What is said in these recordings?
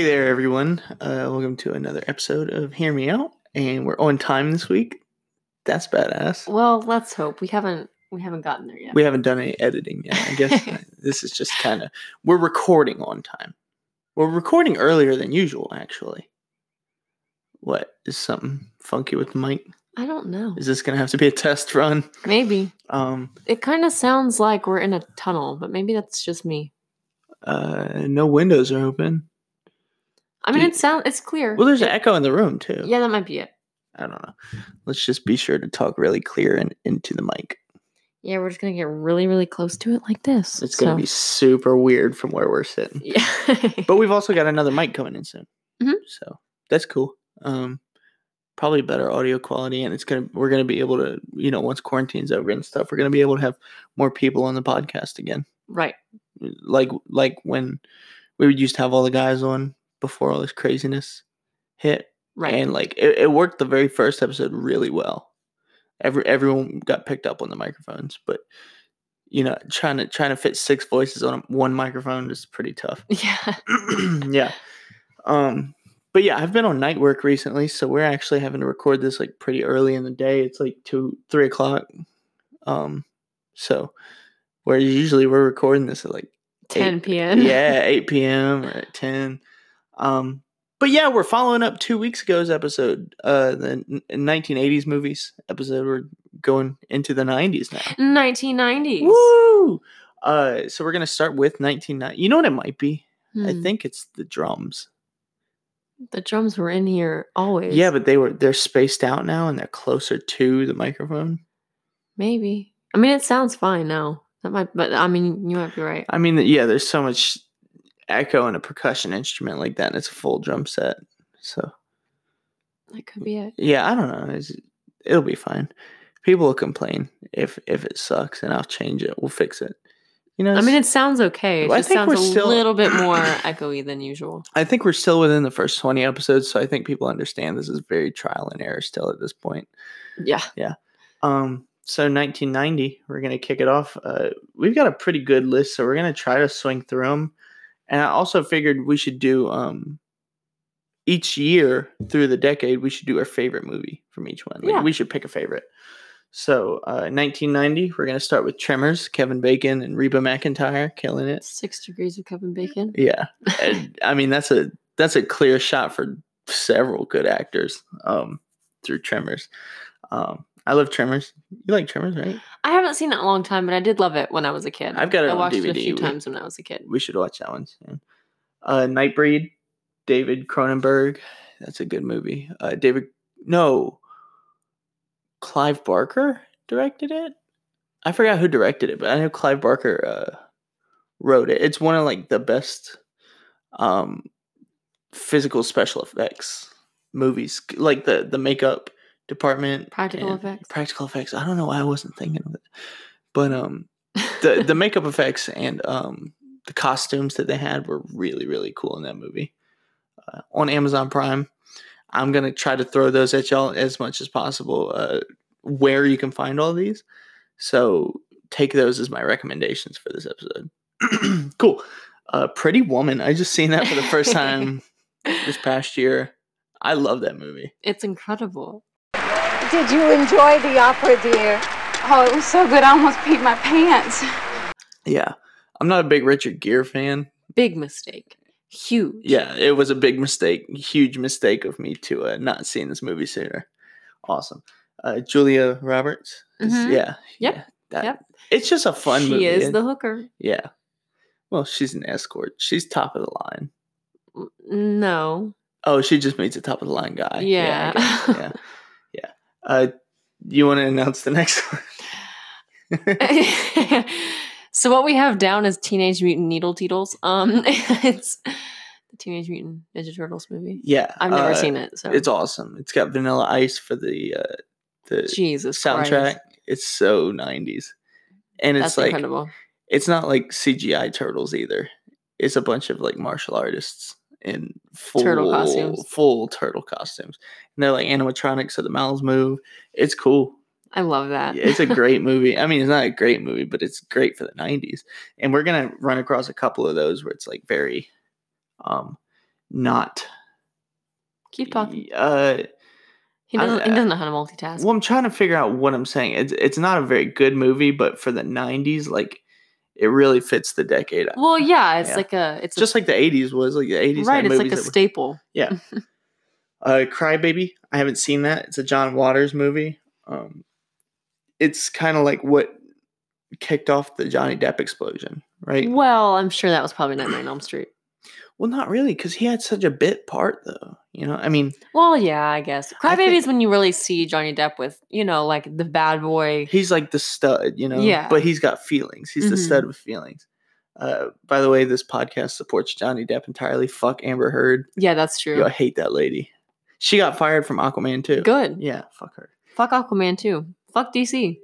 Hey there, everyone. Uh, welcome to another episode of Hear Me Out, and we're on time this week. That's badass. Well, let's hope we haven't we haven't gotten there yet. We haven't done any editing yet. I guess this is just kind of we're recording on time. We're recording earlier than usual, actually. What is something funky with the mic? I don't know. Is this gonna have to be a test run? Maybe Um, it kind of sounds like we're in a tunnel, but maybe that's just me. uh, no windows are open. I mean, it sounds it's clear. Well, there's an echo in the room too. yeah, that might be it. I don't know. Let's just be sure to talk really clear and into the mic. Yeah, we're just gonna get really, really close to it like this. It's gonna So- be super weird from where we're sitting. yeah. But we've also got another mic coming in soon. Mhm. So that's cool. Um probably better audio quality and it's gonna we're gonna be able to, you know, once quarantine's over and stuff, we're gonna be able to have more people on the podcast again. right. Like like when we would used to have all the guys on before all this craziness hit. Right. And like it, it worked the very first episode really well. Every everyone got picked up on the microphones, but you know, trying to trying to fit six voices on one microphone is pretty tough. yeah. yeah. Um but yeah, I've been on night work recently, so we're actually having to record this like pretty early in the day. It's like two, three o'clock. Um, so where usually we're recording this at like 10 p.m. yeah, eight p.m. or at ten. Um, but yeah, we're following up two weeks ago's episode, uh, the 1980s movies episode. We're going into the 90s now. 1990s. Woo! Uh, so we're gonna start with 1990. You know what it might be? I Hmm. think it's the drums. the drums were in here always. Yeah, but they were they're spaced out now and they're closer to the microphone. maybe. I mean, it sounds fine now. That might, but I mean, you might be right. I mean, yeah, there's so much echo in a percussion instrument like that, and it's a full drum set. So That could be it. yeah, I don't know. It's, it'll be fine. People will complain if if it sucks, and I'll change it. We'll fix it. You know, I mean, it sounds okay. It I just think sounds we're a still- little bit more echoey than usual. I think we're still within the first 20 episodes, so I think people understand this is very trial and error still at this point. Yeah, yeah. Um, so 1990, we're gonna kick it off. Uh, we've got a pretty good list, so we're gonna try to swing through them. And I also figured we should do um each year through the decade, we should do our favorite movie from each one. Like, Yeah. we should pick a favorite. So uh, 1990, we're gonna start with Tremors, Kevin Bacon and Reba McEntire killing it. Six degrees of Kevin Bacon. Yeah, and, I mean that's a that's a clear shot for several good actors um, through Tremors. Um, I love Tremors. You like Tremors, right? I haven't seen it in a long time, but I did love it when I was a kid. I've got it I on watched it a few We- times when I was a kid. We should watch that one soon. Uh, Nightbreed, David Cronenberg. That's a good movie. Uh, David, no, Clive Barker directed it. I forgot who directed it, but I know Clive Barker uh, wrote it. It's one of like the best um, physical special effects movies, like the the makeup department, Practical effects. Practical effects. I don't know why I wasn't thinking of it, but um, the the makeup effects and um the costumes that they had were really really cool in that movie. Uh, on Amazon Prime, I'm gonna try to throw those at y'all as much as possible. Uh, where you can find all these, so take those as my recommendations for this episode. cool. Uh, Pretty Woman. I just seen that for the first time this past year. I love that movie. It's incredible. Did you enjoy the opera, dear? Oh, it was so good. I almost peed my pants. Yeah, I'm not a big Richard Gere fan. Big mistake. Huge. yeah, it was a big mistake, huge mistake of me to uh, not seeing this movie sooner. Awesome. Uh, Julia Roberts. is- Mhm. Yeah. Yep, yeah, that- yep. It's just a fun she movie. is and- the hooker. yeah. Well, she's an escort. She's top of the line. No. Oh, she just meets a top of the line guy. Yeah. Yeah. Yeah. Uh, you want to announce the next one? so what we have down is Teenage Mutant Needle Teetles. Um, it's the Teenage Mutant Ninja Turtles movie. yeah. I've never uh, seen it, so It's awesome. It's got Vanilla Ice for the uh, the Jesus soundtrack. Christ. It's so 90s. And it's That's like incredible. it's not like CGI turtles either. It's a bunch of like martial artists in full Turtle costumes. full turtle costumes. And they're like animatronics, so the mouths move. It's cool. I love that. Yeah, it's a great movie. I mean, it's not a great movie, but it's great for the '90s. And we're gonna run across a couple of those where it's like very, um, not. Keep talking. Uh, He doesn't. he doesn't know how to multitask. well, I'm trying to figure out what I'm saying. It's it's not a very good movie, but for the '90s, like it really fits the decade. Well, yeah, it's Yeah. like a. It's just like the '80s was. Like the '80s, right. It's like a were- staple. Yeah. uh, Crybaby. I haven't seen that. It's a John Waters movie. Um, it's kind of like what kicked off the Johnny Depp explosion, right? Well, I'm sure that was probably Nightmare on Elm Street. Well, not really, because he had such a bit part, though. You know, I mean, Well, yeah, I guess. Crybaby think- is when you really see Johnny Depp with, you know, like the bad boy. he's like the stud, you know. Yeah. But he's got feelings. He's the Mhm. stud with feelings. Uh, by the way, this podcast supports Johnny Depp entirely. Fuck Amber Heard. Yeah, that's true. Yo, I hate that lady. She got fired from Aquaman too. Good. Yeah, fuck her. Fuck Aquaman too. Fuck DC.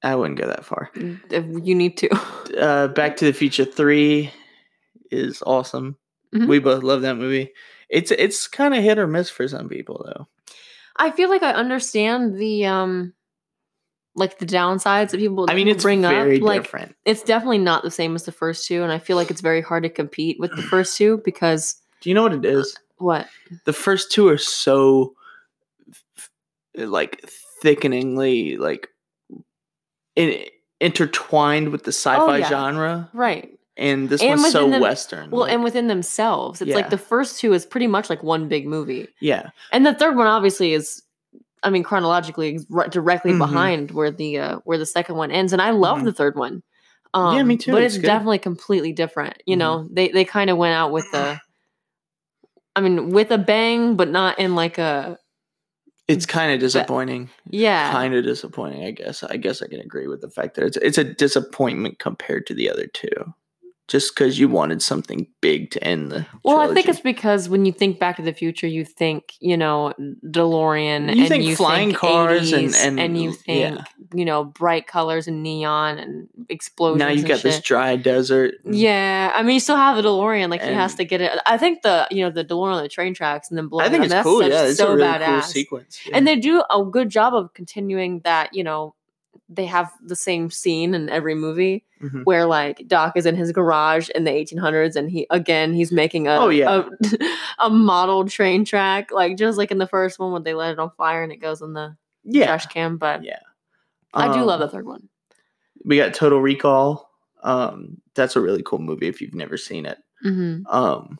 I wouldn't go that far. If you need to. uh, Back to the Future Three is awesome. Mhm. We both love that movie. It's it's kind of hit or miss for some people though. I feel like I understand the um like the downsides that people I mean, it's bring very up. Like different. it's definitely not the same as the first two, and I feel like it's very hard to compete with the first two because Do you know what it is? What? The first two are so like thickeningly like in, intertwined with the sci-fi Oh, yeah. genre, Right. and this And one's so them- western. Well, like- and within themselves, it's Yeah. like the first two is pretty much like one big movie, yeah, and the third one obviously is, I mean, chronologically directly Mhm. behind where the uh, where the second one ends, and I love Mhm. the third one. Um, Yeah, me too, But it's it's, definitely completely different. You Mhm. know, they they kind of went out with the, I mean, with a bang, but not in like a it's kind of disappointing. yeah. Kind of disappointing, I guess. I guess I can agree with the fact that it's it's a disappointment compared to the other two. Just because you wanted something big to end the. Well, I think it's because when you think Back to the Future, you think you know DeLorean, You and think you flying think cars and- 80s, and- you think yeah. you know bright colors and neon and explosions. now you and got this dry desert. Yeah, I mean, you still have the DeLorean. Like he has to get it. I think the you know the DeLorean on the train tracks and then blowing. I think it's that's cool. Yeah, it's so a really badass. cool sequence. yeah. And they do a good job of continuing that. You know, they have the same scene in every movie Mhm. where like Doc is in his garage in the 1800s and he again he's making a Oh, yeah. a, a model train track like just like in the first one when they let it on fire and it goes in the yeah, trash can. But Yeah. I do love Um, the third one. We got Total Recall. Um, that's a really cool movie if you've never seen it. hmm Um,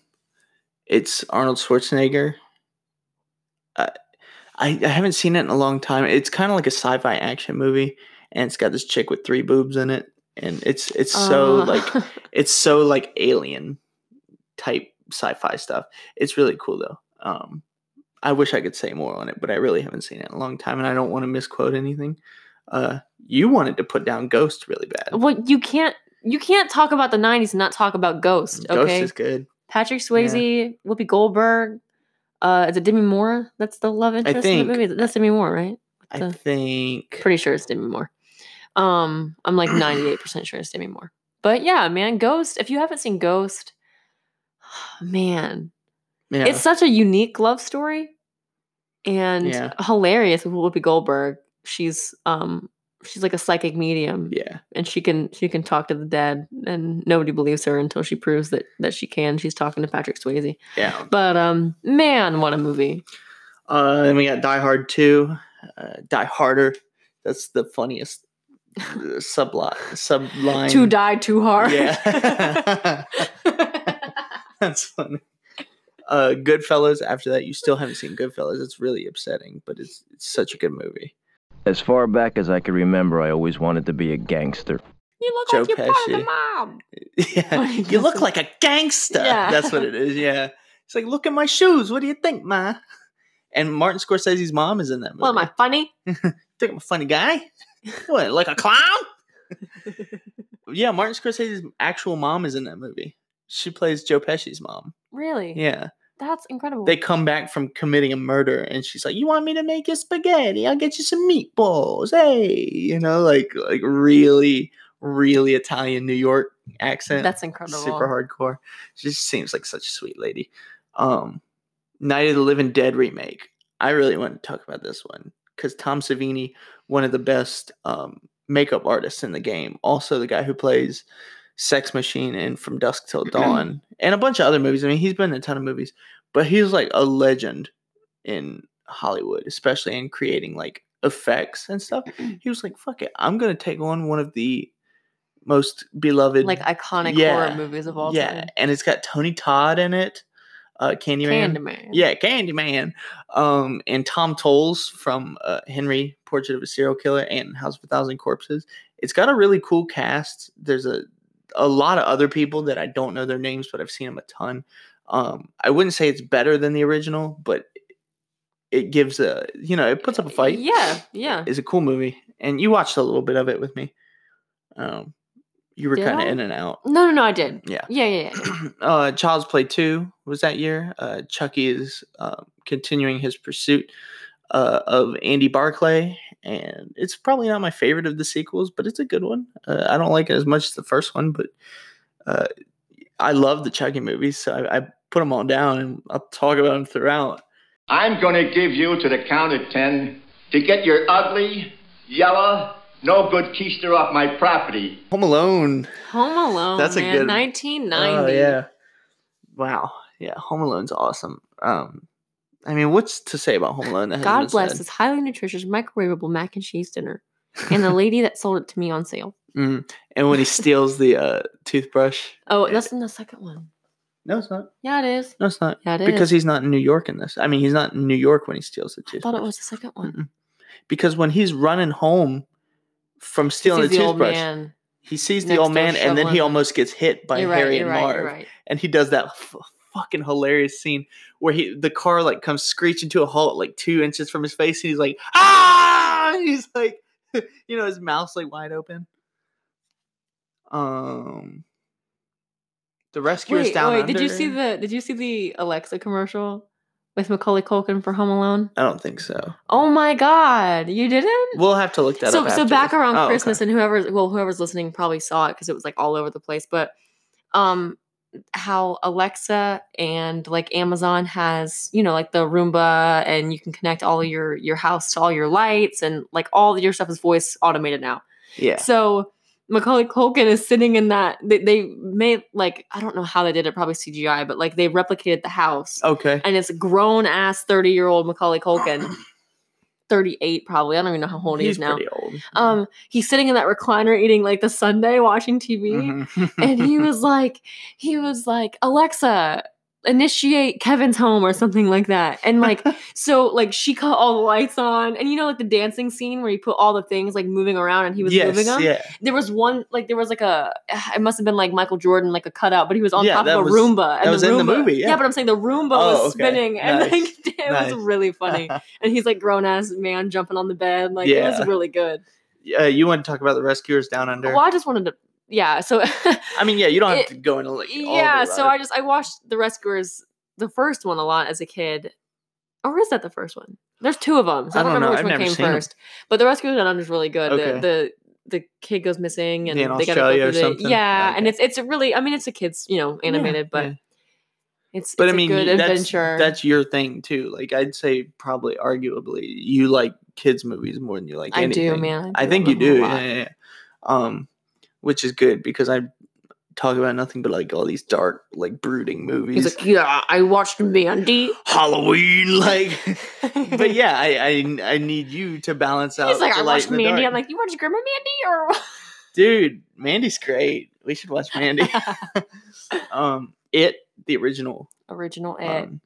it's Arnold Schwarzenegger. I, I I haven't seen it in a long time. It's kind of like a sci-fi action movie, and it's got this chick with three boobs in it, and it's it's so Uh, like it's so like alien type sci-fi stuff. It's really cool though. Um, I wish I could say more on it, but I really haven't seen it in a long time, and I don't want to misquote anything. Uh, you wanted to put down Ghost really bad. well, you can't you can't talk about the 90s and not talk about Ghost. Ghost Okay, is good. Patrick Swayze, Whoopi Goldberg. Uh, is it Demi Moore? That's the love interest in think- the movie. That's Demi Moore, right? I think. Pretty sure it's Demi Moore. Um, I'm like 98% sure it's Demi Moore. But yeah, man, Ghost. If you haven't seen Ghost, man, Yeah. it's such a unique love story and Yeah. hilarious with Whoopi Goldberg. She's um she's like a psychic medium yeah. and she can she can talk to the dead and nobody believes her until she proves that that she can. She's talking to Patrick Swayze. Yeah. But um man, what a movie. Uh, then we got Die Hard 2, uh, Die Harder. That's the funniest subline. Subline. To die too hard. Yeah. That's funny. Uh, Goodfellas. After that, you still haven't seen Goodfellas. It's really upsetting, but it's it's such a good movie. As far back as I can remember, I always wanted to be a gangster. you look Joe like you're part of the Pesci. mob. Yeah, you look like a gangster. Yeah. That's what it is. Yeah, it's like look at my shoes. What do you think, ma? And Martin Scorsese's mom is in that movie. Well, am I funny? think I'm a funny guy? What, like a clown? yeah, Martin Scorsese's actual mom is in that movie. She plays Joe Pesci's mom. Really? Yeah. That's incredible. They come back from committing a murder and she's like, You want me to make you spaghetti? I'll get you some meatballs. Hey. You know, like like really, really Italian New York accent. That's incredible. Super hardcore. She just seems like such a sweet lady. Um Night of the Living Dead remake. I really want to talk about this one because Tom Savini, one of the best um, makeup artists in the game, also the guy who plays Sex Machine and From Dusk Till Dawn and a bunch of other movies. I mean, he's been in a ton of movies, but he's like a legend in Hollywood, especially in creating like effects and stuff. He was like, "Fuck it, I'm gonna take on one of the most beloved like iconic Yeah. horror movies of all yeah, time. and it's got Tony Todd in it, uh, Candyman. Candyman. Yeah, Candyman. Um, and Tom Towles from uh, Henry, Portrait of a Serial Killer, and House of a Thousand Corpses. It's got a really cool cast. There's a a lot of other people that I don't know their names, but I've seen them a ton. Um, I wouldn't say it's better than the original, but it gives a you know it puts up a fight. Yeah, yeah. It's a cool movie, and you watched a little bit of it with me. Um, you were kind of in and out. No, no, no. I did. Yeah. Yeah, yeah, yeah. uh, Child's Play 2 was that year. Uh, Chucky is uh, continuing his pursuit uh, of Andy Barclay, and it's probably not my favorite of the sequels, but it's a good one. Uh, I don't like it as much as the first one, but uh, I love the Chucky movies, so I, I put them all down and I'll talk about them throughout. I'm going to give you to the count of ten to get your ugly, yellow, no good keister off my property. Home Alone. Home Alone. That's a man. good- 1990. Oh, yeah. Wow. Yeah, Home Alone's awesome. Um, I mean, what's to say about Home Alone? That God bless said? this highly nutritious microwavable mac and cheese dinner, and the lady that sold it to me on sale. Mm. And when he steals the uh, toothbrush. Oh, Yeah. that's in the second one. No, it's not. Yeah, it is. No, it's not. Yeah, it is. because he's not in New York in this. I mean, he's not in New York when he steals the toothbrush. I thought it was the second one. Mm-mm. Because when he's running home from stealing Sees the the old toothbrush, man. he sees the old man, and then he almost gets hit by You're. Harry You're and right. Marv. You're right. And he does that f- fucking hilarious scene where he the car like comes screeching to a halt like two inches from his face, and he's like, ah! And he's like, you know, his mouth's like wide open. Um, the rescuers Wait, down wait. under. Did you see the Did you see the Alexa commercial with Macaulay Culkin for Home Alone? I don't think so. Oh my God, you didn't? We'll have to look that so up. so back around Oh, okay. Christmas and whoever well whoever's listening probably saw it because it was like all over the place. But um, how Alexa and like Amazon has you know like the Roomba and you can connect all your your house to all your lights and like all your stuff is voice automated now. Yeah. So Macaulay Culkin is sitting in that. They, they made like I don't know how they did it, probably CGI, but like they replicated the house, Okay. and it's grown ass thirty year old Macaulay Culkin, thirty eight probably. I don't even know how old he He's is now. pretty old. Um, he's sitting in that recliner eating like the sundae, watching TV, Mhm. and he was like, he was like, Alexa, initiate Kevin's home or something like that. And like, so like she cut all the lights on, and you know, like the dancing scene where he put all the things like moving around and he was yes, moving them. yeah. There was one like there was like a it must have been like Michael Jordan like a cutout, but he was on Yeah, top of a was- Roomba. And that was the in the Roomba, movie, yeah. but I'm saying the Roomba Oh, was okay. spinning, and Nice. like it Nice. was really funny. and he's like grown ass man jumping on the bed, like it was really good. Uh, you want to talk about the rescuers down under? Well, I just wanted to, yeah. So I mean, yeah, you don't have It- to go into like. yeah, so I just I watched The Rescuers, the first one a lot as a kid. Or is that the first one? There's two of them. So I I don't, don't know. remember which I've one came first. But The Rescuers Under is really good. Okay. The, the the kid goes missing and Yeah, they gotta go through the, something? Yeah, and it's it's a really I mean it's a kids, you know, animated, but yeah. it's But it's I mean, a good that's, adventure. that's your thing too. Like I'd say, probably, arguably, you like kids movies more than you like I anything. do, man. I do think you do. Yeah, yeah, yeah. Um, which is good because I talk about nothing but like all these dark, like brooding movies. He's like, yeah, I watched Mandy. Halloween, like. but yeah, I, I I need you to balance out. He's like, the I watched Mandy. dark. I'm like, you watched Grandma Mandy or dude, Mandy's great. We should watch Mandy. um, it the original. original It. Um,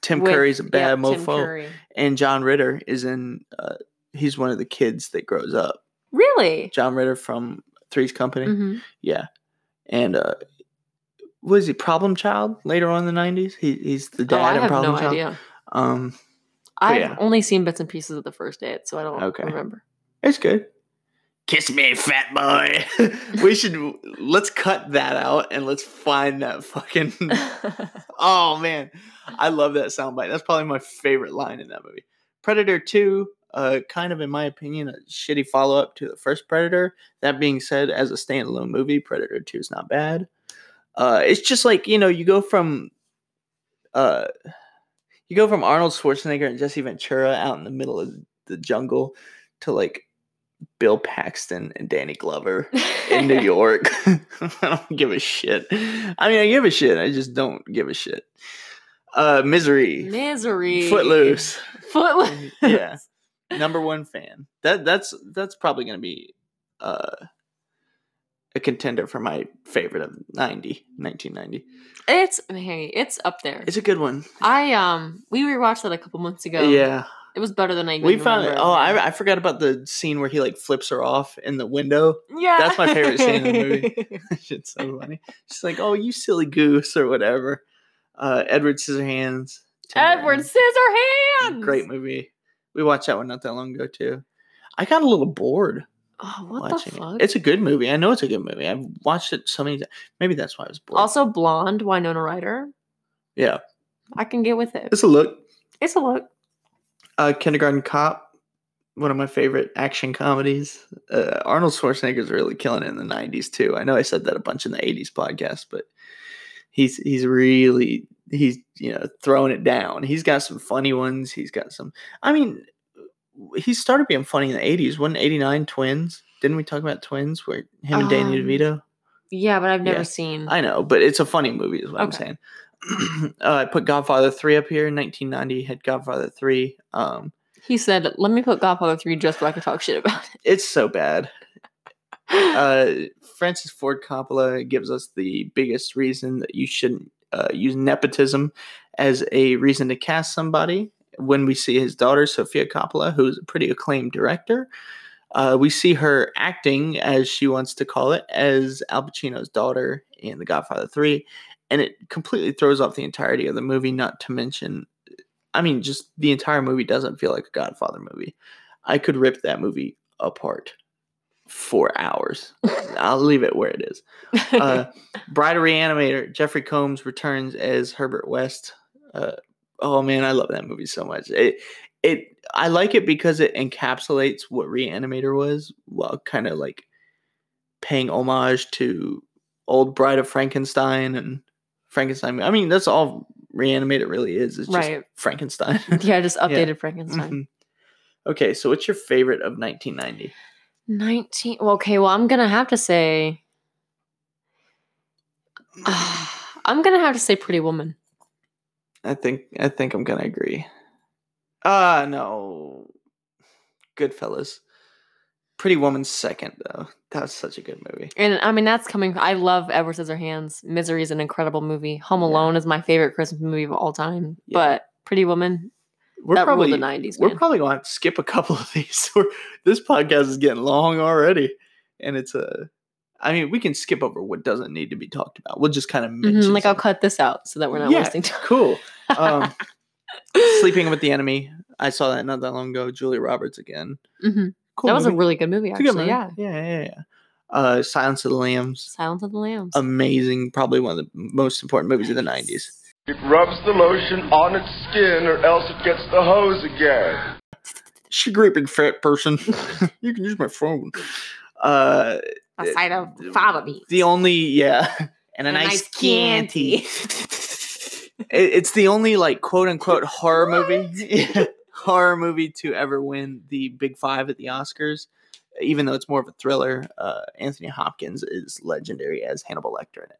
Tim with- Curry's a bad mofo, and John Ritter is in. Uh, he's one of the kids that grows up. Really? John Ritter from Three's Company. hmm Yeah, and uh, was he Problem Child later on in the nineties? He he's the Oh, dad I in have Problem no Child. idea. Um, I've yeah. only seen bits and pieces of the first date, so I don't Okay. remember. it's good. Kiss me, fat boy. we should let's cut that out and let's find that fucking. oh man, I love that soundbite. That's probably my favorite line in that movie. Predator Two, uh, kind of in my opinion, a shitty follow up to the first Predator. That being said, as a standalone movie, Predator Two is not bad. Uh, it's just like you know, you go from, uh, you go from Arnold Schwarzenegger and Jesse Ventura out in the middle of the jungle to like Bill Paxton and Danny Glover in New York. I don't give a shit. I mean, I give a shit. I just don't give a shit. Uh, Misery, Misery. Footloose. Footloose. yeah, number one fan. That that's that's probably gonna be uh, a contender for my favorite of 90, 1990. It's hey, it's up there. It's a good one. I um we rewatched that a couple months ago. Yeah, It was better than I we found. remember. Oh, I, I forgot about the scene where he like flips her off in the window. yeah. that's my favorite scene in the movie. Shit's so funny. She's like, "Oh, you silly goose" or whatever. Uh, Edward Scissorhands. Tim Edward. Scissorhands. Great movie. We watched that one not that long ago too. I got a little bored Oh, what the fuck? it. It's a good movie. I know it's a good movie. I've watched it so many times. Maybe that's why I was bored. also blonde Winona Ryder. yeah, I can get with it. it's a look. It's a look. Uh, Kindergarten Cop, one of my favorite action comedies. Uh, Arnold Schwarzenegger's really killing it in the '90s too. I know I said that a bunch in the '80s podcast, but he's he's really he's you know throwing it down. He's got some funny ones. He's got some. I mean, he started being funny in the '80s. Wasn't '89 Twins? Didn't we talk about Twins where him and Danny Um, DeVito? Yeah, but I've never Yeah. seen. I know, but it's a funny movie, is what I'm saying. uh, I put Godfather three up here. in 1990 had Godfather three. Um, he said, "Let me put Godfather three just so I can talk shit about it." it's so bad. Uh, Francis Ford Coppola gives us the biggest reason that you shouldn't uh, use nepotism as a reason to cast somebody. When we see his daughter, Sofia Coppola, who's a pretty acclaimed director, uh, we see her acting, as she wants to call it, as Al Pacino's daughter in The Godfather 3. And it completely throws off the entirety of the movie, not to mention, I mean, just the entire movie doesn't feel like a Godfather movie. I could rip that movie apart for hours. I'll leave it where it is. Uh, Bride of Reanimator, Jeffrey Combs returns as Herbert West. Uh, oh man, I love that movie so much. It, it, I like it because it encapsulates what Reanimator was, while kind of like paying homage to old Bride of Frankenstein and Frankenstein. I mean, that's all Reanimator really is. It's just Frankenstein. yeah, just updated Frankenstein. Mhm. Okay, so what's your favorite of 1990? 19 well, okay well i'm gonna have to say i'm gonna have to say pretty woman I think I think I'm gonna agree. Uh no. Goodfellas. Pretty Woman's second though. That was such a good movie. and i mean that's coming i love edward scissorhands misery is an incredible movie home alone is my favorite christmas movie of all time Yeah. but pretty woman We're that probably the 90s we're probably going to skip a couple of these. This podcast is getting long already, and it's a. I mean, we can skip over what doesn't need to be talked about. We'll just kind of Mhm, mention. like i'll cut this out so that we're not Yeah, wasting time cool. Um, Sleeping with the Enemy. I saw that not that long ago. Julia Roberts again. Mhm. Cool. that was a really good movie It's a good actually movie. yeah yeah, yeah, yeah. Uh, Silence of the Lambs. silence of the lambs amazing, probably one of the most important movies of the '90s. It rubs the lotion on its skin or else it gets the hose again. She gripping fat person. you can use my phone. Uh, a side of fava beans the only yeah, and a, a nice, nice candy. Chianti. It- it's the only like quote unquote horror movie, horror movie to ever win the Big Five at the Oscars. Even though it's more of a thriller, uh, Anthony Hopkins is legendary as Hannibal Lecter in it.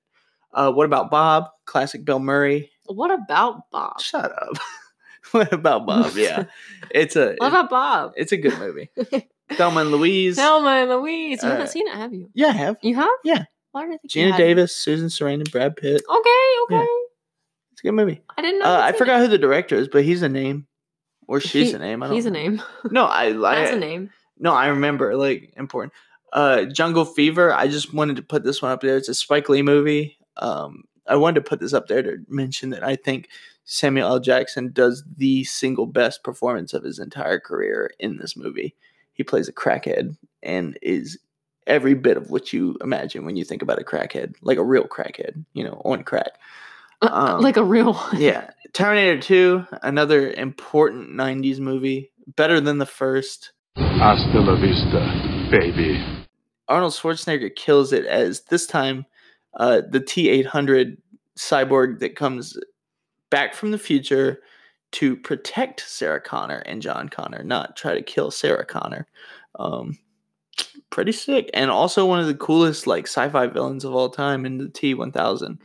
Uh, what about Bob? Classic Bill Murray. What about bob Shut up. what about Bob? Yeah, it's a what about bob it's a good movie. Thelma and Louise. Thelma and Louise. You Uh, haven't seen it, have you? Yeah, I have. You have? Yeah. Why did I think Geena? Davis, Susan Sarandon, Brad Pitt. Okay, okay. Yeah. It's a good movie. I didn't know. Uh, I forgot it. who the director is, but he's a name, or she's He- a name. I don't He's a name. No, I, I That's a name. No, I remember. Like important. Uh, Jungle Fever. I just wanted to put this one up there. It's a Spike Lee movie. Um, I wanted to put this up there to mention that I think Samuel L. Jackson does the single best performance of his entire career in this movie. He plays a crackhead and is every bit of what you imagine when you think about a crackhead, like a real crackhead, you know, on crack. Um, like a real one. yeah. Terminator 2, another important 90s movie, better than the first. Hasta la vista, baby. Arnold Schwarzenegger kills it as this time uh, the T 800 cyborg that comes back from the future to protect Sarah Connor and John Connor, not try to kill Sarah Connor. Um, pretty sick, and also one of the coolest like sci-fi villains of all time in the T one thousand.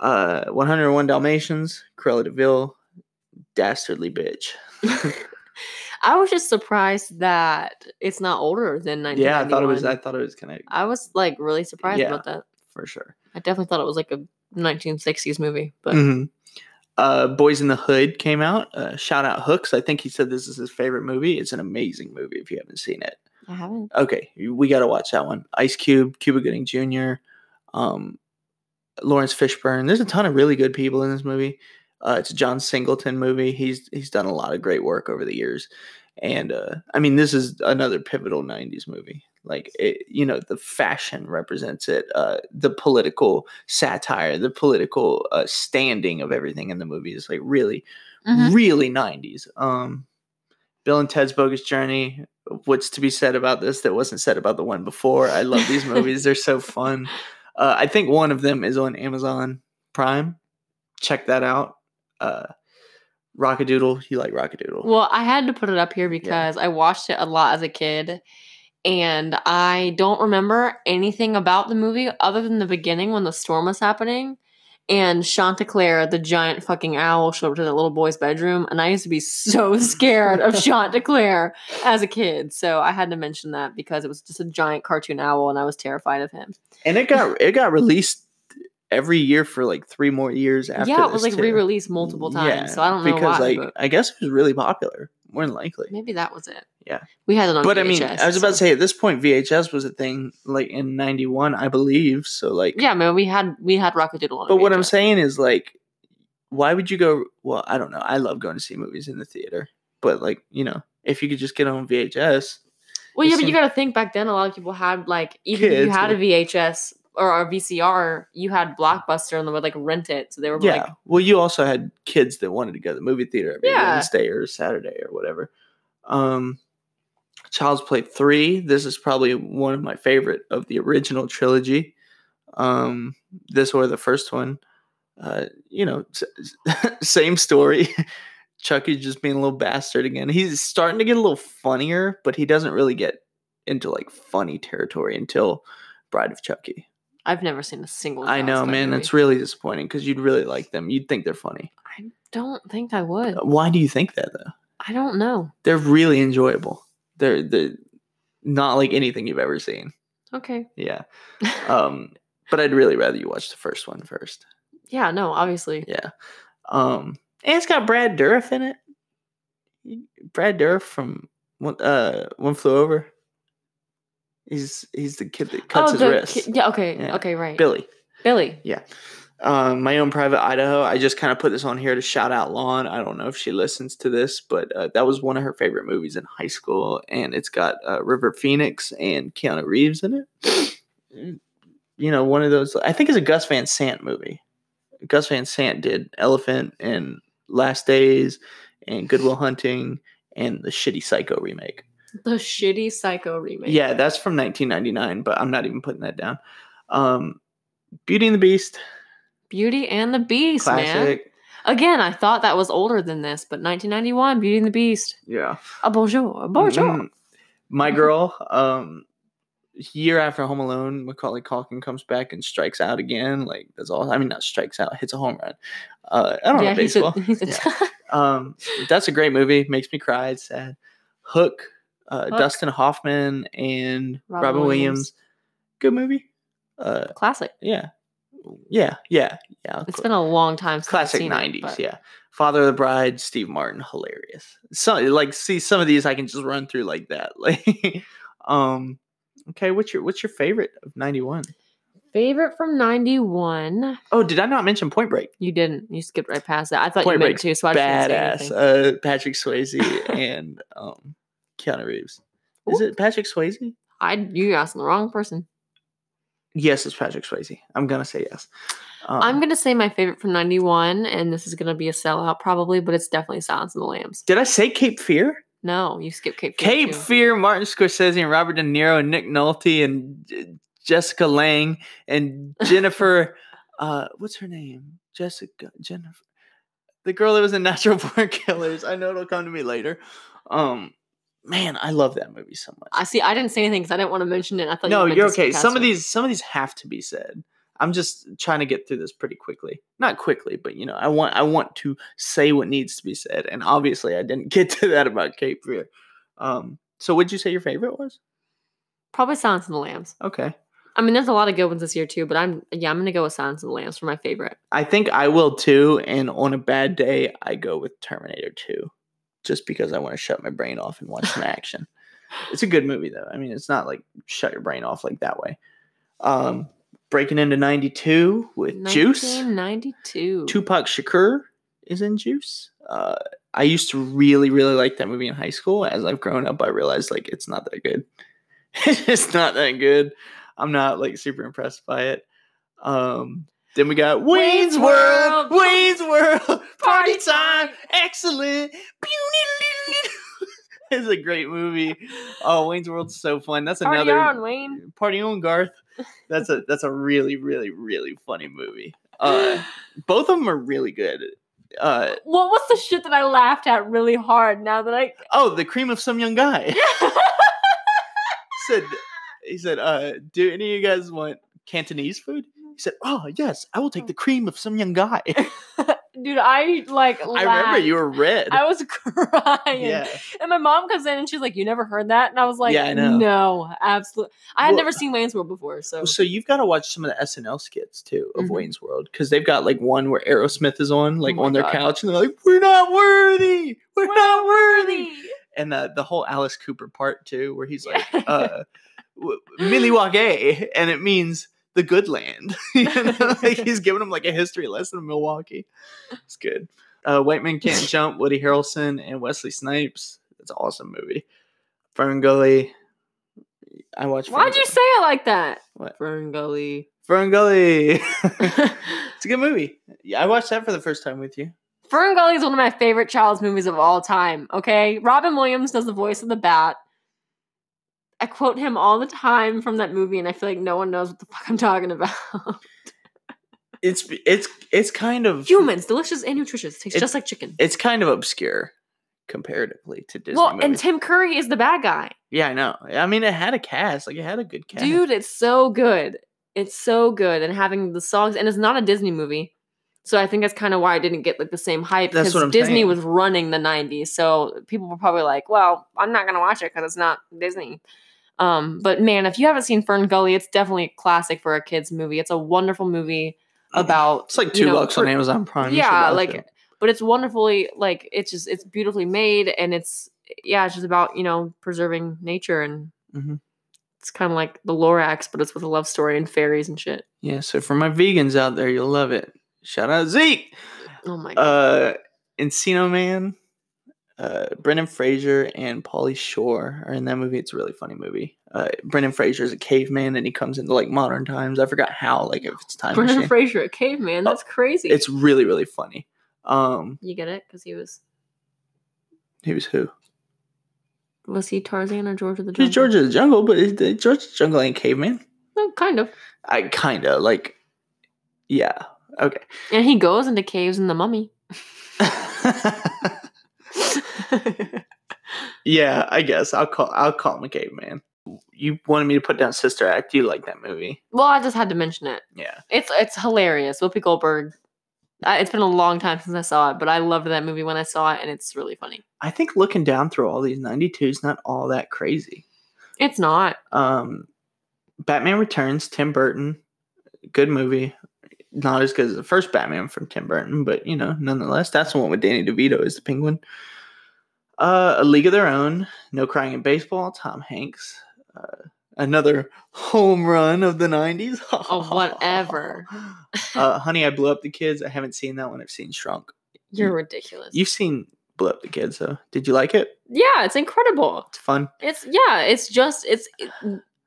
Uh, one hundred one Dalmatians, Cruella de Vil, dastardly bitch. I was just surprised that it's not older than 1991. yeah, I thought it was. I thought it was kind of I was like really surprised Yeah. about that. For sure. I definitely thought it was like a 1960s movie, but hmm Uh, Boys in the Hood came out. Uh, shout out Hooks. I think he said this is his favorite movie. It's an amazing movie if you haven't seen it. I haven't. Okay, we got to watch that one. Ice Cube, Cuba Gooding Jr., um, Laurence Fishburne. There's a ton of really good people in this movie. Uh, it's a John Singleton movie. He's he's done a lot of great work over the years, and uh, I mean this is another pivotal '90s movie. Like it, you know, the fashion represents it, uh, the political satire, the political uh, standing of everything in the movie is like really, Mhm. really '90s. Um, Bill and Ted's Bogus Journey. What's to be said about this that wasn't said about the one before? I love these movies; they're so fun. Uh, I think one of them is on Amazon Prime. Check that out. Uh, Rockadoodle, you like Rockadoodle? Well, I had to put it up here because I watched it a lot as a kid. And I don't remember anything about the movie other than the beginning when the storm was happening. And Chanticleer, the giant fucking owl, showed up to the little boy's bedroom. And I used to be so scared of Chanticleer as a kid. So I had to mention that because it was just a giant cartoon owl and I was terrified of him. and it got it got released every year for like three more years after. yeah, it was this, like too. re released multiple times. Yeah, so I don't know because why. like but I guess it was really popular, more than likely. maybe that was it. Yeah. We had it on VHS. But I mean, I was about to say at this point VHS was a thing like in '91, I believe. So like, Yeah, man, we had we had Rockadoodle But what I'm saying is like, why would you go? Well, I don't know. I love going to see movies in the theater, but like you know, if you could just get on VHS, Well, yeah, but you got to think back then. A lot of people had like even if you Kids had a VHS or our VCR, you had Blockbuster and they would like rent it. So they were yeah. like, well, you also had kids that wanted to go to the movie theater every Yeah. Wednesday or Saturday or whatever. Um, Child's Play three. This is probably one of my favorite of the original trilogy. Um, this or the first one. Uh, you know, same story. Chucky just being a little bastard again. He's starting to get a little funnier, but he doesn't really get into like funny territory until Bride of Chucky. I've never seen a single. I know, man. movie. It's really disappointing because you'd really like them. You'd think they're funny. I don't think I would. Why do you think that though? I don't know. They're really enjoyable. They're they're not like anything you've ever seen. Okay. Yeah. Um, but I'd really rather you watch the first one first. Yeah. No. Obviously. Yeah. Um, and it's got Brad Dourif in it. Brad Dourif from One- uh One Flew Over. He's he's the kid that cuts his Oh, the wrist. ki- yeah. Okay. Yeah. Okay. Right. Billy. Billy. Yeah. Um, my own private Idaho. I just kind of put this on here to shout out Lon. I don't know if she listens to this, but uh, that was one of her favorite movies in high school, and it's got uh, River Phoenix and Keanu Reeves in it. you know, one of those. I think it's a Gus Van Sant movie. Gus Van Sant did Elephant and Last Days and Goodwill Hunting and the shitty Psycho remake. The shitty Psycho remake. Yeah, that's from 1999, but I'm not even putting that down. Um, Beauty and the Beast, Beauty and the Beast, man. Again, I thought that was older than this, but 1991, Beauty and the Beast. Yeah. A bonjour, a bonjour. Mhm. My girl, um, year after Home Alone, Macaulay Culkin comes back and strikes out again. Like that's all. I mean, not strikes out, hits a home run. Uh, I don't yeah, know he's a, he's a Yeah. Um, that's a great movie. Makes me cry. It's sad. Hook, uh, Dustin Hoffman and Robin Robin, Williams. Williams. Good movie. Uh, classic. yeah, yeah, yeah, yeah. It's been a long time since I've classic seen it, '90s. but- yeah, Father of the Bride, Steve Martin, hilarious. So like, see some of these I can just run through like that. Like, um, okay, what's your what's your favorite of '91? Favorite from 91. Oh, did I not mention Point Break? You didn't. You skipped right past that. I thought Point you meant Break's to, so I just didn't say Badass. Uh, Patrick Swayze and um, Keanu Reeves. Is Ooh. it Patrick Swayze? I you asked the wrong person. Yes, it's Patrick Swayze. I'm gonna say yes. Um, I'm gonna say my favorite from 91, and this is gonna be a sellout probably, but it's definitely Silence of the Lambs. Did I say Cape Fear? No, you skipped Cape Fear. Cape too. Fear, Martin Scorsese and Robert De Niro and Nick Nolte and J- Jessica Lange and Jennifer. uh, what's her name? Jessica Jennifer, the girl that was in Natural Born Killers. I know it'll come to me later. Um, man, I love that movie so much. I see. I didn't say anything because I didn't want to mention it. I thought no, you you're okay. Some of these, some of these have to be said. I'm just trying to get through this pretty quickly. Not quickly, but you know, I want, I want to say what needs to be said, and obviously, I didn't get to that about Cape Fear. Um, so, would you say your favorite was? probably Silence of the Lambs. Okay, I mean, there's a lot of good ones this year too, but I'm yeah, I'm gonna go with Silence of the Lambs for my favorite. I think I will too. And on a bad day, I go with Terminator 2, just because I want to shut my brain off and watch some action. It's a good movie though. I mean, it's not like shut your brain off like that way. Um, breaking into 92 with Juice. 1992. Tupac Shakur is in Juice. Uh, I used to really, really like that movie in high school. As I've grown up, I realized like it's not that good. it's not that good. I'm not like super impressed by it. Um, then we got Wayne's World. Wayne's World, party time, time. excellent. it's a great movie. Oh, Wayne's World's so fun. That's Party another on, Wayne. Party on Garth. That's a that's a really really really funny movie. Uh, both of them are really good. Uh, What was the shit that I laughed at really hard now that I oh, the cream of some young guy said. He said, uh, "Do any of you guys want Cantonese food?" He said, "Oh yes, I will take the cream of some young guy." Dude, I like I remember you were red. I was crying. yeah, And my mom comes in and she's like, You never heard that? And I was like, Yeah, I know. No, absolutely. I had Well- never seen Wayne's World before. So, so you've got to watch some of the SNL skits too of Mhm. Wayne's World because they've got like one where Aerosmith is on, like Oh on their God. couch, and they're like, "We're not worthy, we're, We're not not worthy." worthy. and the the whole Alice Cooper part too, where he's like, Yeah. uh, w- Milwaukee, and it means the good land. you know, like he's giving him like a history lesson of Milwaukee. It's good. Uh, White Man Can't Jump, Woody Harrelson and Wesley Snipes. It's an awesome movie. Fern Gully. I watched. Why'd you say it like that? What? Fern Gully. Fern Gully? it's a good movie. Yeah, I watched that for the first time with you. Fern Gully is one of my favorite child's movies of all time. Okay, Robin Williams does the voice of the bat. I quote him all the time from that movie, and I feel like no one knows what the fuck I'm talking about. It's it's it's kind of Humans, delicious and nutritious, tastes just like chicken. It's kind of obscure comparatively to Disney. well, and. Tim Curry is the bad guy. Yeah, I know. I mean, it had a cast. Like, it had a good cast. Dude, it's so good. It's so good. And having the songs, and it's not a Disney movie. So I think that's kind of why I didn't get like the same hype because Disney saying. was running the 90s. So people were probably like, well, I'm not going to watch it because it's not Disney. Um, but man, if you haven't seen Fern Gully, it's definitely a classic for a kids movie. It's a wonderful movie about It's like you two know, bucks on Amazon Prime. Yeah, like it. but it's wonderfully like it's just it's beautifully made and it's yeah, it's just about, you know, preserving nature and Mhm. it's kind of like the Lorax, but it's with a love story and fairies and shit. yeah. So for my vegans out there, you'll love it. Shout out Zeke. Oh my god. Uh, Encino Man, uh, Brendan Fraser and Pauly Shore are in that movie. It's a really funny movie. Uh, Brendan Fraser is a caveman, and he comes into like modern times. I forgot how. Like if it's time Brendan machine. Fraser, a caveman. That's crazy. It's really really funny. Um, you get it because he was he was who? was he Tarzan or George of the Jungle? He's George of the Jungle, but is- the George of the Jungle ain't caveman. Oh, kind of. I kind of like. Yeah. Okay. And he goes into caves in the Mummy. yeah, I guess I'll call I'll call him a caveman. You wanted me to put down Sister Act. You like that movie? well, I just had to mention it. Yeah. It's it's hilarious. Whoopi Goldberg. I, it's been a long time since I saw it, but I loved that movie when I saw it, and it's really funny. I think looking down through all these 92 is not all that crazy. It's not. Um, Batman Returns, Tim Burton, good movie. Not as good as the first Batman from Tim Burton, but you know, nonetheless, that's the one with Danny DeVito as the Penguin. Uh, A League of Their Own, No Crying in Baseball, Tom Hanks. Uh, another home run of the 90s. Oh, whatever. uh, Honey, I Blew Up the Kids. I haven't seen that one. I've seen Shrunk. You're ridiculous. You've seen Blew Up the Kids, though. Did you like it? yeah, it's incredible. It's fun. It's yeah, it's just it's it-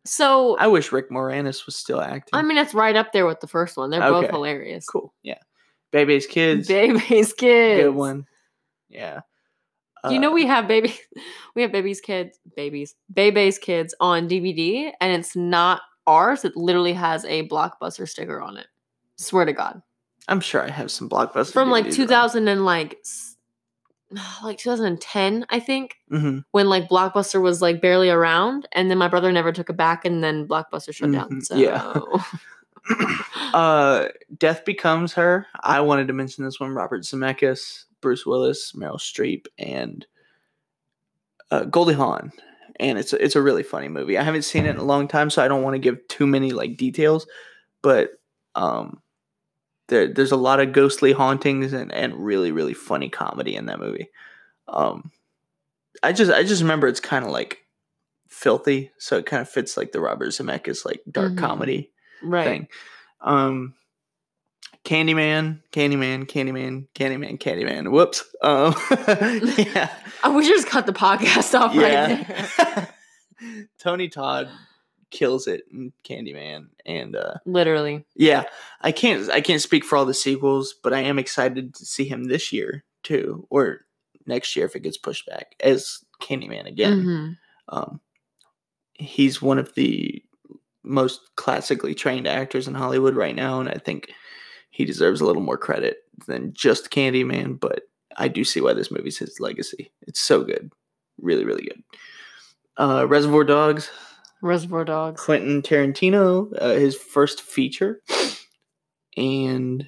so. I wish Rick Moranis was still acting. I mean, it's right up there with the first one. They're both hilarious. cool. Yeah. Baby's Kids. Baby's kids. Good one. Yeah. Do you know Uh, we have baby we have baby's kids babies baby's kids on DVD and it's not ours. It literally has a blockbuster sticker on it. Swear to God. I'm sure I have some blockbuster From like DVDs around. 2000 and like like 2010, I think, hmm when like Blockbuster was like barely around, and then my brother never took it back, and then Blockbuster shut down. Mhm, So yeah. uh, Death Becomes Her. I wanted to mention this one: Robert Zemeckis, Bruce Willis, Meryl Streep, and uh, Goldie Hawn. And it's a, it's a really funny movie. I haven't seen it in a long time, so I don't want to give too many like details. But um, there there's a lot of ghostly hauntings and and really really funny comedy in that movie. Um, I just I just remember it's kind of like filthy, so it kind of fits like the Robert Zemeckis like dark Mhm. comedy right. thing. Um, Candyman, Candyman, Candyman, Candyman, Candyman. Whoops. Um, yeah, you just cut the podcast off right there. yeah. Tony Todd kills it in Candyman, and uh, Literally. yeah, I can't I can't speak for all the sequels, but I am excited to see him this year too, or next year if it gets pushed back as Candyman again. Mhm. Um, he's one of the most classically trained actors in Hollywood right now, and I think he deserves a little more credit than just Candyman. But I do see why this movie's his legacy. It's so good, really, really good. Uh, Reservoir Dogs, Reservoir Dogs. Quentin Tarantino, uh, his first feature, and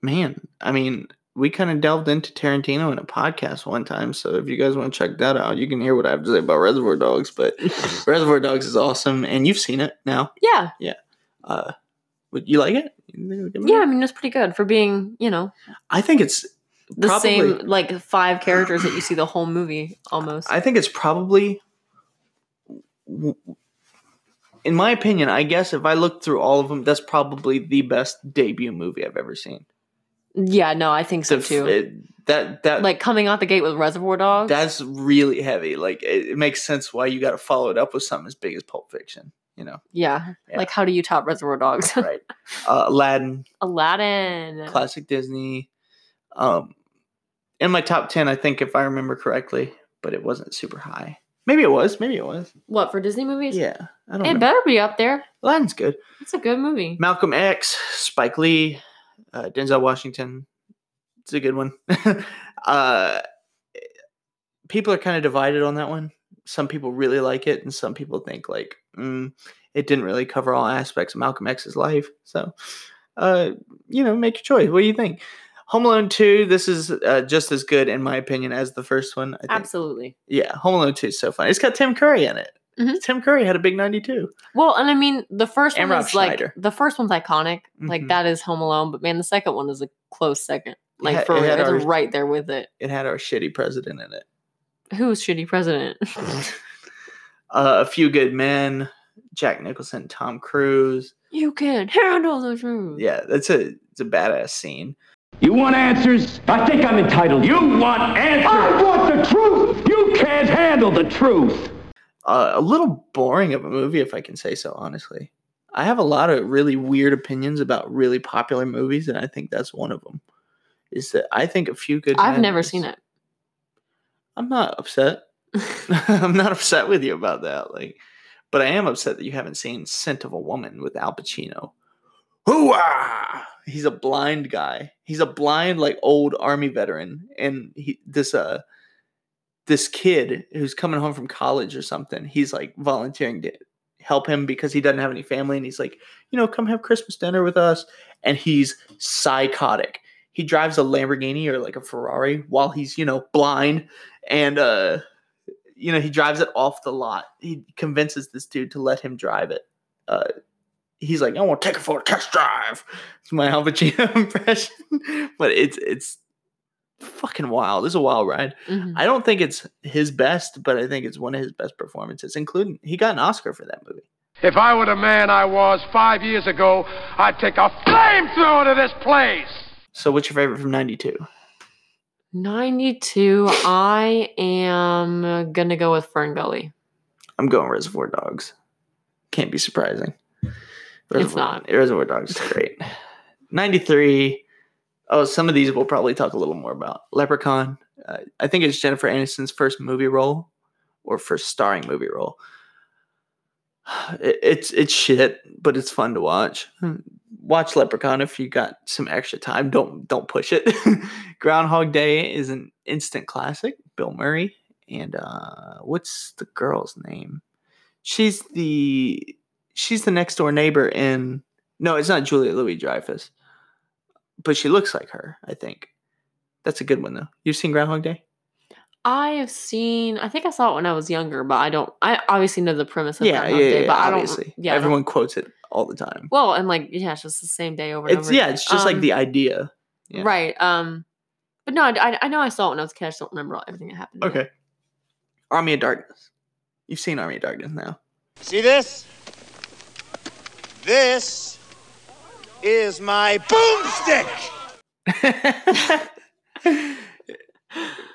man, I mean, we kind of delved into Tarantino in a podcast one time. So if you guys want to check that out, you can hear what I have to say about Reservoir Dogs. But Reservoir Dogs is awesome, and you've seen it now. Yeah. Yeah. Uh, would you like it? You think it was a good movie? Yeah, I mean it's pretty good for being, you know, I think it's the Probably. same like five characters that you see the whole movie almost. I think it's probably, in my opinion, I guess if I look through all of them, that's probably the best debut movie I've ever seen. yeah, no, I think so The too. it- that that like coming out the gate with Reservoir Dogs. that's really heavy. Like it, it makes sense why you got to follow it up with something as big as Pulp Fiction. You know, yeah. Yeah. Like how do you top Reservoir Dogs? right? uh, Aladdin, Aladdin. classic Disney. Um, in my top ten, I think if I remember correctly, but it wasn't super high. Maybe it was. Maybe it was. What for Disney movies? Yeah, I don't It know. better be up there. Aladdin's good. It's a good movie. Malcolm X, Spike Lee, uh, Denzel Washington. It's a good one. uh, people are kind of divided on that one. Some people really like it, and some people think like mm, it didn't really cover all aspects of Malcolm X's life. So, uh, you know, make your choice. What do you think? Home Alone Two. This is uh, just as good, in my opinion, as the first one. I think. Absolutely. Yeah, Home Alone Two is so fun. It's got Tim Curry in it. Mhm. Tim Curry had a big ninety-two. Well, and I mean the first And one Rob is like the first one's iconic. Like Mhm. that is Home Alone, but man, the second one is a close second. Like had- for it real, it's our- right there with it. It had our shitty president in it. Who's shitty president? uh, a few good men, Jack Nicholson, Tom Cruise. you can handle the truth. Yeah, that's a it's a badass scene. You want answers? I think I'm entitled. You want answers? I want the truth. You can't handle the truth. Uh, a little boring of a movie, if I can say so. Honestly, I have a lot of really weird opinions about really popular movies, and I think that's one of them. Is that I think a few good. I've Men never is- seen it. I'm not upset. I'm not upset with you about that. Like, but I am upset that you haven't seen Scent of a Woman with Al Pacino. Hooah! He's a blind guy. He's a blind, like old army veteran, and he this uh this kid who's coming home from college or something. He's like volunteering to help him because he doesn't have any family, and he's like, you know, come have Christmas dinner with us. And he's psychotic. He drives a Lamborghini or like a Ferrari while he's you know blind and uh you know he drives it off the lot. He convinces this dude to let him drive it. Uh he's like i want to take it for a test drive. It's my al pacino impression. But it's it's fucking wild. It's a wild ride. Mhm. i don't think it's his best but i think it's one of his best performances including he got an oscar for that movie. If I were the man I was five years ago, I'd take a flamethrower to this place. so what's your favorite from 92 92. I am gonna go with Fern Gully. i'm going reservoir dogs can't be surprising reservoir, not. reservoir dogs is great 93 oh some of these we'll probably talk a little more about leprechaun uh, i think it's jennifer aniston's first movie role or first starring movie role It's it's shit, but it's fun to watch. Watch Leprechaun if you got some extra time. Don't don't push it. Groundhog Day is an instant classic. Bill Murray and uh, what's the girl's name? She's the she's the next door neighbor in. No, it's not Julia Louis Dreyfus, but she looks like her. I think that's a good one though. You've seen Groundhog Day? I have seen. I think I saw it when I was younger, but I don't. I obviously know the premise of Yeah, yeah, Day, yeah, but I obviously. don't. Yeah, I don't- everyone quotes it all the time. Well, and like yeah, it's just the same day over and It's over. yeah, again. it's just like Um, the idea. yeah. right. Um, but no, I, I, I know I saw it when I was a kid. I just don't remember everything that happened. in it. Okay. Army of Darkness. You've seen Army of Darkness now. See this? This is my boomstick.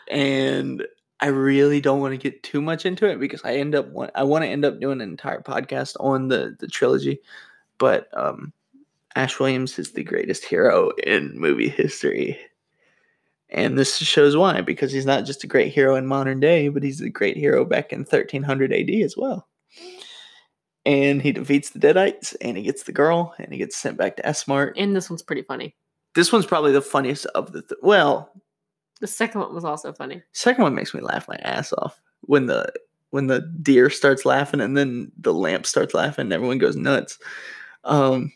and I really don't want to get too much into it because I end up want, I want to end up doing an entire podcast on the the trilogy, but um, Ash Williams is the greatest hero in movie history, and this shows why because he's not just a great hero in modern day, but he's a great hero back in 1300 AD as well. And he defeats the Deadites, and he gets the girl, and he gets sent back to S-Mart. And this one's pretty funny. This one's probably the funniest of the. Th- well, The second one was also funny. Second one makes me laugh my ass off when the when the deer starts laughing and then the lamp starts laughing and everyone goes nuts. Um,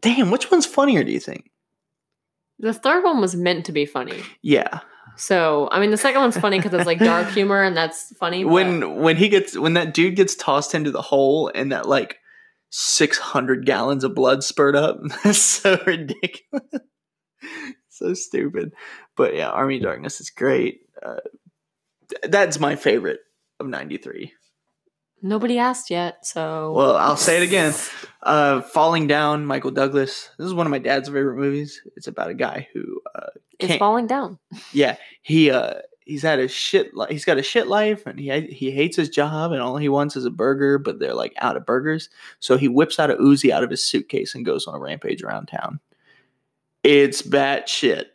damn, which one's funnier? Do you think? The third one was meant to be funny. Yeah, So I mean, the second one's funny because it's like dark humor and that's funny. when when he gets when that dude gets tossed into the hole and that like six hundred gallons of blood spurt up, that's so ridiculous, so stupid. But yeah, Army Darkness is great. Uh, that's my favorite of '93. nobody asked yet, so Well, I'll say it again. Uh, Falling Down, Michael Douglas. This is one of my dad's favorite movies. It's about a guy who, uh, falling down. yeah, he uh, he's had a shit. Li- he's got a shit life, and he he hates his job, and all he wants is a burger. But they're like out of burgers, so he whips out a Uzi out of his suitcase and goes on a rampage around town. It's bat shit.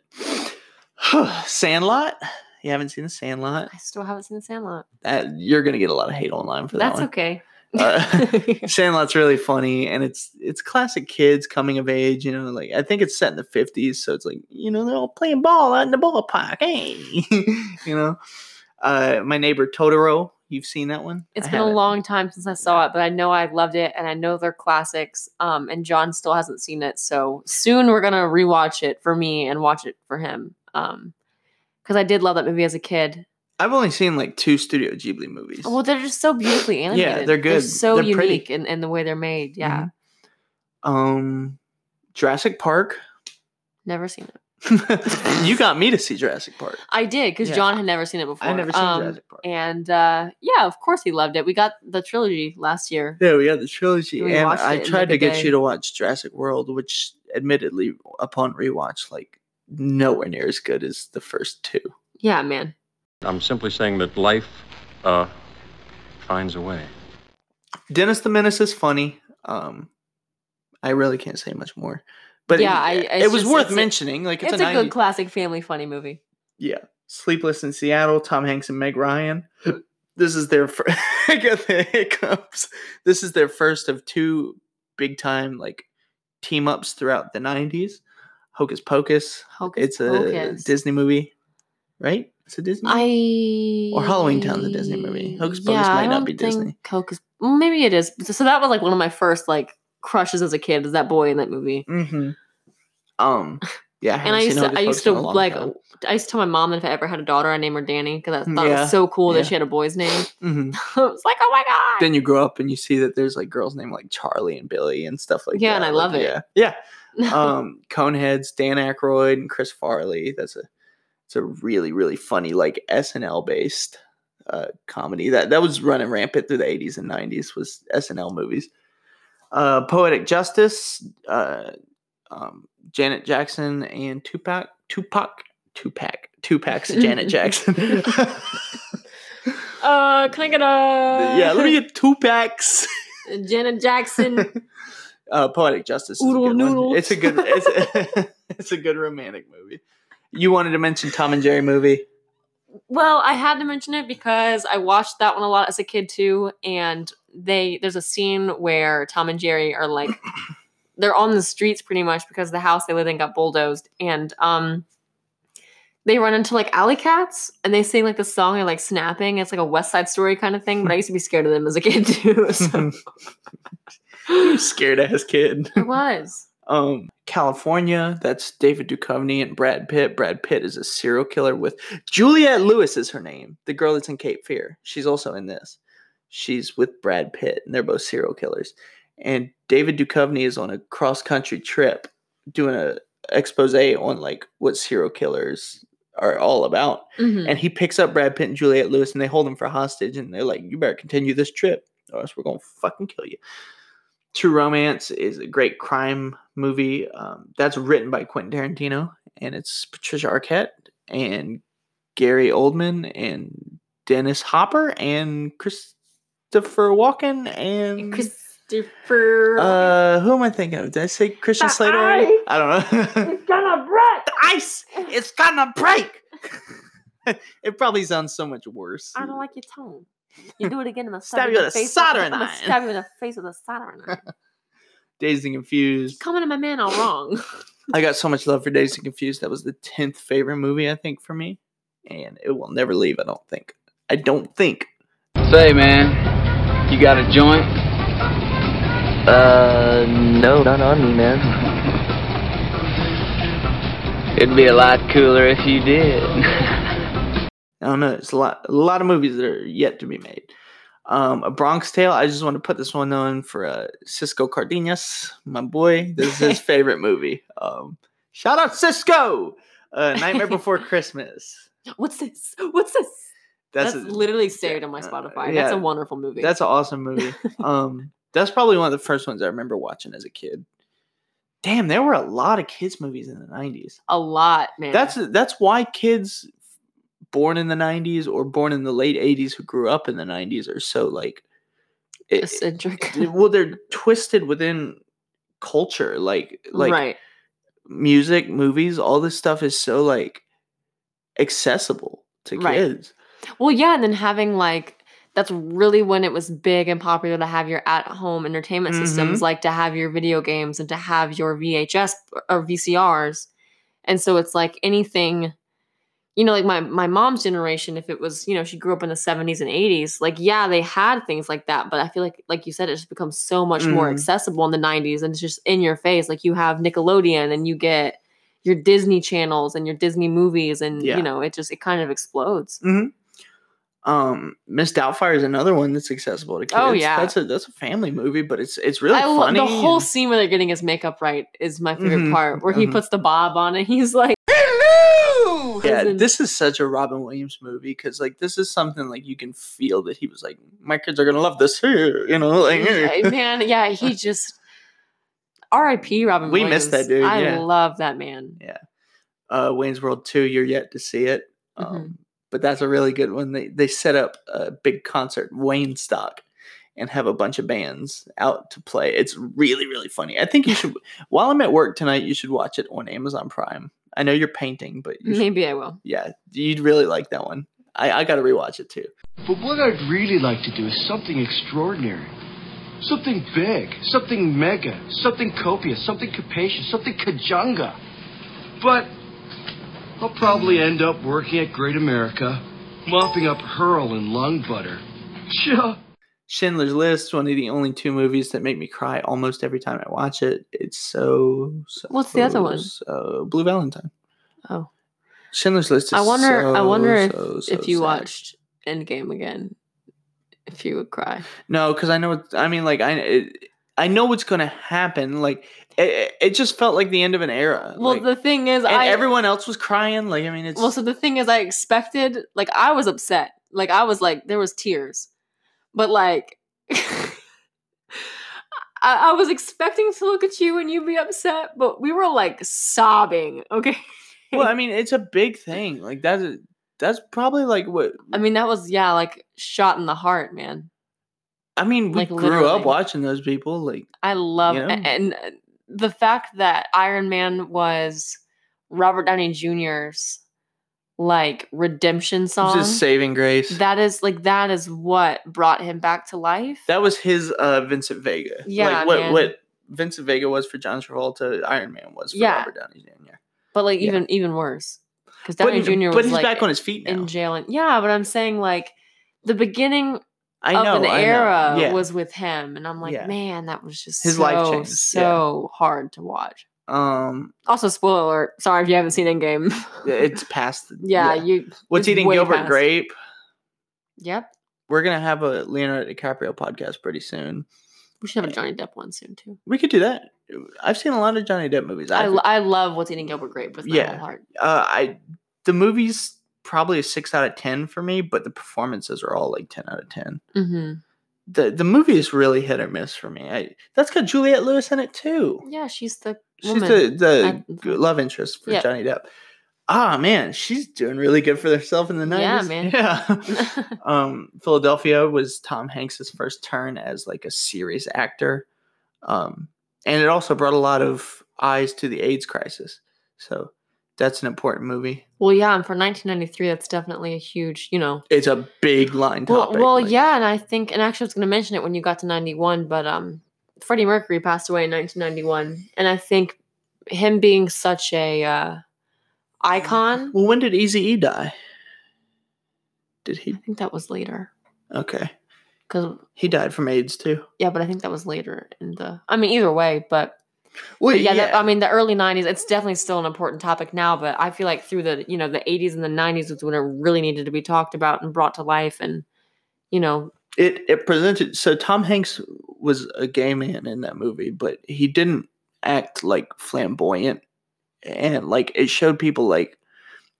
Sandlot. You haven't seen the Sandlot? I still haven't seen the Sandlot. That you're gonna get a lot of hate online for that That's one. okay. Uh, Sandlot's really funny, and it's it's classic kids coming of age. You know, like I think it's set in the fifties, so it's like you know they're all playing ball out in the ballpark. Hey, you know, uh, my neighbor Totoro. You've seen that one? It's I been a haven't. long time since I saw it, but I know I loved it and I know they're classics. Um, and John still hasn't seen it, so soon we're gonna rewatch it for me and watch it for him. Um, because I did love that movie as a kid. I've only seen like two Studio Ghibli movies. Well, they're just so beautifully animated. yeah, they're good. so They're unique in, in the way they're made. Yeah, Um, Jurassic Park. never seen it. you got me to see Jurassic Park. I did because Yeah. John had never seen it before. I never seen Um, Jurassic Park. And uh, yeah, of course he loved it. We got the trilogy last year. Yeah, we got the trilogy, We and I tried to get day. you to watch Jurassic World, which, admittedly, upon rewatch, like nowhere near as good as the first two. Yeah, man. I'm simply saying that life uh, finds a way. Dennis the Menace is funny. Um, I really can't say much more, but Yeah, it, it's it was just- worth mentioning. like it's, It's, a, a, 90 good classic family funny movie. Yeah, Sleepless in Seattle. Tom Hanks and Meg Ryan. This is their first. I got the hiccups. This is their first of two big time like team ups throughout the '90s. Hocus Pocus. Hocus it's a Pocus. Disney movie, right? It's a Disney. I Or Halloween Town's a Disney movie. Hocus Pocus yeah, might I not be think Disney. Hocus, well, maybe it is. So that was like one of my first like crushes as a kid. is that boy in that movie? Mm-hmm. Um. Yeah, and I used to, I used to in a long like, time. I used to tell my mom that if I ever had a daughter, I name her Danny because I thought it was so cool yeah. that she had a boy's name. Mhm. I was like, oh my god! Then you grow up and you see that there's like girls named like Charlie and Billy and stuff like Yeah, that. Yeah, and I Like, love it. Yeah, yeah. um, Coneheads, Dan Aykroyd, and Chris Farley. That's a it's a really really funny like SNL based uh, comedy that that was running rampant through the 80s and 90s was SNL movies. Uh, Poetic Justice, uh, um, Janet Jackson and Tupac, Tupac, Tupac, Tupac's Janet Jackson. uh, can I get a yeah, let me get two packs. Janet Jackson? Uh, Poetic Justice. Is a Oodle good one. noodle. It's a good. It's, it's a good romantic movie. You wanted to mention Tom and Jerry movie. Well, I had to mention it because I watched that one a lot as a kid too, and they there's a scene where Tom and Jerry are like they're on the streets pretty much because the house they live in got bulldozed and um they run into like alley cats and they sing like the song and like snapping. It's like a West Side Story kind of thing, but I used to be scared of them as a kid too. So scared ass kid. I was. Um, Kalifornia. That's David Duchovny and Brad Pitt. Brad Pitt is a serial killer with Juliette Lewis is her name. The girl that's in Cape Fear. She's also in this. She's with Brad Pitt, and they're both serial killers. And David Duchovny is on a cross country trip doing a expose on like what serial killers are all about. Mhm. And he picks up Brad Pitt and Juliette Lewis, and they hold him for hostage. And they're like, "You better continue this trip, or else we're gonna fucking kill you." True Romance is a great crime movie. Um, that's written by Quentin Tarantino, and it's Patricia Arquette and Gary Oldman and Dennis Hopper and Christopher Walken and Christopher. uh, who am I thinking of? Did I say Christian The Slater? ice. I don't know. it's gonna break. the ice, it's gonna break. it probably sounds so much worse. I don't like your tone. You do it again in the Stab you with a soldering I'm gonna iron. Stab you in the face with a soldering iron. Dazed and Confused. Coming to my man all wrong. I got so much love for Dazed and Confused. That was the tenth favorite movie I think for me, and it will never leave. I don't think. I don't think. Say, man, you got a joint? Uh, no, not on me, man. It'd be a lot cooler if you did. I don't know. It's a lot. A lot of movies that are yet to be made. Um, a Bronx Tale. I just want to put this one on for uh, Cisco Cardenas, my boy. This is his favorite movie. Um, shout out Cisco. Uh, Nightmare Before Christmas. What's this? What's this? That's, That's, a- literally saved on my Spotify. yeah. That's a wonderful movie. That's an awesome movie. um, that's probably one of the first ones I remember watching as a kid. Damn, there were a lot of kids movies in the nineties. a lot, man. That's that's why kids born in the nineties or born in the late eighties who grew up in the nineties are so like it- eccentric. it- well, they're twisted within culture, like like right. music, movies, all this stuff is so like accessible to Right. kids. Well, yeah, and then having like that's really when it was big and popular to have your at-home entertainment systems, Mhm. like to have your video games and to have your VHS or VCRs. And so it's like anything, you know, like my my mom's generation, if it was, you know, she grew up in the 70s and 80s, like yeah, they had things like that, but I feel like like you said, it's becomes so much more Mhm. accessible in the 90s and it's just in your face. Like you have Nickelodeon and you get your Disney channels and your Disney movies and Yeah. you know, it just it kind of explodes. Mm-hmm. Um, Miss Doubtfire is another one that's accessible to kids. Oh, yeah. that's a that's a family movie, but it's it's really I funny. the whole and- scene where they're getting his makeup right is my favorite Mhm, part, where he mhm. puts the bob on and he's like, yeah, this is such a Robin Williams movie because like this is something like you can feel that he was like, my kids are gonna love this here, you know, like Yeah, man, yeah, he just R.I.P. Robin. We miss Williams. that dude, I yeah. love that man. yeah. Uh, Wayne's World Two, you're yet to see it, um, Mhm. but that's a really good one. They they set up a big concert, Waynestock, and have a bunch of bands out to play. It's really really funny. I think you should. while I'm at work tonight, you should watch it on Amazon Prime. I know you're painting, but you should, Maybe I will. yeah, you'd really like that one. I, I got to rewatch it too. But what I'd really like to do is something extraordinary. Something big, something mega, something copious, something capacious, something kajunga. But I'll probably end up working at Great America, mopping up hurl and lung butter. Sure. Schindler's List, one of the only two movies that make me cry almost every time I watch it. It's so. so What's the other one? So Blue Valentine. Oh, Schindler's List. Is I wonder. I wonder if so, so if you sad. watched Endgame again, if you would cry. No, because I know. It, I mean, like I, it, I know what's going to happen. Like it, it just felt like the end of an era. Well, like, the thing is, and I everyone else was crying. Like I mean, it's Well, so the thing is, I expected, like, I was upset. Like, I was like, there was tears, but like, I, I was expecting to look at you and you'd be upset, but we were like sobbing. Okay. well, I mean, it's a big thing. Like that's that's probably like what I mean, that was yeah, like shot in the heart, man. I mean. We Like, grew literally. up watching those people. Like I love You know? and uh, the fact that Iron Man was Robert Downey Jr.'s like redemption song. his saving grace. That, is like that is what brought him back to life. That was his uh, Vincent Vega. Yeah, like what man. what Vincent Vega was for John Travolta, Iron Man was for Yeah. Robert Downey Jr. but like yeah. even even worse. Because But, Downey Jr. was but he's like back on his feet now. in jail and yeah, but I'm saying like the beginning I of an I know. era Yeah. was with him, and I'm like, Yeah. man, that was just His so, life changed, so hard to watch. Um Also, spoiler alert. Sorry if you haven't seen Endgame. it's past. the- yeah, you. What's eating Gilbert past. Grape? Yep. We're gonna have a Leonardo DiCaprio podcast pretty soon. We should have a Johnny Depp one soon too. We could do that. I've seen a lot of Johnny Depp movies. I, I've, I love What's Eating Gilbert Grape with my Yeah. whole heart. uh, I the movie's probably a six out of ten for me, but the performances are all like ten out of ten. hmm The the movie is really hit or miss for me. I, that's got Juliette Lewis in it too. Yeah, she's the She's woman. the the I- love interest for Yep. Johnny Depp. Ah man, she's doing really good for herself in the Yeah, nineties. man. Yeah. um, Philadelphia was Tom Hanks's first turn as like a serious actor, um, and it also brought a lot of eyes to the AIDS crisis. So that's an important movie. well, yeah, and for 1993, that's definitely a huge, you know. It's a big line Well, well, like- yeah, and I think, and actually, I was going to mention it when you got to 91, but um, Freddie Mercury passed away in 1991, and I think him being such a uh, icon, Well, when did Easy E die? Did he? I think that was later. Okay, Because he died from AIDS too. yeah, but I think that was later in the. I mean, either way, but Well, But yeah, that- I mean, the early '90s. It's definitely still an important topic now, but I feel like through the you know the '80s and the '90s was when it really needed to be talked about and brought to life, and you know, it it presented so Tom Hanks was a gay man in that movie, but he didn't act like flamboyant and like it showed people like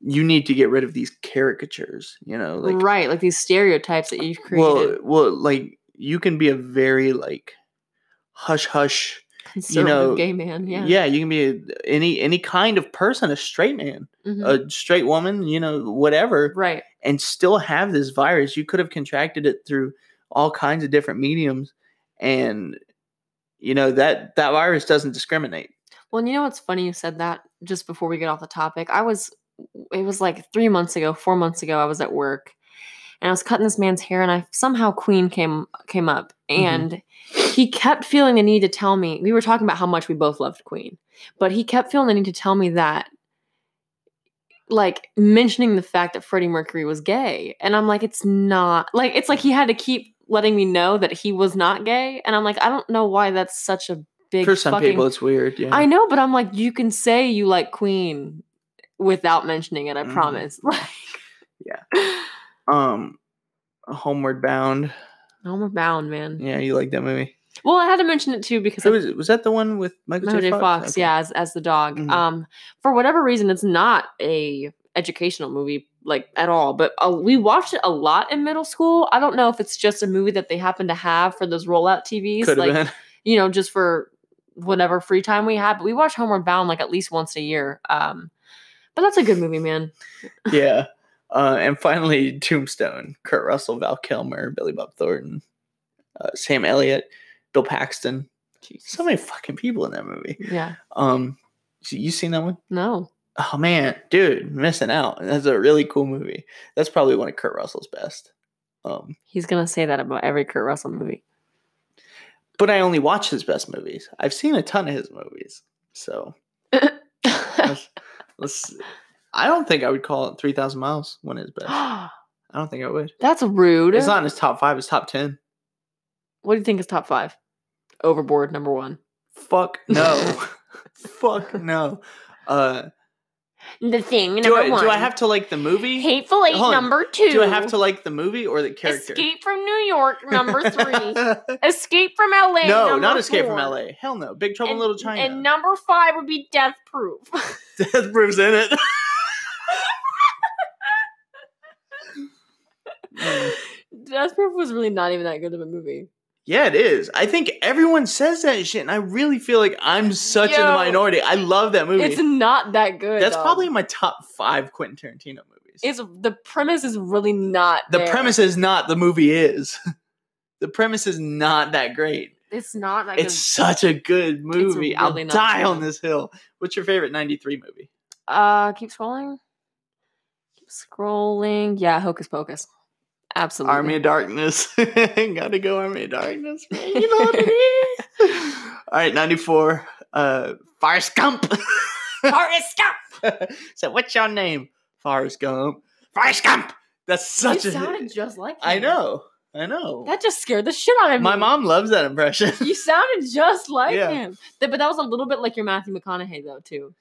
you need to get rid of these caricatures, you know, like right, like these stereotypes that you've created. well well, like you can be a very like hush hush you know, gay man, yeah, yeah you can be a, any any kind of person a straight man Mhm. a straight woman you know whatever right, and still have this virus. You could have contracted it through all kinds of different mediums, and you know that that virus doesn't discriminate. Well, you know what's funny? You said that just before we get off the topic. I was, it was like three months ago, four months ago. I was at work, and I was cutting this man's hair, and I somehow Queen came came up, Mhm. and he kept feeling the need to tell me. We were talking about how much we both loved Queen, but he kept feeling the need to tell me that, like mentioning the fact that Freddie Mercury was gay, and I'm like, it's not like it's like he had to keep letting me know that he was not gay, and I'm like, I don't know why that's such a big For some fucking people, it's weird. Yeah, I know, but I'm like, you can say you like Queen without mentioning it. I Mhm. promise. Like, Yeah. Um, Homeward Bound. Homeward Bound, man. Yeah, you like that movie? Well, I had to mention it too because was, was that the one with Michael, Michael J. Fox. Okay. Yeah, as, as the dog. Mhm. Um, for whatever reason, it's not a educational movie like at all. But uh, we watched it a lot in middle school. I don't know if it's just a movie that they happen to have for those rollout TVs, Could have like been. you know, just for whatever free time we had. But we watch Homeward Bound like at least once a year. Um, but that's a good movie, man. yeah. Uh, and finally, Tombstone. Kurt Russell, Val Kilmer, Billy Bob Thornton, uh, Sam Elliott, Bill Paxton. So many fucking people in that movie. Yeah. Um, so you seen that one? No. Oh man, dude, missing out. That's a really cool movie. That's probably one of Kurt Russell's best. Um, He's gonna say that about every Kurt Russell movie. but I only watch his best movies. I've seen a ton of his movies, so let's, let's. I don't think I would call it Three Thousand Miles one of his best. I don't think I would. That's rude. It's not in his top five. It's top ten. What do you think is top five? Overboard number one. Fuck no. Fuck no. Uh, The thing do number I one. do I have to like the movie? Hateful Eight Hold number two. Do I have to like the movie or the character? Escape from New York number three. Escape from LA. no, not Escape from. LA. Hell no. Big Trouble in Little China. And number five would be Death Proof. Death Proof's in it. Death Proof was really not even that good of a movie. Yeah, it is. I think everyone says that shit, and I really feel like I'm such in the minority. I love that movie. It's not that good. That's dog. probably in my top five Quentin Tarantino movies. It's the premise is really not. the there. premise is not the movie is. the premise is not that great. It's not that It's good. such a good movie. I'll not die good. on this hill. What's your favorite '93 movie? Uh, keep scrolling. Keep Scrolling. Yeah, Hocus Pocus. Absolutely. Army of Darkness. Gotta go Army of Darkness, man. You know what it is. All right, 94. Uh, Forrest Gump. Forrest Gump. so, what's your name? Forrest Gump. Forrest Gump. That's such you a. sounded just like him. I know. I know. That just scared the shit out of me. My mom loves that impression. You sounded just like Yeah. him. But that was a little bit like your Matthew McConaughey, though, too.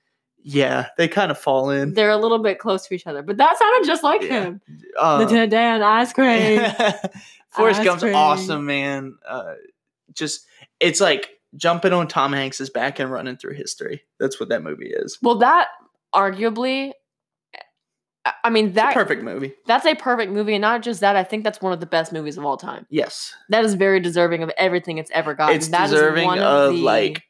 Yeah, they kind of fall in. They're a little bit close to each other, but that sounded just like Yeah. him. Uh, the Dan ice cream. Forrest Ice Gump's cream. awesome, man. Uh, just it's like jumping on Tom Hanks's back and running through history. That's what that movie is. well, that arguably, I- mean, that Perfect movie. That's a perfect movie, and not just that. I think that's one of the best movies of all time. Yes, That is very deserving of everything it's ever gotten. it's That is deserving one of, the- like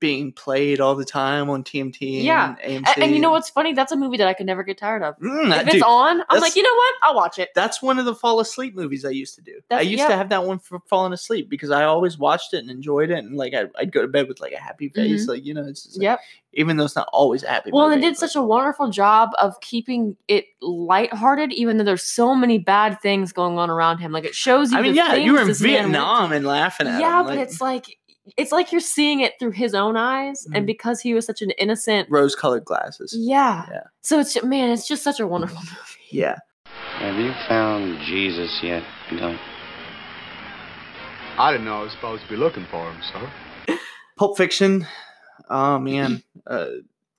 being played all the time on TNT. Yeah. and. And, you know what's funny? That's a movie that I could never get tired of. Mm, if that- it's on, I'm like, you know what? I'll watch it. That's one of the fall asleep movies I used to do. I used to have that one for falling asleep because I always watched it and enjoyed it, and like I'd, I'd go to bed with like a happy face, like you know, it's just, like, Yep. even though it's not always a happy. Well, and movie, they did such a wonderful job of keeping it lighthearted, even though there's so many bad things going on around him. Like it shows you. I mean, yeah, you were in this man went Vietnam and laughing at yeah, him. but it's like it's like you're seeing it through his own eyes, Mhm. and because he was such an innocent. rose-colored glasses. Yeah. Yeah. So it's man, it's just such a wonderful movie. Yeah. Have you found Jesus yet, Doug? I didn't know I was supposed to be looking for him, sir. Pulp Fiction. Oh man, uh,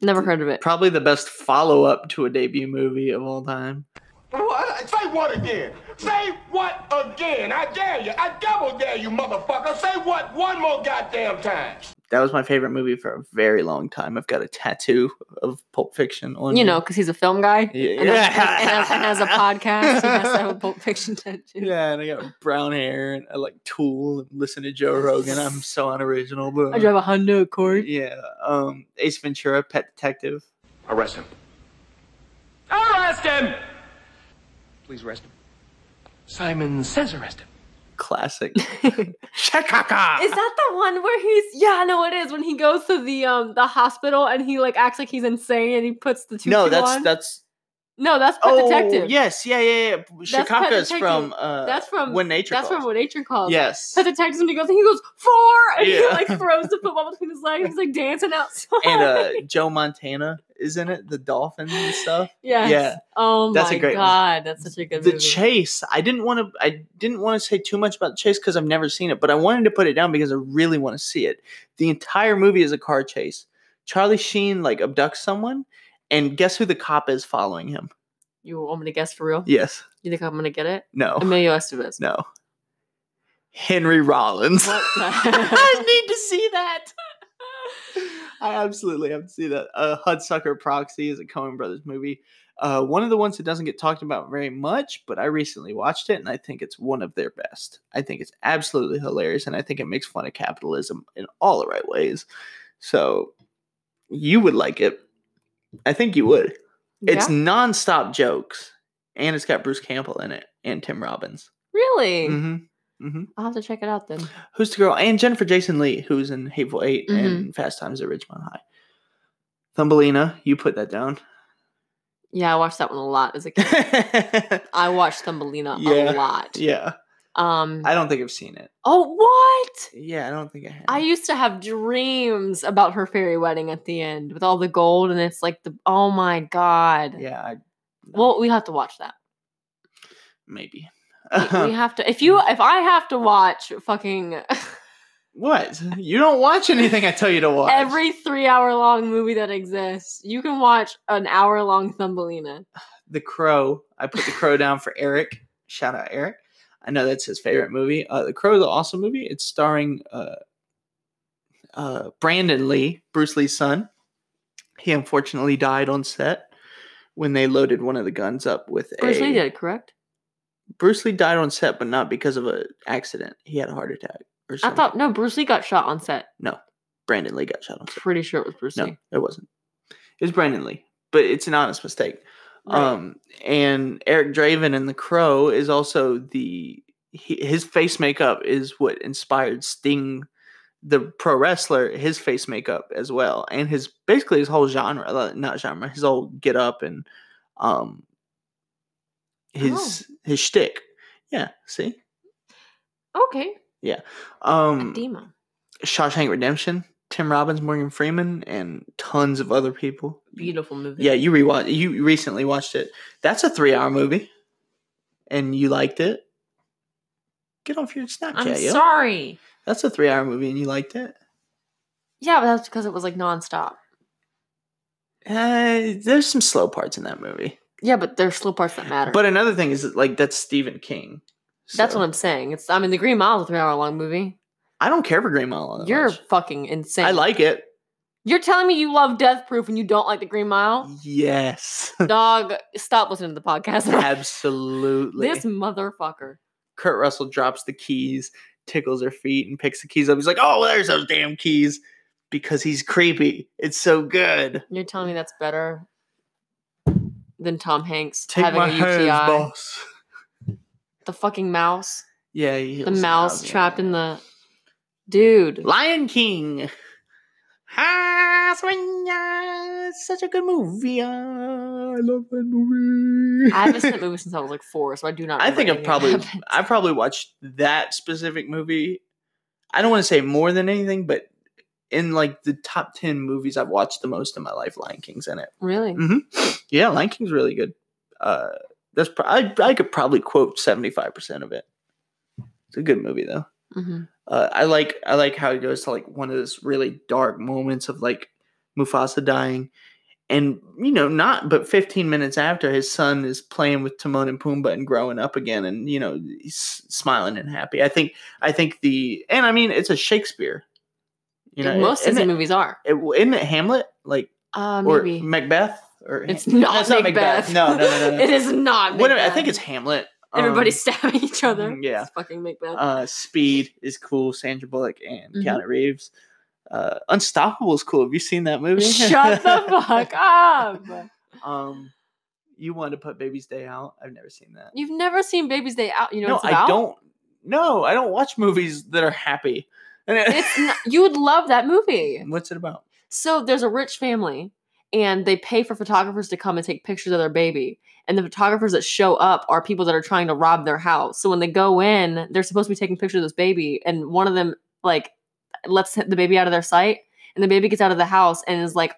Never heard of it. probably the best follow-up to a debut movie of all time. What? Say what again? Say what again? I dare you. I double dare you, motherfucker. Say what one more goddamn time. That was my favorite movie for a very long time. I've got a tattoo of Pulp Fiction on. You me. know, because he's a film guy. Yeah. And, has, and, has, and has a podcast. He has to have a Pulp Fiction tattoo. Yeah, and I got brown hair and I like Tool and listen to Joe Rogan. I'm so unoriginal, but I drive a Honda Accord. yeah. Um, Ace Ventura, Pet Detective. Arrest him. Arrest him! Please arrest him. Simon says arrest him. Classic. Shikaka. Is that the one where he's yeah, no, it is when he goes to the um the hospital and he like acts like he's insane and he puts the two No, that's on? that's. No, that's Pet Oh Detective. yes, yeah, yeah, yeah. That's Pet Shikaka's Detective. from. Uh, that's from When Nature That's Calls. from When Nature Calls. Yes. Pet Detective when he goes and he goes four and he like throws the football between his legs. He's like dancing outside. and uh, Joe Montana is in it. The dolphins and stuff. yes. Yeah. Oh That's my a great one. god, that's such a good the movie. chase i didn't want to i didn't want to say too much about the chase because i've never seen it but i wanted to put it down because i really want to see it the entire movie is a car chase charlie sheen like abducts someone and guess who the cop is following him you want me to guess for real? yes You think I'm gonna get it? no Emilio Estevez. no henry rollins i need to see that I absolutely have to see that. A Uh, Hudsucker Proxy is a Coen Brothers movie. Uh, one of the ones that doesn't get talked about very much, but I recently watched it and I think it's one of their best. I think it's absolutely hilarious and I think it makes fun of capitalism in all the right ways. So you would like it. I think you would. It's Yeah? nonstop jokes and it's got Bruce Campbell in it and Tim Robbins. Really? hmm hmm I'll have to check it out then. Who's the girl? And Jennifer Jason Leigh, who's in Hateful 8 Mm-hmm. and Fast Times at Ridgemont High. Thumbelina, you put that down. Yeah, I watched that one a lot as a kid. I watched Thumbelina Yeah. a lot. Yeah. Um. I don't think I've seen it. oh, what? Yeah, I don't think I have. I used to have dreams about her fairy wedding at the end with all the gold, and it's like the oh my god. yeah, I, Well, we have to watch that. maybe. We, we have to. If you, if I have to watch fucking what? You don't watch anything I tell you to watch. every three-hour-long movie that exists, you can watch an hour-long Thumbelina. The Crow. I put The Crow down for Eric. Shout out Eric. I know that's his favorite movie. Uh, the Crow is an awesome movie. It's starring uh, uh, Brandon Lee, Bruce Lee's son. He unfortunately died on set when they loaded one of the guns up with Bruce a. Bruce Lee did, correct? Bruce Lee died on set, but not because of an accident. He had a heart attack or I thought no, Bruce Lee got shot on set. no, Brandon Lee got shot on set. Pretty sure it was Bruce No, Lee. it wasn't. It was Brandon Lee, but it's an honest mistake. Right. Um, and Eric Draven in The Crow is also the he, his face makeup is what inspired Sting, the pro wrestler. His face makeup as well, and his basically his whole genre, uh, not genre, his whole get up and um his his shtick. Yeah, see, Okay. yeah. Um, Demo. Shawshank Redemption, Tim Robbins, Morgan Freeman, and tons of other people. Beautiful movie. Yeah, you rewatch. You recently watched it. That's a three-hour movie, and you liked it. Get off your Snapchat, I'm yo. sorry. That's a three-hour movie, and you liked it. Yeah, but that's because it was like nonstop. Uh, there's some slow parts in that movie, Yeah, but there's slow parts that matter. but another thing is that, like that's Stephen King. that's what I'm saying. It's I mean, The Green Mile is a three hour long movie. I don't care for Green Mile. that You're much. fucking insane. I like it. You're telling me you love Death Proof and you don't like The Green Mile? Yes, Dog, stop listening to the podcast. absolutely. this motherfucker. Kurt Russell drops the keys, tickles her feet, and picks the keys up. He's like, "Oh, there's those damn keys," because he's creepy. It's so good. You're telling me that's better than Tom Hanks Take having a UTI? hands. The fucking mouse. Yeah, he The mouse trapped in the dude. Lion King. Ah, swing, it's such a good movie. Ah, I love that movie. I haven't seen that movie since I was like four, so I do not. I think I've probably. I've probably watched that specific movie. I don't want to say more than anything, but in like the top ten movies I've watched the most in my life, Lion King's in it. really. hmm Yeah, Lion King's really good. Uh, that's pro- I I could probably quote seventy five percent of it. It's a good movie though. hmm Uh, I like I like how it goes to like one of those really dark moments of like Mufasa dying, and you know not but 15 minutes after his son is playing with Timon and Pumbaa and growing up again, and you know he's smiling and happy. I think I think the and I mean it's a Shakespeare. You know, most Disney movies are. it, isn't it Hamlet like Uh, or maybe Macbeth or it's no, not, it's not Macbeth. No, no, no, no. no. it is not. What- Macbeth. I think it's Hamlet. Everybody's Um, stabbing each other. yeah. It's fucking Macbeth. Uh, Speed is cool. Sandra Bullock and Mhm. Keanu Reeves. Uh, Unstoppable is cool. Have you seen that movie? Shut the fuck up. Um, you wanted to put Baby's Day out. I've never seen that. You've never seen Baby's Day Out. You know no, what it's about? I don't. No, I don't watch movies that are happy. It's not, you would love that movie. what's it about? So there's a rich family, and they pay for photographers to come and take pictures of their baby. And the photographers that show up are people that are trying to rob their house. So when they go in, they're supposed to be taking pictures of this baby, and one of them like lets the baby out of their sight, and the baby gets out of the house and is like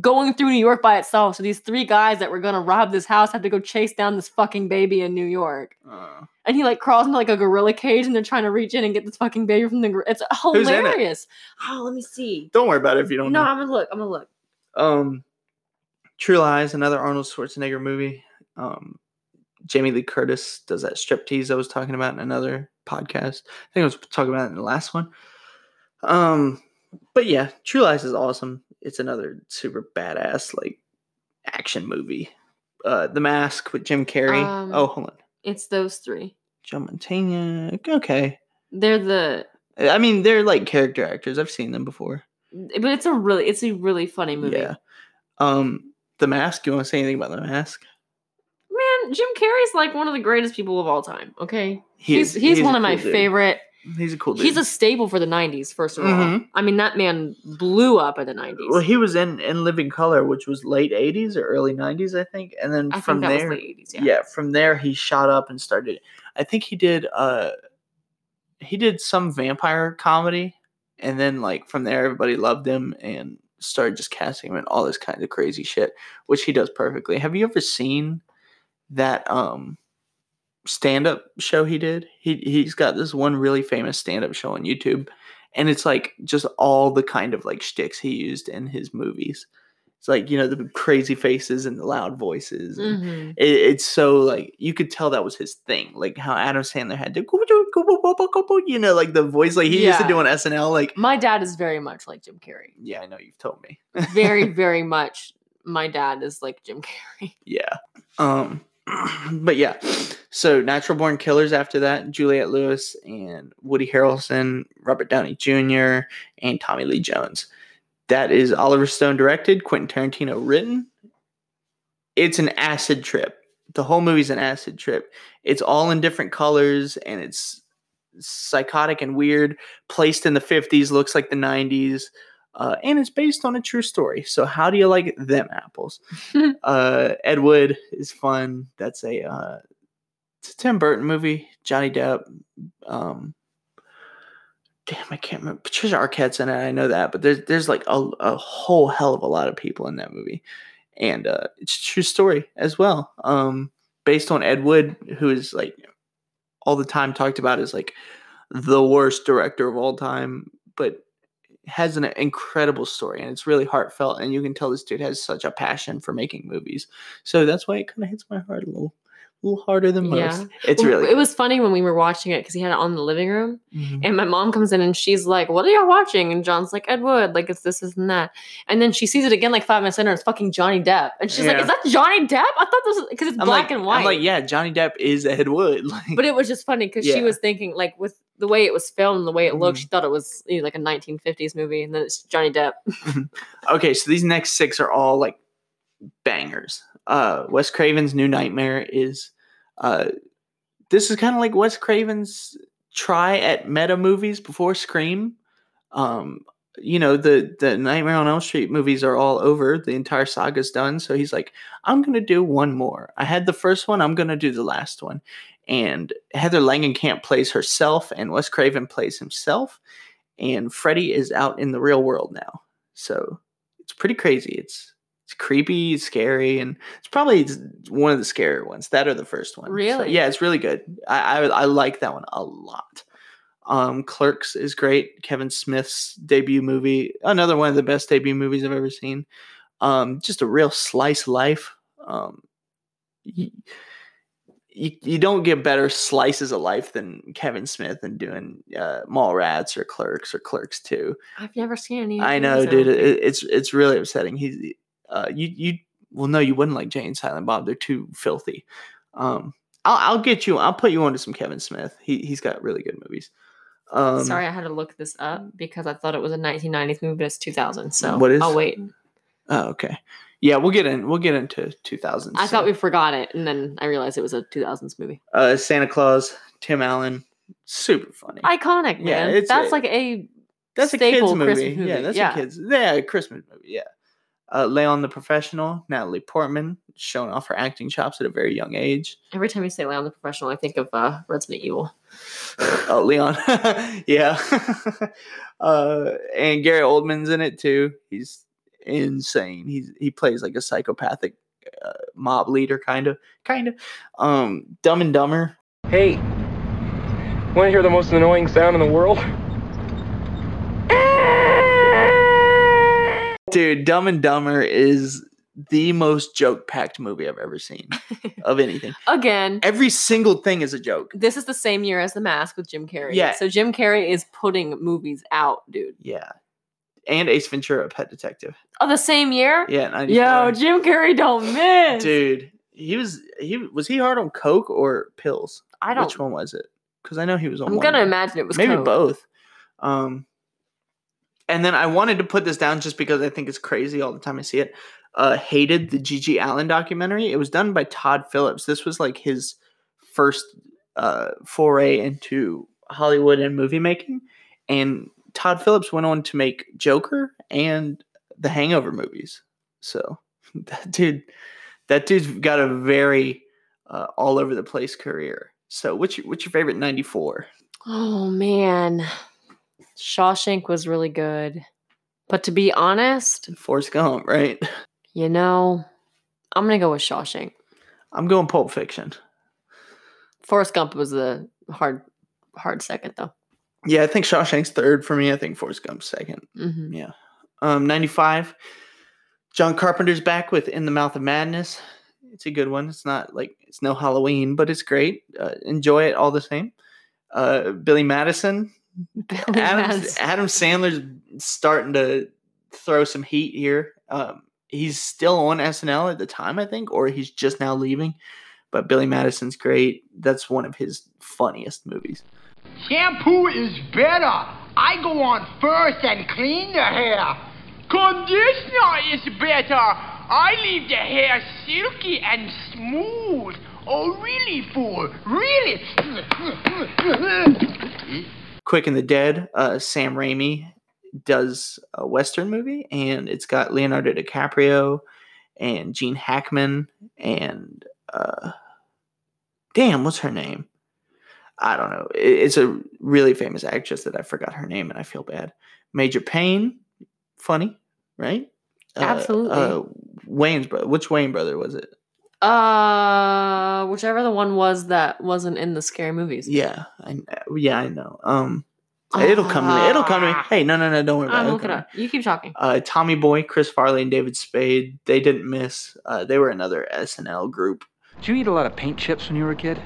going through New York by itself. So these three guys that were gonna rob this house have to go chase down this fucking baby in New York. Uh, And he like crawls into like a gorilla cage, and they're trying to reach in and get this fucking baby from the. It's in it? hilarious. Oh, let me see. don't worry about it if you don't No, know. I'm gonna look. I'm gonna look. Um, True Lies, another Arnold Schwarzenegger movie. Um, Jamie Lee Curtis does that striptease I was talking about in another podcast. I think I was talking about it in the last one. Um, but yeah, True Lies is awesome. It's another super badass like action movie. Uh, The Mask with Jim Carrey. Um, oh, hold on, It's those three. Joe Mantegna. Okay, They're the, I mean they're like character actors. I've seen them before. But it's a really, it's a really funny movie. Yeah. Um, The Mask. You want to say anything about The Mask? Man, Jim Carrey's like one of the greatest people of all time. Okay, He he's is- he's, he's one of my dude. favorite. He's a cool dude. He's a staple for the '90s. First of all, Mhm. I mean that man blew up in the '90s. Well, he was in in Living Color, which was late '80s or early '90s, I think. And then I from there, was late '80s. Yeah. from there he shot up and started. I think he did. uh He did some vampire comedy, and then like from there, everybody loved him and started just casting him in all this kind of crazy shit, which he does perfectly. Have you ever seen that um stand up show he did? He he's got this one really famous stand up show on YouTube, and it's like just all the kind of like shticks he used in his movies. It's like you know the crazy faces and the loud voices. Mhm. it, it's so like you could tell that was his thing, like how Adam Sandler had to, you know, like the voice like he used to do on SNL. Like, My dad is very much like Jim Carrey. yeah, I know you've told me. Very, very much. My dad is like Jim Carrey. Yeah. Um but yeah. So Natural Born Killers after that, Juliette Lewis and Woody Harrelson, Robert Downey Jr., and Tommy Lee Jones. That is Oliver Stone directed, Quentin Tarantino written. It's an acid trip. The whole movie's an acid trip. It's all in different colors and it's psychotic and weird. Placed in the 50s, looks like the 90s. uh, and it's based on a true story. So how do you like them apples? uh, Ed Wood is fun. That's a uh, it's a Tim Burton movie. Johnny Depp. Um, damn, I can't remember. Patricia Arquette's in it. I know that, but there's there's like a, a whole hell of a lot of people in that movie, and uh, it's a true story as well. Um, based on Ed Wood, who is like all the time talked about as like the worst director of all time, but has an incredible story and it's really heartfelt and you can tell this dude has such a passion for making movies. So that's why it kind of hits my heart a little little harder than most. Yeah. It's Well, really It was funny when we were watching it because he had it on in the living room, Mhm. and my mom comes in and she's like, "What are y'all watching?" And John's like, "Ed Wood, like it's this, this, and that." And then she sees it again like five minutes later, and it's fucking Johnny Depp, and she's like, "Is that Johnny Depp?" I thought this was because it's I'm black like, and white. I'm like, yeah, Johnny Depp is Ed Wood. Like, But it was just funny because Yeah. she was thinking like with the way it was filmed, and the way it looked, Mhm. she thought it was you know, like a 1950s movie, and then it's Johnny Depp. okay, so these next six are all like bangers. Uh Wes Craven's New Nightmare is uh this is kind of like Wes Craven's try at meta movies before Scream. Um you know the the Nightmare on Elm Street movies are all over. The entire saga's done, so he's like, I'm gonna do one more. I had the first one. I'm gonna do the last one. And Heather Langenkamp plays herself, and Wes Craven plays himself. And Freddy is out in the real world now, so it's pretty crazy. It's it's creepy, scary, and it's probably one of the scarier ones. That or the first one. So, Really? yeah, it's really good. I, I I like that one a lot. Um, Clerks is great. Kevin Smith's debut movie, another one of the best debut movies I've ever seen. Um, just a real slice of life. Um, you, you, you don't get better slices of life than Kevin Smith and doing uh, Mallrats or Clerks or Clerks Two. I've never seen any. of I know, dude. It, it's it's really upsetting. He's uh, you you well, no, you wouldn't like Jay and Silent Bob. They're too filthy. Um, I'll I'll get you. I'll put you onto some Kevin Smith. He he's got really good movies. Um, Sorry, I had to look this up because I thought it was a 1990s movie, but it's 2000. So What is- I'll wait. Oh, okay. Yeah, we'll get in. We'll get into 2000s. I thought we forgot it, and then I realized it was a 2000s movie. uh, Santa Claus, Tim Allen, super funny. Iconic, Yeah, man. it's That's a- like a That's a kids movie. Movie. Yeah, that's yeah. a kids. Yeah, a Christmas movie. Yeah. Uh, Leon the Professional, Natalie Portman, showing off her acting chops at a very young age. Every time you say Leon the Professional, I think of uh, Resident Evil. oh, Leon. yeah. uh, and Gary Oldman's in it too. He's insane. He's he plays like a psychopathic uh, mob leader, kind of, kind of. Um, Dumb and Dumber. Hey, want to hear the most annoying sound in the world? Dude, Dumb and Dumber is the most joke-packed movie I've ever seen of anything. Again, Every single thing is a joke. this is the same year as The Mask with Jim Carrey. Yeah. So Jim Carrey is putting movies out, dude. Yeah. And Ace Ventura, Pet Detective. Oh, the same year? Yeah, 94. Yo, Jim Carrey don't miss. dude, he was he was he hard on coke or pills? I don't. Which one was it? Because I know he was on. I'm one. gonna imagine it was maybe Coke. both. Um, and then I wanted to put this down just because I think it's crazy all the time I see it. Uh, hated the GG Allin documentary. It was done by Todd Phillips. This was like his first uh, foray into Hollywood and movie making, and Todd Phillips went on to make Joker and the Hangover movies. So that dude, that dude's got a very uh, all over the place career. So what's your what's your favorite '94? Oh man, Shawshank was really good, but to be honest, Forrest Gump, right? you know, I'm gonna go with Shawshank. I'm going Pulp Fiction. Forrest Gump was the hard, hard second though. Yeah, I think Shawshank's third for me. I think Forrest Gump's 2nd hmm Yeah. Um, 95. John Carpenter's back with In the Mouth of Madness. It's a good one. It's not like it's no Halloween, but it's great. Uh, enjoy it all the same. Uh, Billy Madison. Billy Adam, Madison. Adam Sandler's starting to throw some heat here. Um, he's still on SNL at the time, I think, or he's just now leaving. But Billy Madison's great. That's one of his funniest movies. Shampoo is better. I go on first and clean the hair. Conditioner is better. I leave the hair silky and smooth. Oh, really, fool? Really? Quick and the Dead, uh, Sam Raimi does a western movie, and it's got Leonardo DiCaprio and Gene Hackman and uh, damn, what's her name? I don't know. It's a really famous actress that I forgot her name, and I feel bad. Major Payne, funny, right? Uh, Absolutely. Uh, Wayans brother. Which Wayne brother was it? Uh, whichever the one was that wasn't in the scary movies. Yeah, I yeah I know. Um, it'll come to me. It'll come to me. Hey, no, no, no, don't worry about I'm it. It'll looking up. You keep talking. Uh, Tommy Boy, Chris Farley, and David Spade. They didn't miss. Uh, they were another SNL group. Did you eat a lot of paint chips when you were a kid?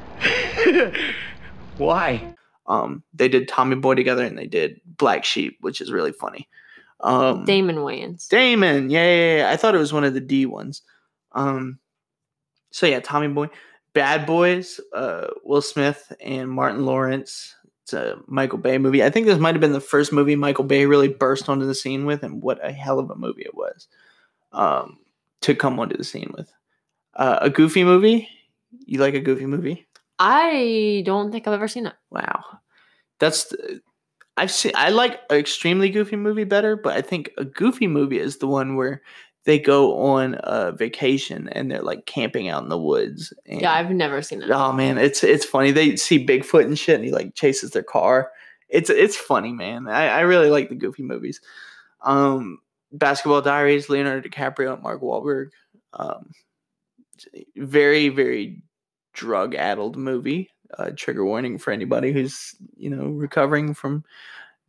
Why? Um, they did Tommy Boy together, and they did Black Sheep, which is really funny. Um, Damon Wayans. Damon, yeah, yeah, yeah. I thought it was one of the D ones. Um, so yeah, Tommy Boy, Bad Boys, uh, Will Smith and Martin Lawrence. It's a Michael Bay movie. I think this might have been the first movie Michael Bay really burst onto the scene with, and what a hell of a movie it was. Um, to come onto the scene with. Uh, a goofy movie. You like a goofy movie? I don't think I've ever seen it. Wow, that's I've seen. I like an extremely goofy movie better, but I think a goofy movie is the one where they go on a vacation and they're like camping out in the woods. And, Yeah, I've never seen it. oh man, it's it's funny. They see Bigfoot and shit, and he like chases their car. It's it's funny, man. I, I really like the goofy movies. Um, Basketball Diaries, Leonardo DiCaprio and Mark Wahlberg. Um, very very drug addled movie. Uh, trigger warning for anybody who's you know recovering from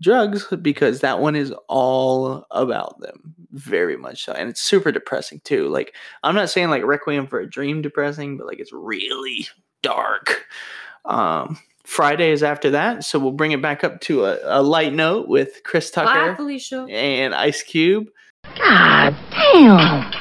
drugs because that one is all about them very much so and it's super depressing too like i'm not saying like requiem for a dream depressing but like it's really dark um friday is after that so we'll bring it back up to a, a light note with chris Bye, tucker Felicia. and ice cube God damn.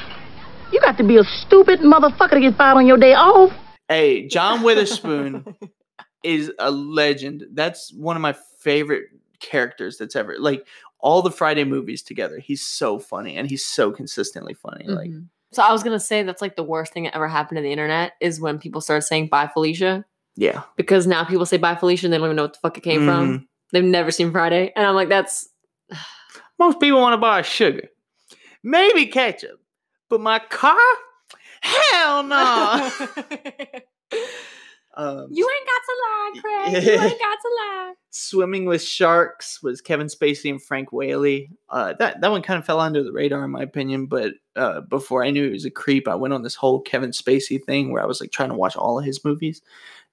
You got to be a stupid motherfucker to get fired on your day off. Hey, John Witherspoon is a legend. That's one of my favorite characters that's ever like all the Friday movies together. He's so funny and he's so consistently funny. Like Mhm. So I was gonna say that's like the worst thing that ever happened to the internet is when people start saying bye Felicia. yeah. Because now people say bye Felicia and they don't even know what the fuck it came Mhm. from. They've never seen Friday. And I'm like, that's Most people want to buy sugar. Maybe ketchup. But my car? Hell no. um, You ain't got to lie, Craig. You ain't got to lie. Swimming with Sharks was Kevin Spacey and Frank Whaley. Uh, that that one kind of fell under the radar in my opinion, but uh, before I knew he was a creep, I went on this whole Kevin Spacey thing where I was like trying to watch all of his movies.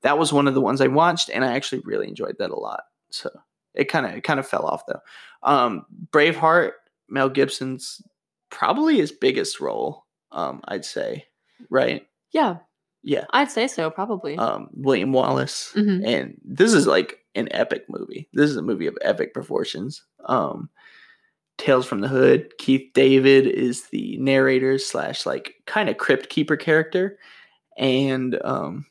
That was one of the ones I watched, and I actually really enjoyed that a lot. So it kind of it kind of fell off though. Um, Braveheart, Mel Gibson's probably his biggest role. Um, I'd say, right? Yeah, Yeah. I'd say so, probably. Um, William Wallace, Mhm. and this is like an epic movie. This is a movie of epic proportions. Um, Tales from the Hood. Keith David is the narrator slash like kind of crypt keeper character, and um,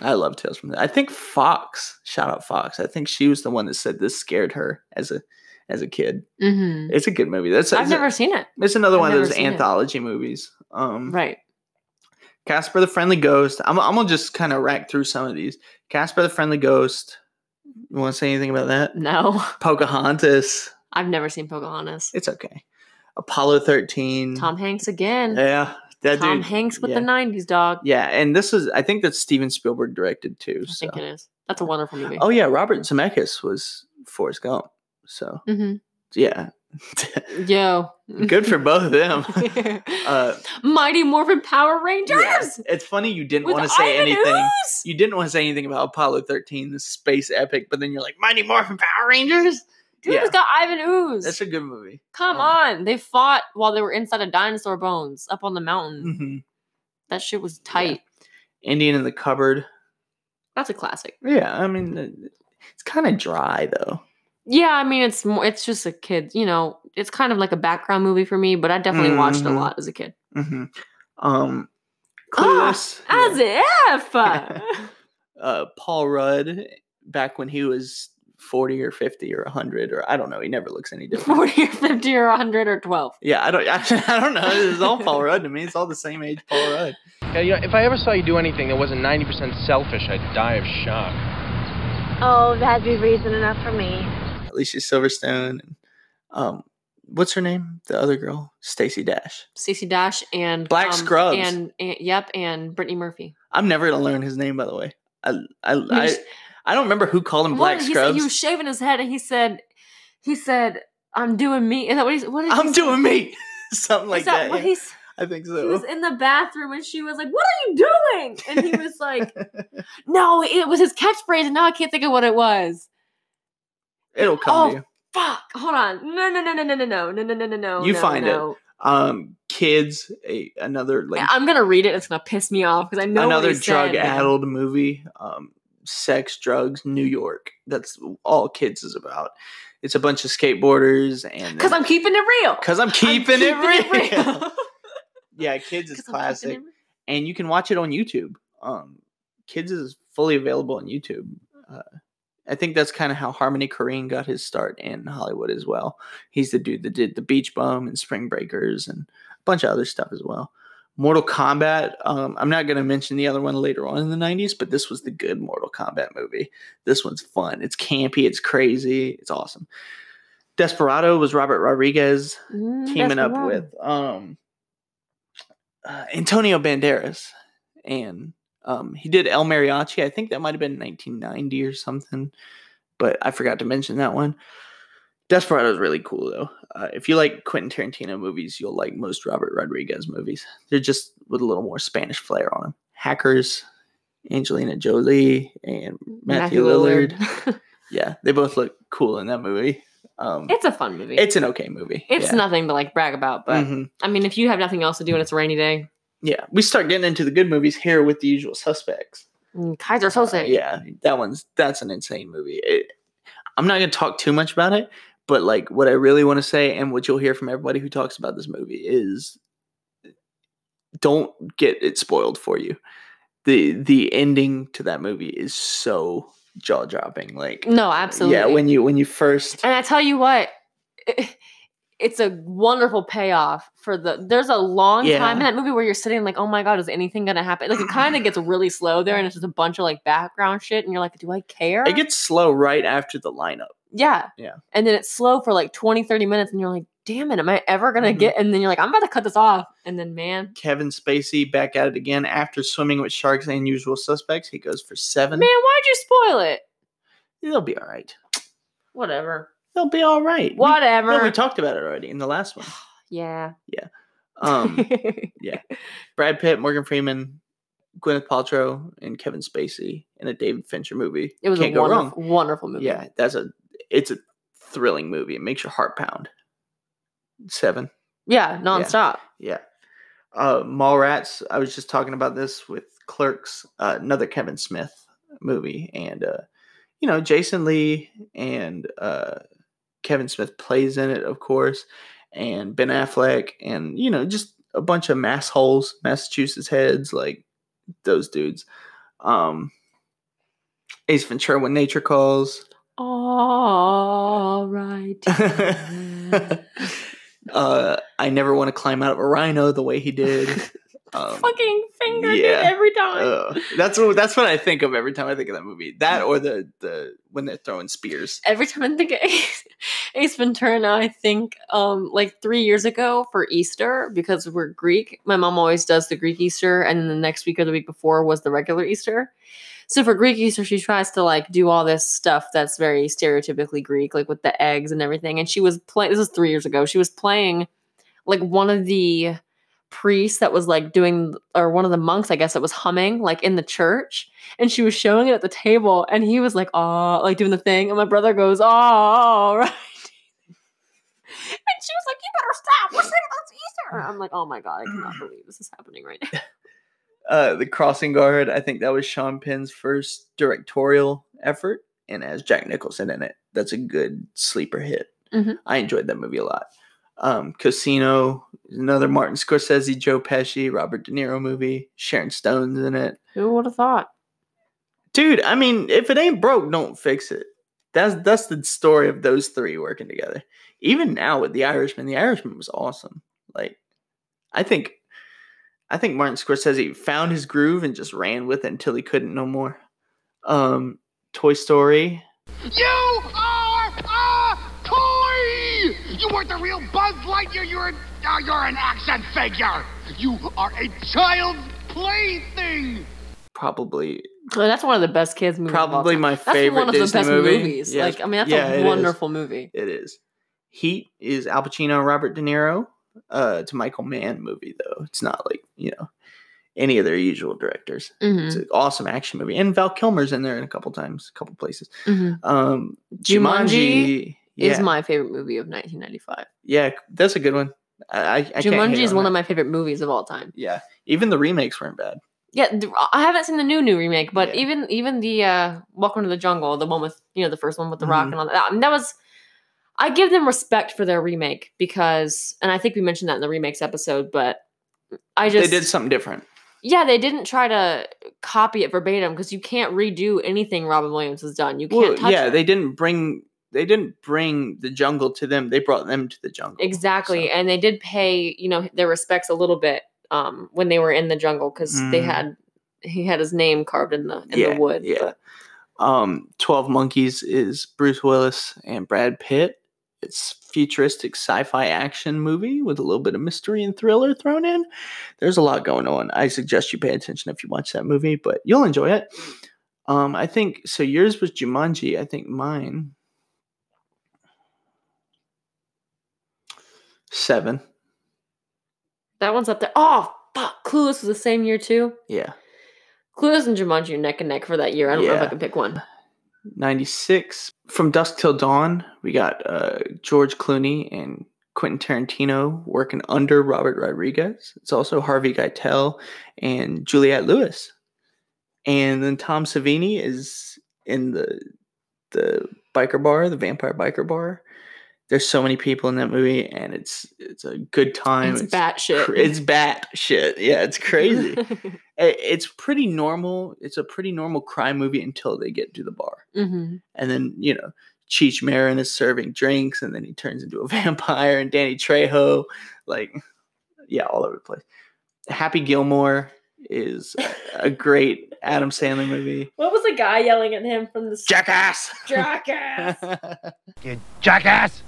I love Tales from the. I think Fox, shout out Fox. I think she was the one that said this scared her as a as a kid. hmm It's a good movie. That's I've never seen it. it's another I've one of those seen it. anthology movies. Um, Right. Casper the Friendly Ghost. I'm, I'm gonna just kind of rack through some of these. Casper the Friendly Ghost. You want to say anything about that? No, Pocahontas. I've never seen Pocahontas. It's okay. Apollo 13. Tom Hanks again. Yeah, that Tom dude. Hanks with yeah. the '90s dog. Yeah, and this is I think that's Steven Spielberg directed too. I So. think it is. That's a wonderful movie. Oh yeah, Robert Zemeckis was Forrest Gump. So hmm yeah, Yo. good for both of them. uh, Mighty Morphin Power Rangers. yeah. It's funny you didn't want to say Ivan anything. Ooze! You didn't want to say anything about Apollo 13, the space epic, but then you're like Mighty Morphin Power Rangers. Dude, yeah, it's got Ivan Ooze. that's a good movie. Come on. They fought while they were inside of dinosaur bones up on the mountain. hmm That shit was tight. Indian in the cupboard. That's a classic. Yeah, I mean, uh, it's kind of dry though. Yeah, I mean it's more it's just a kid, you know, it's kind of like a background movie for me, but I definitely watched a Mhm. lot as a kid. hmm Um, Ah, Clueless. As if uh, Paul Rudd back when he was 40 or 50 or 100 or I don't know. He never looks any different. 40 or 50 or 100 or 12. Yeah, I don't. I, don't know. It's all Paul Rudd to me. It's all the same age Paul Rudd. Yeah, you know, if I ever saw you do anything that wasn't 90% selfish, I'd die of shock. Oh, that'd be reason enough for me. Alicia Silverstone. And, Um, what's her name? The other girl, Stacey Dash. Stacey Dash and Black um, Scrubs. and, and yep, and Brittany Murphy. I'm never gonna learn his name, by the way. I I I, I don't remember who called him Black he? Scrubs. he was shaving his head, and he said, "He said I'm doing me." Is that what he? What did I'm say? doing me. Something like Is that, that. what yeah. he's? I think so. He was in the bathroom, and she was like, "What are you doing?" And he was like, "No, it was his catchphrase, and now I can't think of what it was." It'll come Oh, to you. Fuck! Hold on. No, no, no, no, no, no, no, no, no, no, no, no. You no, find no. it. Um, kids, a, another like I'm gonna read it. It's gonna piss me off because I know another he said, man. drug-addled movie. Um, sex, drugs, New York. That's all kids is about. It's a bunch of skateboarders and Because I'm keeping it real. because I'm keeping, keeping it it real. yeah, kids is classic, and you can watch it on YouTube. Um, kids is fully available on YouTube. Uh, I think that's kind of how Harmony Korine got his start in Hollywood as well. He's the dude that did the Beach Bum and Spring Breakers and a bunch of other stuff as well. Mortal Kombat. Um, I'm not going to mention the other one later on in the 90s, but this was the good Mortal Kombat movie. This one's fun. It's campy. It's crazy. It's awesome. Desperado was Robert Rodriguez Mm, teaming up with um, uh, Antonio Banderas, and um, he did El Mariachi. I think that might have been 1990 or something, but I forgot to mention that one. Desperado is really cool though. Uh, if you like Quentin Tarantino movies, you'll like most Robert Rodriguez movies. They're just with a little more Spanish flair on them. Hackers, Angelina Jolie, and Matthew, Matthew Lillard. Lillard. yeah, they both look cool in that movie. Um, It's a fun movie. it's an okay movie. It's yeah. nothing to like brag about, but Mhm. I mean, if you have nothing else to do and it's a rainy day, Yeah, we start getting into the good movies here with the usual suspects. mm, Keyser Söze. Yeah, that one's that's an insane movie. It, I'm not gonna talk too much about it, but like what I really want to say and what you'll hear from everybody who talks about this movie is don't get it spoiled for you. The the ending to that movie is so jaw dropping. Like No, absolutely. Yeah, when you when you first And I tell you what, it's a wonderful payoff for the. There's a long Yeah. time in that movie where you're sitting like, oh my god, is anything gonna happen? Like it kind of gets really slow there, and it's just a bunch of like background shit, and you're like, do I care? it gets slow right after the lineup. yeah, Yeah. and then it's slow for like 20, 30 minutes, and you're like, damn it, am I ever gonna Mhm. get? And then you're like, I'm about to cut this off, and then man, Kevin Spacey back at it again after swimming with sharks and usual suspects. He goes for seven. man, why'd you spoil it? it'll be all right. Whatever, They'll be all right. We- whatever. no, we talked about it already in the last one. yeah. Um, yeah, Brad Pitt, Morgan Freeman, Gwyneth Paltrow, and Kevin Spacey in a David Fincher movie. It was Can't a go wonderful, wrong. wonderful movie. Yeah, that's a it's a thrilling movie. It makes your heart pound. Seven. yeah, nonstop. Yeah. Uh, Mallrats. I was just talking about this with Clerks, uh, another Kevin Smith movie, and uh, you know Jason Lee and uh, Kevin Smith plays in it, of course, and Ben Affleck, and you know just a bunch of mass holes, Massachusetts heads, like those dudes. Um, Ace Ventura: When Nature Calls. All right. uh, I never want to climb out of a rhino the way he did. Um, Fucking finger yeah. every time. that's what that's what I think of every time I think of that movie. That or the the when they're throwing spears. every time I think of Ace, Ace Ventura, now I think um like three years ago for Easter because we're Greek. My mom always does the Greek Easter, and then the next week or the week before was the regular Easter. So for Greek Easter, she tries to like do all this stuff that's very stereotypically Greek, like with the eggs and everything. And she was playing. This was three years ago. She was playing like one of the priests that was like doing or one of the monks i guess that was humming like in the church and she was showing it at the table and he was like oh like doing the thing and my brother goes oh right and she was like you better stop we're singing that's easter i'm like oh my god i cannot believe this is happening right now Uh, the Crossing Guard. I think that was Sean Penn's first directorial effort, and as Jack Nicholson in it, that's a good sleeper hit. Mhm. I enjoyed that movie a lot. Um, Casino, another Martin Scorsese, Joe Pesci, Robert De Niro movie. Sharon Stone's in it. who would have thought Dude, I mean, if it ain't broke, don't fix it. That's that's the story of those three working together. Even now with The Irishman, The Irishman was awesome. Like, I think, I think Martin Scorsese found his groove and just ran with it until he couldn't no more. Um, Toy Story. You are a toy! You weren't the real Buzz Lightyear. You're an, uh, you're an action figure. You are a child's plaything. Probably Oh, that's one of the best kids movies. of all Probably time. my that's favorite one of the best movie. movies. Yeah, like, I mean, that's yeah, it a is. wonderful movie. It is. Heat is Al Pacino and Robert De Niro. Uh, it's a Michael Mann movie though. It's not like you know any of their usual directors. Mhm. It's an awesome action movie, and Val Kilmer's in there in a couple times, a couple places. Mhm. Um, Jumanji Jumanji Is my favorite movie of 1995. yeah, that's a good one. I, I, Jumanji is on one that. of my favorite movies of all time. Yeah, even the remakes weren't bad. Yeah, I haven't seen the new new remake, but even even the uh Welcome to the Jungle, the one with you know the first one with the rock Mhm. and all that. I mean, that was. I give them respect for their remake because, and I think we mentioned that in the remakes episode, but I just they did something different. yeah, they didn't try to copy it verbatim because you can't redo anything Robin Williams has done. You can't Well, touch yeah, it. they didn't bring they didn't bring the jungle to them. They brought them to the jungle. Exactly. And they did pay, you know, their respects a little bit um when they were in the jungle because they Mhm. had he had his name carved in the in yeah, the wood. Yeah. Um, Twelve Monkeys is Bruce Willis and Brad Pitt. It's futuristic sci-fi action movie with a little bit of mystery and thriller thrown in. There's a lot going on. I suggest you pay attention if you watch that movie, but you'll enjoy it. Um, I think so. Yours was Jumanji. I think mine seven. that one's up there. Oh fuck. Clueless was the same year too. Yeah, Clueless and Jumanji are neck and neck for that year. I don't know if I can pick one. 96 from dusk till dawn we got uh, george clooney and quentin tarantino working under robert rodriguez it's also harvey keitel and juliette lewis and then tom savini is in the the biker bar the vampire biker bar there's so many people in that movie and it's it's a good time It's batshit. cr- it's bat shit yeah it's crazy I- it's pretty normal it's a pretty normal crime movie until they get to the bar hmm and then you know Cheech Marin is serving drinks, and then he turns into a vampire, and Danny Trejo, like, yeah, all over the place. Happy Gilmore is a great Adam Sandler movie. What was the guy yelling at him from the Jackass! Jackass. You jackass!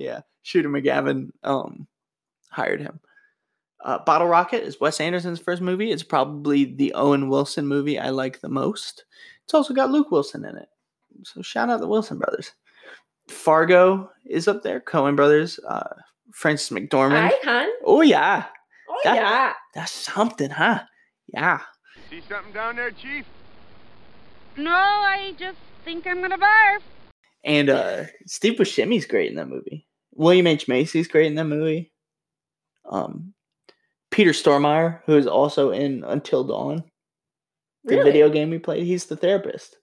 Yeah, Shooter McGavin um, hired him. Uh, Bottle Rocket is Wes Anderson's first movie. It's probably the Owen Wilson movie I like the most. It's also got Luke Wilson in it. So shout out the Wilson brothers. Fargo is up there. Coen brothers. Uh, Frances McDormand. Hi, hon. Oh yeah, Oh That- yeah. that's something, huh? Yeah. See something down there, Chief? No, I just think I'm gonna barf. And uh, Steve Buscemi's great in that movie. William H Macy's great in that movie. Um, Peter Stormare, who is also in Until Dawn, the Really? video game we played. He's the therapist.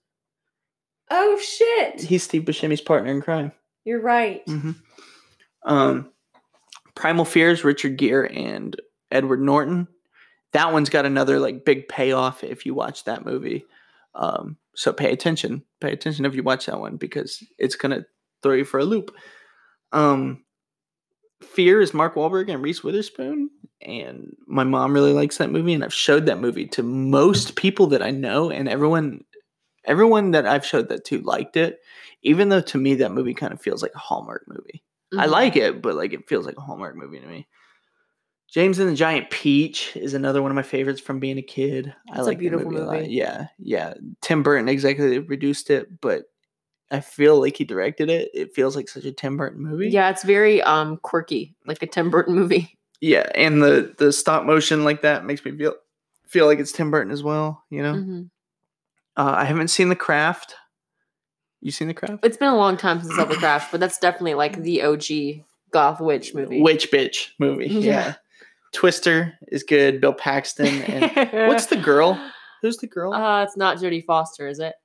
Oh shit. He's Steve Buscemi's partner in crime. You're right. hmm Um, Primal Fears, Richard Gere and Edward Norton. That one's got another like big payoff if you watch that movie. Um, so pay attention. Pay attention if you watch that one because it's gonna throw you for a loop. Um, Fear is Mark Wahlberg and Reese Witherspoon, and my mom really likes that movie, and I've showed that movie to most people that I know, and everyone, everyone that I've showed that to liked it. Even though to me that movie kind of feels like a Hallmark movie. I Mhm. like it, but like it feels like a Hallmark movie to me. James and the Giant Peach is another one of my favorites from being a kid. I It's a like the beautiful movie, a movie. Yeah, yeah. Tim Burton executive produced it, but I feel like he directed it. It feels like such a Tim Burton movie. Yeah, it's very um quirky, like a Tim Burton movie. yeah, and the the stop motion like that makes me feel feel like it's Tim Burton as well. You know, Mhm. uh, I haven't seen The Craft. You seen The Craft? It's been a long time since I saw The Craft, but that's definitely like the OG goth witch movie. Witch bitch movie. Yeah. Yeah. Twister is good. Bill Paxton and what's the girl? Who's the girl? Uh, it's not Jodie Foster, is it?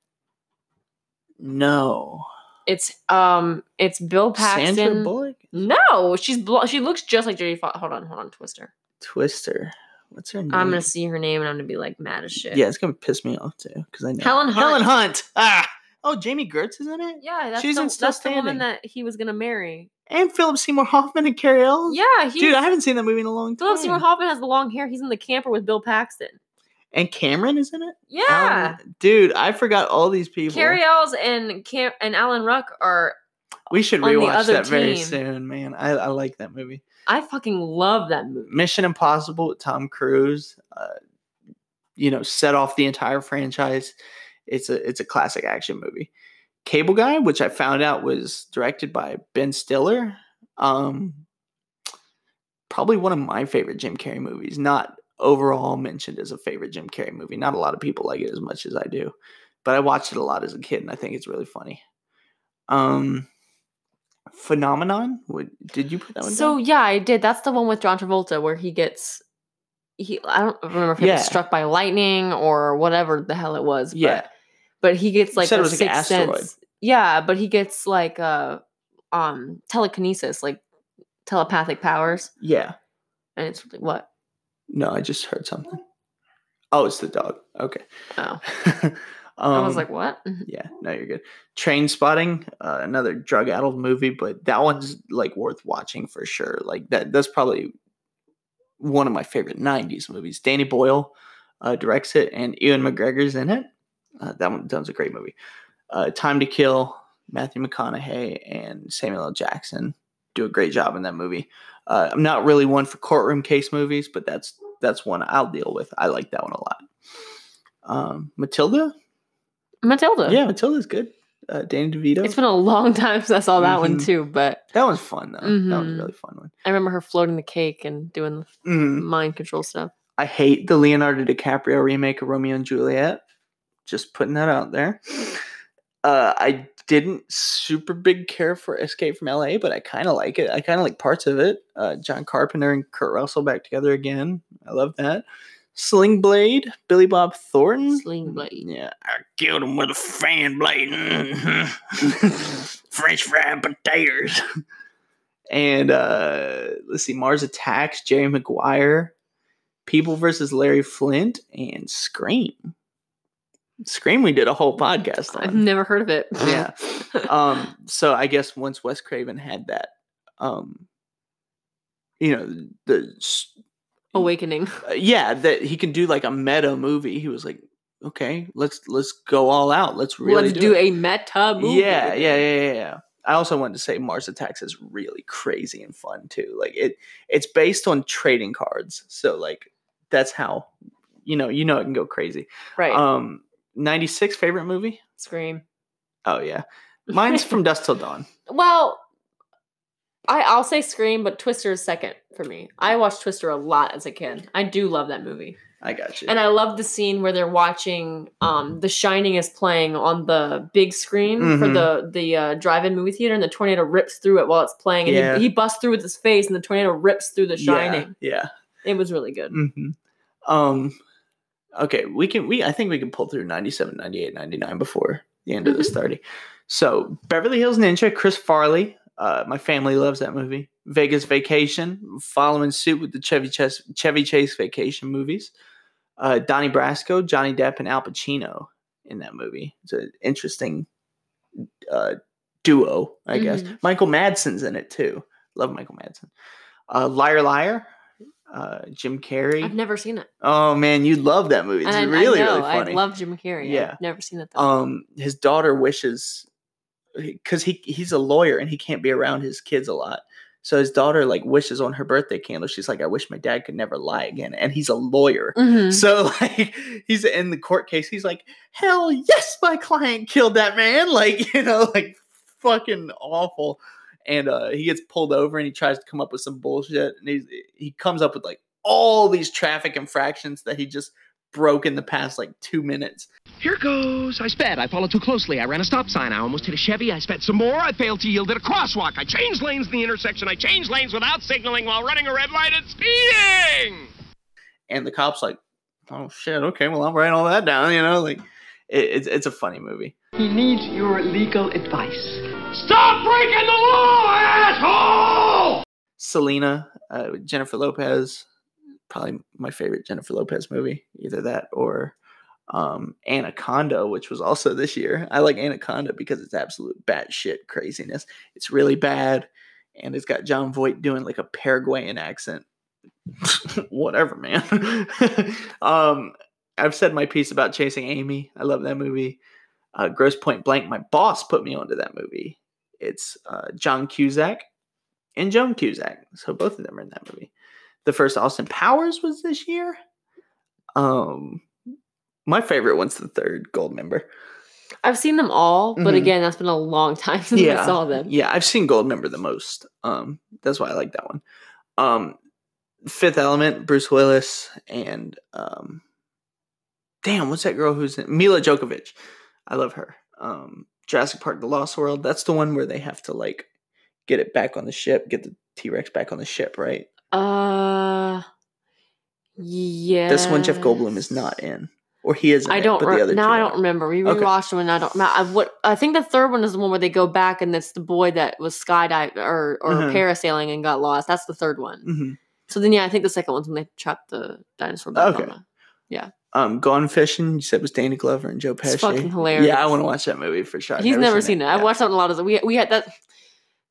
No. It's um, it's Bill Paxton. Sandra Bullock? No, she's bl- she looks just like Jodie Foster. Hold on, hold on, Twister. Twister. What's her name? I'm gonna see her name and I'm gonna be like mad as shit. Yeah, it's gonna piss me off too because I know Helen Hunt. Helen Hunt. Ah. Oh, Jami Gertz is in it. Yeah, that's She's the, in Still that's the woman that he was gonna marry. And Philip Seymour Hoffman and Cary Elwes. Yeah, he's, Dude, I haven't seen that movie in a long time. Philip Seymour Hoffman has the long hair. He's in the camper with Bill Paxton. And Cameron is in it. Yeah, Alan- dude, I forgot all these people. Cary Elwes and Cam- and Alan Ruck are We should rewatch that very soon, man. I, I like that movie. I fucking love that movie. Mission Impossible with Tom Cruise, uh, you know, set off the entire franchise. It's a it's a classic action movie. Cable Guy, which I found out was directed by Ben Stiller, um, probably one of my favorite Jim Carrey movies. Not overall mentioned as a favorite Jim Carrey movie. Not a lot of people like it as much as I do, but I watched it a lot as a kid, and I think it's really funny. Um, Phenomenon. What, did you put that one? So down? yeah, I did. That's the one with John Travolta where he gets he I don't remember if he Yeah. was struck by lightning or whatever the hell it was. But, Yeah. But he gets like said it a was like an asteroid. sense. Yeah, but he gets like uh um telekinesis, like telepathic powers. yeah. And it's like what? No, I just heard something. Oh, it's the dog. Okay. Oh. um, I was like, what? yeah, no, you're good. Trainspotting, uh, another drug addled movie, but that one's like worth watching for sure. Like that, that's probably one of my favorite '90s movies. Danny Boyle uh, directs it, and Ewan McGregor's in it. Uh, that one, that one's a great movie. Uh, Time to Kill, Matthew McConaughey and Samuel L. Jackson do a great job in that movie. Uh, I'm not really one for courtroom case movies, but that's that's one I'll deal with. I like that one a lot. Um, Matilda, Matilda. yeah, Matilda's good. Uh, Danny DeVito. It's been a long time since I saw that one Mhm. too, but that one's fun though. That was a really fun one. I remember her floating the cake and doing the Mhm. mind control stuff. I hate the Leonardo DiCaprio remake of Romeo and Juliet. Just putting that out there. Uh, I didn't super big care for Escape from LA, but I kind of like it. I kind of like parts of it. Uh, John Carpenter and Kurt Russell back together again. I love that. Sling Blade, Billy Bob Thornton. Sling Blade. Yeah, I killed him with a fan blade. Mhm. French fried potatoes. And uh, let's see, Mars Attacks, Jerry Maguire, People versus Larry Flynt, and Scream. Scream, we did a whole podcast I've never heard of it. yeah. Um, so I guess once Wes Craven had that, um, you know, the Awakening. uh, yeah, that he can do like a meta movie. He was like, okay, let's let's go all out. Let's really Let's do, do a meta movie. Yeah, yeah, yeah, yeah, yeah. I also wanted to say Mars Attacks is really crazy and fun too. Like it, it's based on trading cards, so like that's how you know you know it can go crazy. Right. Um, ninety six favorite movie. Scream. Oh yeah, mine's from Dusk Till Dawn. Well, I I'll say Scream, but Twister is second for me. I watched Twister a lot as a kid. I do love that movie. I got you. And I love the scene where they're watching um The Shining is playing on the big screen for Mhm. the the uh, drive-in movie theater and the tornado rips through it while it's playing and Yeah. he, he busts through with his face and the tornado rips through The Shining. Yeah. It was really good. hmm Um. Okay, we can. We I think we can pull through 97, 98, 99 before the end of this thirty. So Beverly Hills Ninja, Chris Farley. Uh, my family loves that movie. Vegas Vacation, following suit with the Chevy Chase, Chevy Chase Vacation movies. Uh, Donnie Brasco, Johnny Depp, and Al Pacino in that movie. It's an interesting uh, duo, I guess. Mhm. Michael Madsen's in it too. Love Michael Madsen. Uh, Liar Liar, uh, Jim Carrey. I've never seen it. Oh man, you'd love that movie. It's And I- really, I know, really funny. I love Jim Carrey. Yeah. I've never seen it though. um, his daughter wishes because he he's a lawyer and he can't be around his kids a lot. So his daughter like wishes on her birthday candle. She's like, "I wish my dad could never lie again." And he's a lawyer, Mhm. so like he's in the court case. He's like, "Hell yes, my client killed that man!" Like you know, like fucking awful. And uh, he gets pulled over and he tries to come up with some bullshit. And he's, he comes up with like all these traffic infractions that he just broke in the past like two minutes. Here goes. I sped. I followed too closely. I ran a stop sign. I almost hit a Chevy. I sped some more. I failed to yield at a crosswalk. I changed lanes in the intersection. I changed lanes without signaling while running a red light and speeding. and the cops like, oh shit, okay, well I'll write all that down. You know, like it, it's it's a funny movie. He needs your legal advice. Stop breaking the law, asshole! Selena, uh, Jennifer Lopez, probably my favorite Jennifer Lopez movie. Either that or um, Anaconda, which was also this year. I like Anaconda because it's absolute batshit craziness. It's really bad, and it's got Jon Voight doing like a Paraguayan accent. Whatever, man. um, I've said my piece about Chasing Amy. I love that movie. Uh, Grosse Pointe Blank. My boss put me onto that movie. It's uh, John Cusack and Joan Cusack. So both of them are in that movie. The first Austin Powers was this year. Um, my favorite one's the third Goldmember. I've seen them all, but Mhm. again, that's been a long time since I saw them. Yeah, I've seen Goldmember the most. Um, that's why I like that one. Um, Fifth Element, Bruce Willis, and um, damn, what's that girl who's in Milla Jovovich? I love her. Um, Jurassic Park: The Lost World. That's the one where they have to like get it back on the ship, get the T Rex back on the ship, right? Uh, yeah. This one Jeff Goldblum is not in, or he is. I don't. but Re- the other now two I don't remember. We Okay. rewatched them, and I don't. I what I think the third one is the one where they go back, and it's the boy that was skydive or or Mhm. parasailing and got lost. That's the third one. Mhm. So then, yeah, I think the second one's when they trapped the dinosaur. Back Okay. On the, yeah, Um, Gone Fishing. You said was Danny Glover and Joe Pesci. It's fucking hilarious. Yeah, I want to watch that movie for sure. I've he's never, seen, it. I've Yeah. watched that a lot of. We we had that.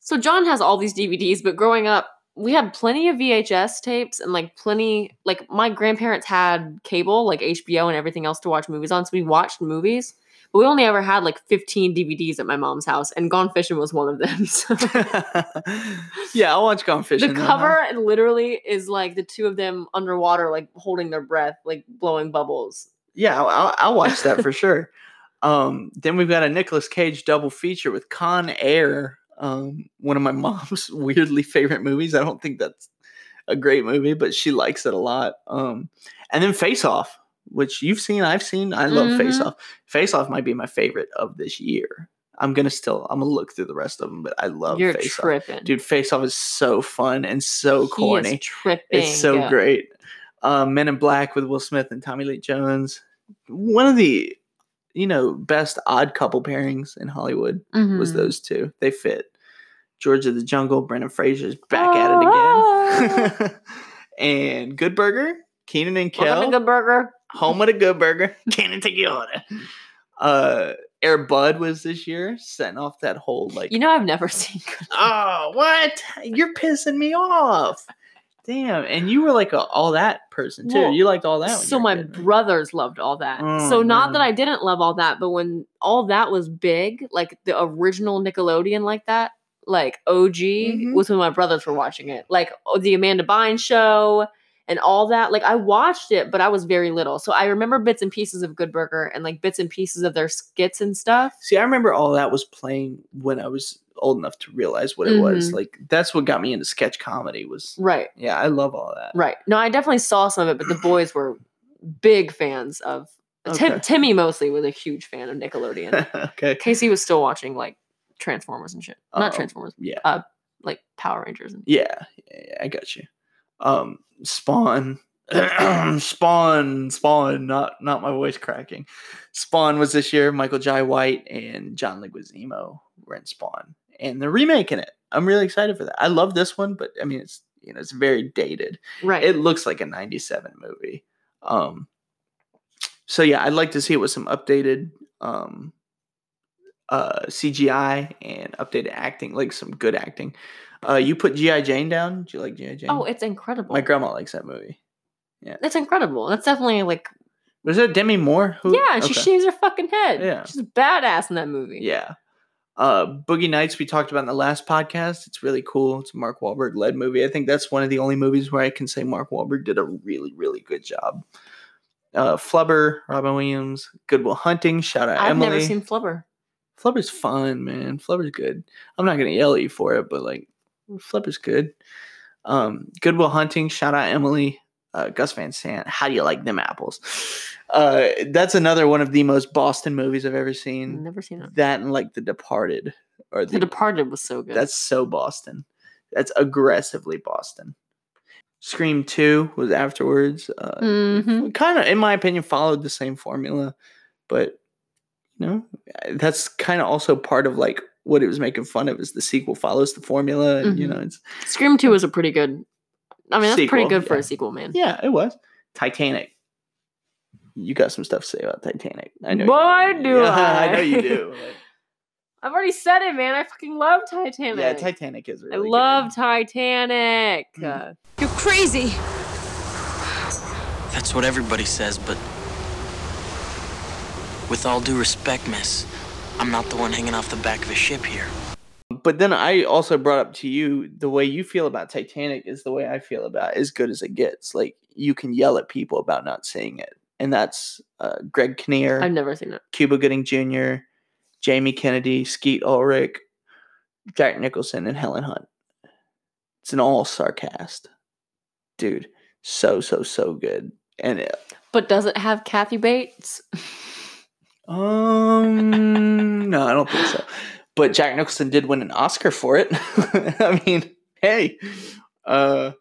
So John has all these DVDs, but growing up, we had plenty of VHS tapes and like plenty. Like my grandparents had cable, like HBO and everything else to watch movies on. So we watched movies, but we only ever had like 15 DVDs at my mom's house, and Gone Fishing was one of them. So Yeah, I'll watch Gone Fishing. the cover literally is like the two of them underwater, like holding their breath, like blowing bubbles. Yeah, I'll, I'll, I'll watch that for sure. Um, then we've got a Nicolas Cage double feature with Con Air, um, one of my mom's weirdly favorite movies. I don't think that's a great movie, but she likes it a lot. Um, and then Face Off, which you've seen, I've seen. I love Face Mhm. Off. Face Off might be my favorite of this year. I'm gonna still, I'm gonna look through the rest of them, but I love You're Face Off. tripping. Dude, Face Off is so fun and so corny. tripping. It's so great. Um, Men in Black with Will Smith and Tommy Lee Jones. One of the, you know, best odd couple pairings in Hollywood was Mhm. those two. They fit. George of the Jungle, Brendan Fraser's back at it again. and Good Burger, Kenan and Kel. Welcome to Good Burger. Home of the Good Burger. Can't take your order. Uh, Air Bud was this year, setting off that whole like You know, I've never seen Good oh, what? You're pissing me off. Damn. And you were like a all that person too. Well, you liked all that. So my kid, right? brothers loved all that. Oh, so not that. I didn't love all that, but when all that was big, like the original Nickelodeon like that, like OG Mm-hmm. was when my brothers were watching it. Like oh, the Amanda Bynes show and all that. Like I watched it, but I was very little. So I remember bits and pieces of Good Burger and like bits and pieces of their skits and stuff. See, I remember all that was playing when I was old enough to realize what it was. Mhm. Like that's what got me into sketch comedy was Right. yeah, I love all that. Right. No, I definitely saw some of it, but the boys were big fans of Tim, Timmy mostly was a huge fan of Nickelodeon. okay. Casey was still watching like Transformers and shit. Not Oh, Transformers. yeah. Uh like Power Rangers and Yeah, yeah, yeah, I got you. Um, Spawn, Spawn, Spawn. Not not my voice cracking. Spawn was this year. Michael Jai White and John Leguizamo were in Spawn, and they're remaking it. I'm really excited for that. I love this one, but I mean, it's you know, it's very dated. Right. It looks like a '97 movie. Um, so yeah, I'd like to see it with some updated um uh CGI and updated acting, like some good acting. Uh, you put GI Jane down. Do you like GI Jane? Oh, it's incredible. my grandma likes that movie. Yeah, It's incredible. That's definitely like was it Demi Moore? Who? Yeah, and she Okay. shaves her fucking head. Yeah. She's badass in that movie. Yeah. Uh, Boogie Nights we talked about in the last podcast. It's really cool. It's a Mark Wahlberg led movie. I think that's one of the only movies where I can say Mark Wahlberg did a really, really good job. Uh, Flubber, Robin Williams, Good Will Hunting. Shout out I've Emily. never seen Flubber. Flubber's fun, man. Flubber's good. I'm not gonna yell at you for it, but like Flubber's good. Um, Good Will Hunting. Shout out Emily. Uh, Gus Van Sant. How do you like them apples? Uh, that's another one of the most Boston movies I've ever seen. Never seen it. That and like The Departed. Or The Departed was so good. that's so Boston. That's aggressively Boston. Scream 2 was afterwards. Uh, Mhm. Kind of, in my opinion, followed the same formula, but you know, that's kind of also part of like what it was making fun of is the sequel follows the formula, and you Mhm. know, it's Scream 2 was a pretty good I mean, that's pretty Sequel, good for yeah. a sequel, man. yeah, it was Titanic. You got some stuff to say about Titanic. I know. Boy, you do Yeah, I. I know you do. I've already said it, man. I fucking love Titanic. yeah, Titanic is really I good. love Titanic. Uh, You're crazy. That's what everybody says, but with all due respect, miss, I'm not the one hanging off the back of a ship here. but then I also brought up to you the way you feel about Titanic is the way I feel about As Good as It Gets. Like you can yell at people about not seeing it, and that's uh, Greg Kinnear. I've never seen it. Cuba Gooding Jr., Jamie Kennedy, Skeet Ulrich, Jack Nicholson, and Helen Hunt. It's an all star cast. Dude, so, so, so good. And it, But does it have Kathy Bates? um, no, I don't think so. But Jack Nicholson did win an Oscar for it. I mean, hey. Uh,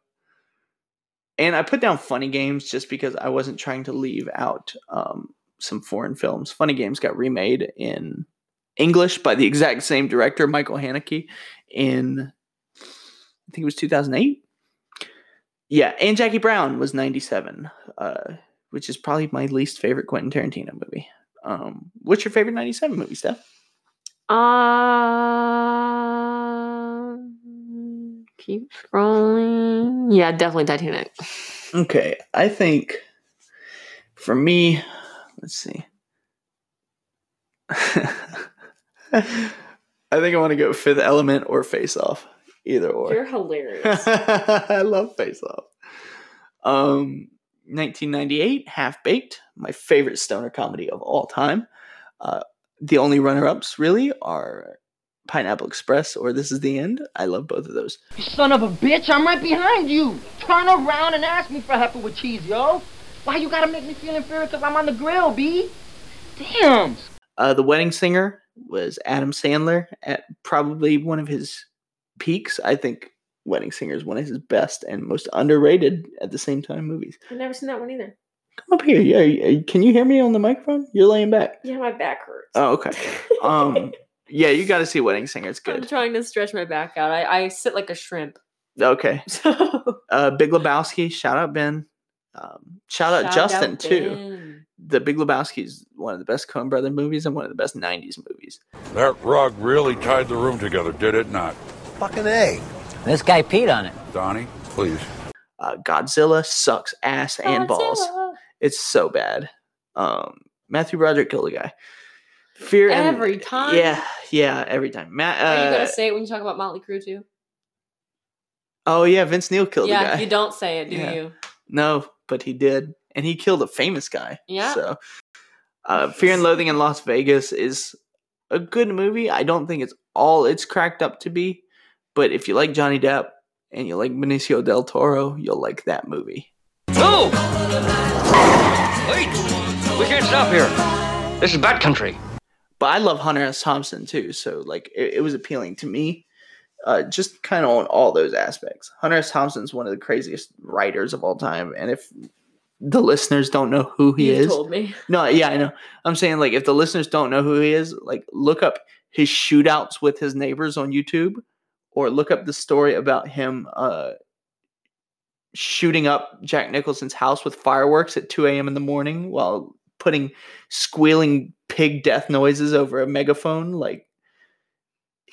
and I put down Funny Games just because I wasn't trying to leave out um, some foreign films. Funny Games got remade in English by the exact same director, Michael Haneke, in I think it was 2008. Yeah, and Jackie Brown was 97, uh, which is probably my least favorite Quentin Tarantino movie. Um, what's your favorite 97 movie, Steph? Uh, keep scrolling. Yeah, definitely Titanic. Okay, I think for me, let's see. I think I want to go Fifth Element or Face Off. Either or. You're hilarious. I love Face Off. Um, 1998, Half Baked, my favorite stoner comedy of all time. Uh, the only runner ups really are Pineapple Express or This Is the End. I love both of those. You son of a bitch, I'm right behind you. Turn around and ask me for heifer with cheese, yo. Why you gotta make me feel inferior because I'm on the grill, B? Damn. Uh, the Wedding Singer was Adam Sandler at probably one of his peaks. I think Wedding Singer is one of his best and most underrated at the same time movies. I've never seen that one either. Come up here. Yeah, yeah, can you hear me on the microphone? You're laying back. Yeah, my back hurts. Oh, okay. Um, yeah, you got to see Wedding Singer. It's good. I'm trying to stretch my back out. I, I sit like a shrimp. Okay. So. Uh, Big Lebowski. Shout out Ben. Um, shout out Shout Justin out too. Ben. The Big Lebowski is one of the best Coen Brother movies and one of the best '90s movies. That rug really tied the room together, did it not? Fucking A. This guy peed on it. Donnie, please. Uh, Godzilla sucks ass and balls. It's so bad. Um, Matthew Broderick killed a guy. Fear and- Every time? Yeah, yeah, every time. Matt. Are you Uh, gonna say it when you talk about Motley Crue too? oh yeah, Vince Neil killed a yeah, guy. you don't say it, do Yeah. you? No, but he did, and he killed a famous guy. Yeah. So, uh, Fear and Loathing in Las Vegas is a good movie. I don't think it's all it's cracked up to be, but if you like Johnny Depp and you like Benicio del Toro, you'll like that movie. Move! Wait! We can't stop here. This is bad country. But I love Hunter S. Thompson too, so like it, it was appealing to me. Uh, just kind of on all those aspects. Hunter S. Thompson's one of the craziest writers of all time, and if the listeners don't know who he You've is, told me. No, yeah, I know. I'm saying like if the listeners don't know who he is, like look up his shootouts with his neighbors on YouTube, or look up the story about him uh, shooting up Jack Nicholson's house with fireworks at 2 a.m. in the morning while putting squealing pig death noises over a megaphone. Like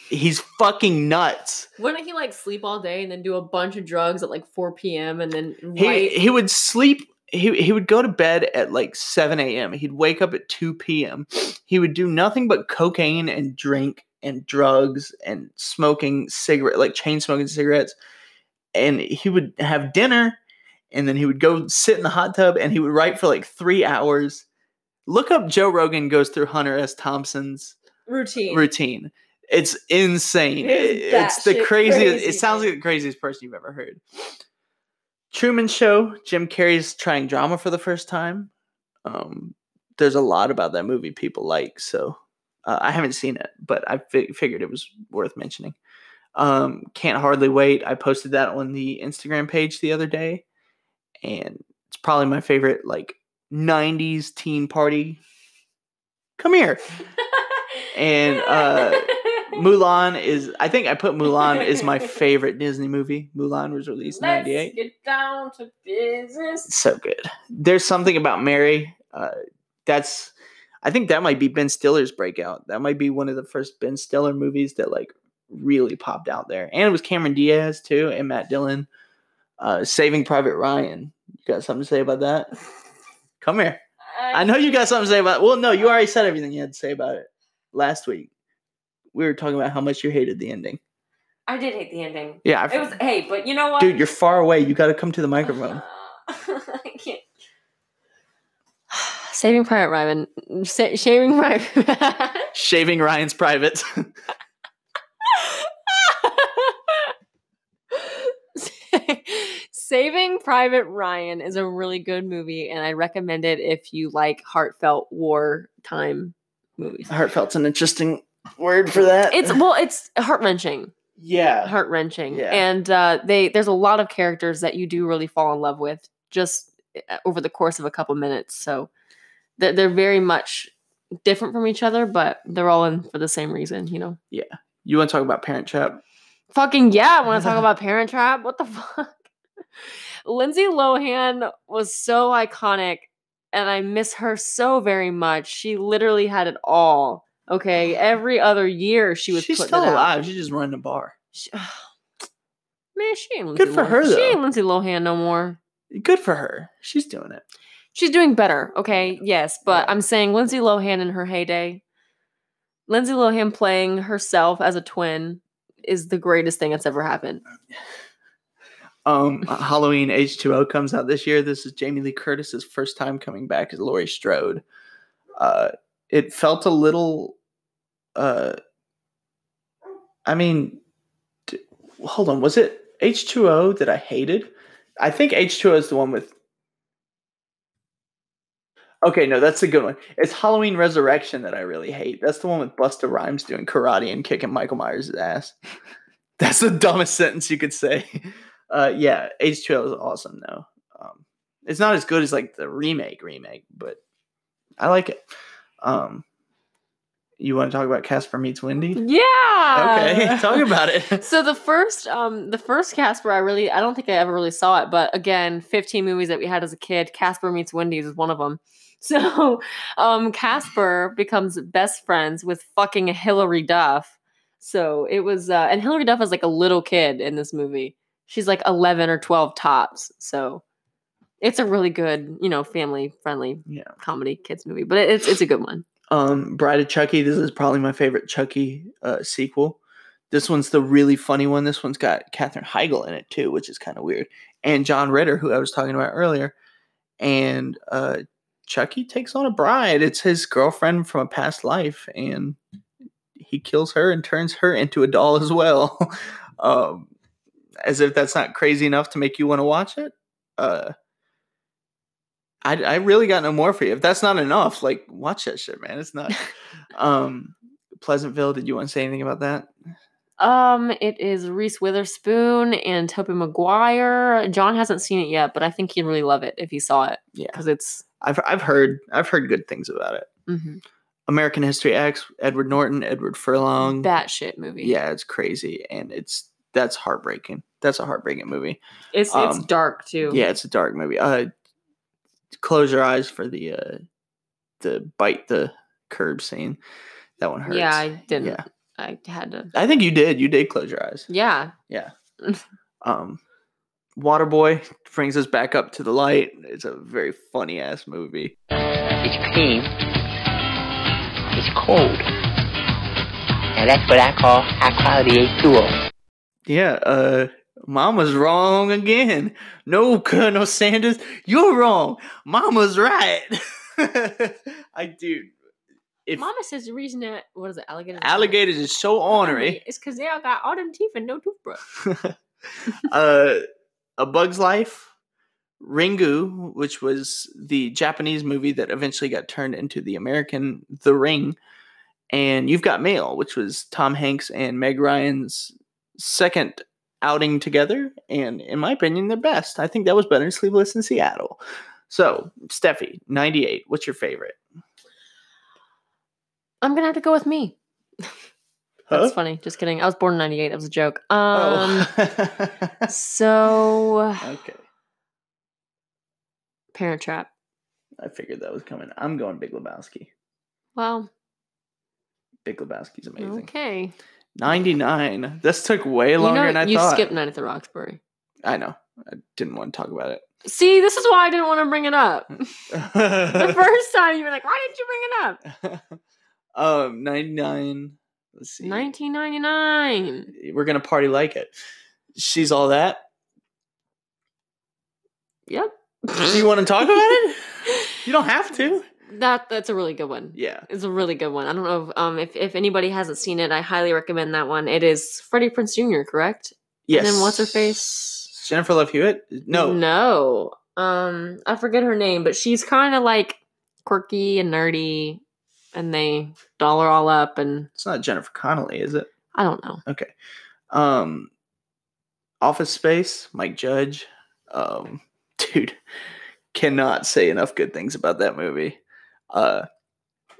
he's fucking nuts. Wouldn't he like sleep all day and then do a bunch of drugs at like 4 p.m. and then He he would sleep. He he would go to bed at like 7 a.m. He'd wake up at 2 p.m. He would do nothing but cocaine and drink and drugs and smoking cigarette like chain smoking cigarettes. And he would have dinner and then he would go sit in the hot tub and he would write for like three hours. Look up Joe Rogan goes through Hunter S. Thompson's routine. routine. It's insane. It's It's the craziest. crazy, it sounds like the craziest person you've ever heard. Truman Show. Jim Carrey's trying drama for the first time. Um, there's a lot about that movie people like, so uh, I haven't seen it, but I fi- figured it was worth mentioning. Um, Can't hardly wait. I posted that on the Instagram page the other day, and it's probably my favorite like '90s teen party. Come here. and uh Mulan is I think I put Mulan is my favorite Disney movie. Mulan was released in Let's 98. get down to business. So good. There's something about Mary. Uh that's I think that might be Ben Stiller's breakout. That might be one of the first Ben Stiller movies that like really popped out there. And it was Cameron Diaz too and Matt Dillon. Uh Saving Private Ryan. You got something to say about that? Come here. I know you got something to say about Well, no, you already said everything you had to say about it last week. we were talking about how much you hated the ending. I did hate the ending. Yeah, I- it was. Hey, but you know what, Dude, you're far away. You got to come to the microphone. I can't. Saving Private Ryan, sa- shaving Ryan. Shaving Ryan's private. Saving Private Ryan is a really good movie, and I recommend it if you like heartfelt wartime movies. Heartfelt's an interesting word for that. It's well, it's heart wrenching. yeah. heart wrenching. Yeah. And uh, they there's a lot of characters that you do really fall in love with just uh, over the course of a couple minutes. So they're, they're very much different from each other, but they're all in for the same reason. You know, Yeah. You want to talk about Parent Trap? fucking yeah. I want to talk about Parent Trap. What the fuck? Lindsay Lohan was so iconic, and I miss her so very much. She literally had it all. Okay, every other year she was. She's still alive. She's just running a bar. Man, she ain't Lindsay Good for Lohan. her, She ain't Lindsay Lohan no more. Good for her. She's doing it. She's doing better, okay? Yes, but I'm saying Lindsay Lohan in her heyday. Lindsay Lohan playing herself as a twin is the greatest thing that's ever happened. Um, Halloween H2O comes out this year. This is Jamie Lee Curtis's first time coming back as Laurie Strode. Uh, it felt a little. Uh, I mean, d- hold on. Was it H2O that I hated? I think H2O is the one with. Okay, no, that's a good one. It's Halloween Resurrection that I really hate. That's the one with Busta Rhymes doing karate and kicking Michael Myers' ass. That's the dumbest sentence you could say. Uh, yeah, H2O is awesome though. Um, it's not as good as like the remake remake, but I like it. Um, you want to talk about Casper meets Wendy? Yeah. Okay, talk about it. So the first um the first Casper I really I don't think I ever really saw it, but again, 15 movies that we had as a kid, Casper meets Wendy is one of them. So um Casper becomes best friends with fucking Hilary Duff. So it was uh and Hilary Duff is like a little kid in this movie. She's like 11 or 12 tops. So it's a really good, you know, family friendly Yeah. comedy kids movie, but it's it's a good one. Um, Bride of Chucky. This is probably my favorite Chucky uh, sequel. This one's the really funny one. This one's got Katherine Heigl in it too, which is kind of weird, and John Ritter, who I was talking about earlier. And uh, Chucky takes on a bride. It's his girlfriend from a past life, and he kills her and turns her into a doll as well. um, as if that's not crazy enough to make you want to watch it. Uh, I, I really got no more for you. If that's not enough, like watch that shit, man. It's not. um, Pleasantville. Did you want to say anything about that? Um, it is Reese Witherspoon and Tobey Maguire. John hasn't seen it yet, but I think he'd really love it if he saw it. Yeah, because it's I've I've heard I've heard good things about it. Mhm. American History X. Edward Norton, Edward Furlong. batshit movie. Yeah, it's crazy, and it's that's heartbreaking. That's a heartbreaking movie. it's it's Um, dark too. Yeah, it's a dark movie. Uh, close your eyes for the uh, the bite the curb scene. That one hurts. yeah. I didn't. Yeah, I had to. I think you did. You did close your eyes. Yeah, Yeah. um, Waterboy brings us back up to the light. It's a very funny ass movie. It's clean. It's cold. And that's what I call high quality H2O. Yeah, uh, Mama's wrong again. No, Colonel Sanders, you're wrong. Mama's right. I do. If Mama says the reason that what is it, alligators? alligators is so ornery, It's because they all got all them teeth and no toothbrush. uh, A Bug's Life, Ringu, which was the Japanese movie that eventually got turned into the American The Ring, and You've Got Mail, which was Tom Hanks and Meg Ryan's second outing together, and in my opinion, their best. I think that was better than Sleepless in Seattle. So, Steffi, 98, what's your favorite? I'm gonna have to go with me. That's Huh? funny. Just kidding. I was born in '98. That was a joke. Um. Oh. so okay. Parent Trap. I figured that was coming. I'm going Big Lebowski. Well, Big Lebowski's amazing. okay. 99. This took way You longer know, than I you thought. You skipped Night at the Roxbury. I know. I didn't want to talk about it. See, this is why I didn't want to bring it up. the first time you were like, "Why didn't you bring it up?" Um, 99. Let's see. 1999. We're gonna party like it. She's all that. Yep. Do you want to talk about it? You don't have to. That that's a really good one. Yeah. It's a really good one. I don't know if um if, if anybody hasn't seen it, I highly recommend that one. It is Freddie Prinze Jr., correct? Yes. And then what's her face? Jennifer Love Hewitt? No. No. Um I forget her name, but she's kind of like quirky and nerdy and they doll her all up and It's not Jennifer Connelly, is it? I don't know. Okay. Um Office Space, Mike Judge. Um dude, cannot say enough good things about that movie. Uh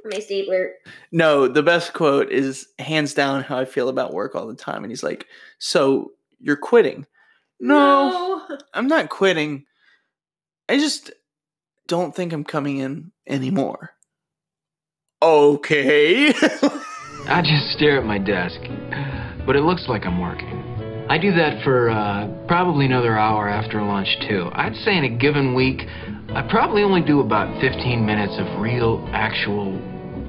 May Stabler. no, the best quote is hands down how I feel about work all the time. And he's like, So you're quitting? No, I'm not quitting. I just don't think I'm coming in anymore. Okay. I just stare at my desk, but it looks like I'm working. I do that for uh, probably another hour after lunch, too. I'd say in a given week, I probably only do about 15 minutes of real, actual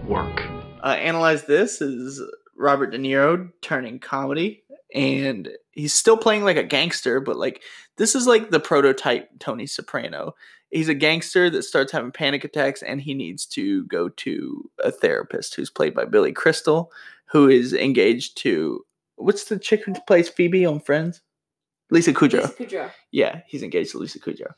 work. uh, analyze this is Robert De Niro turning comedy, and he's still playing like a gangster, but like this is like the prototype Tony Soprano. He's a gangster that starts having panic attacks, and he needs to go to a therapist who's played by Billy Crystal, who is engaged to what's the chick who plays Phoebe on Friends? Lisa Kudrow. Lisa Kudrow. Yeah, he's engaged to Lisa Kudrow.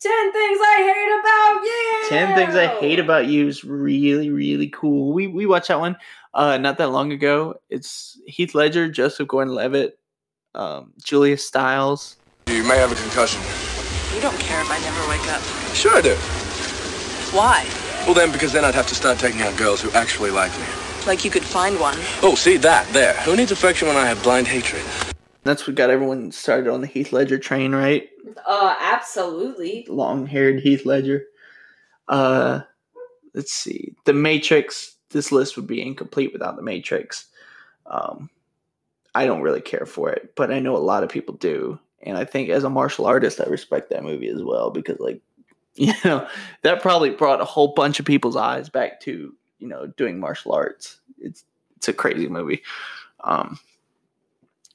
Ten things I hate about you. Ten Things I Hate About You is really, really cool. We we watched that one uh not that long ago. It's Heath Ledger, Joseph Gordon Levitt, um, Julia Stiles. You may have a concussion. You don't care if I never wake up. Sure I do. Why? Well, then, because then I'd have to start taking out girls who actually like me. Like you could find one. Oh, see that there. Who needs affection when I have blind hatred? That's what got everyone started on the Heath Ledger train, right? Uh absolutely. Long haired Heath Ledger. Uh let's see. The Matrix. This list would be incomplete without the Matrix. Um I don't really care for it, but I know a lot of people do. And I think as a martial artist, I respect that movie as well because, like, you know, that probably brought a whole bunch of people's eyes back to, you know, doing martial arts. It's it's a crazy movie. Um,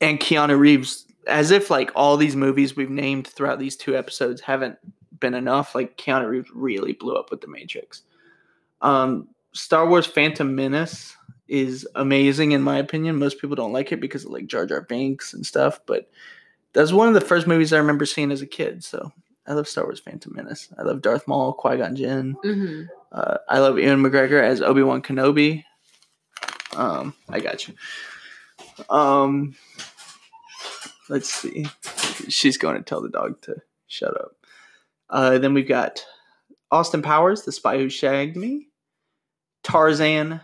and Keanu Reeves, as if like all these movies we've named throughout these two episodes haven't been enough, like Keanu Reeves really blew up with The Matrix. Um, Star Wars Phantom Menace is amazing in my opinion. Most people don't like it because of like Jar Jar Binks and stuff, but that's one of the first movies I remember seeing as a kid. So I love Star Wars Phantom Menace. I love Darth Maul, Qui Gon Jinn. Mm-hmm. Uh, I love Ewan McGregor as Obi Wan Kenobi. Um, I got you. Um, let's see. She's going to tell the dog to shut up. Uh, then we've got Austin Powers, The Spy Who Shagged Me, Tarzan,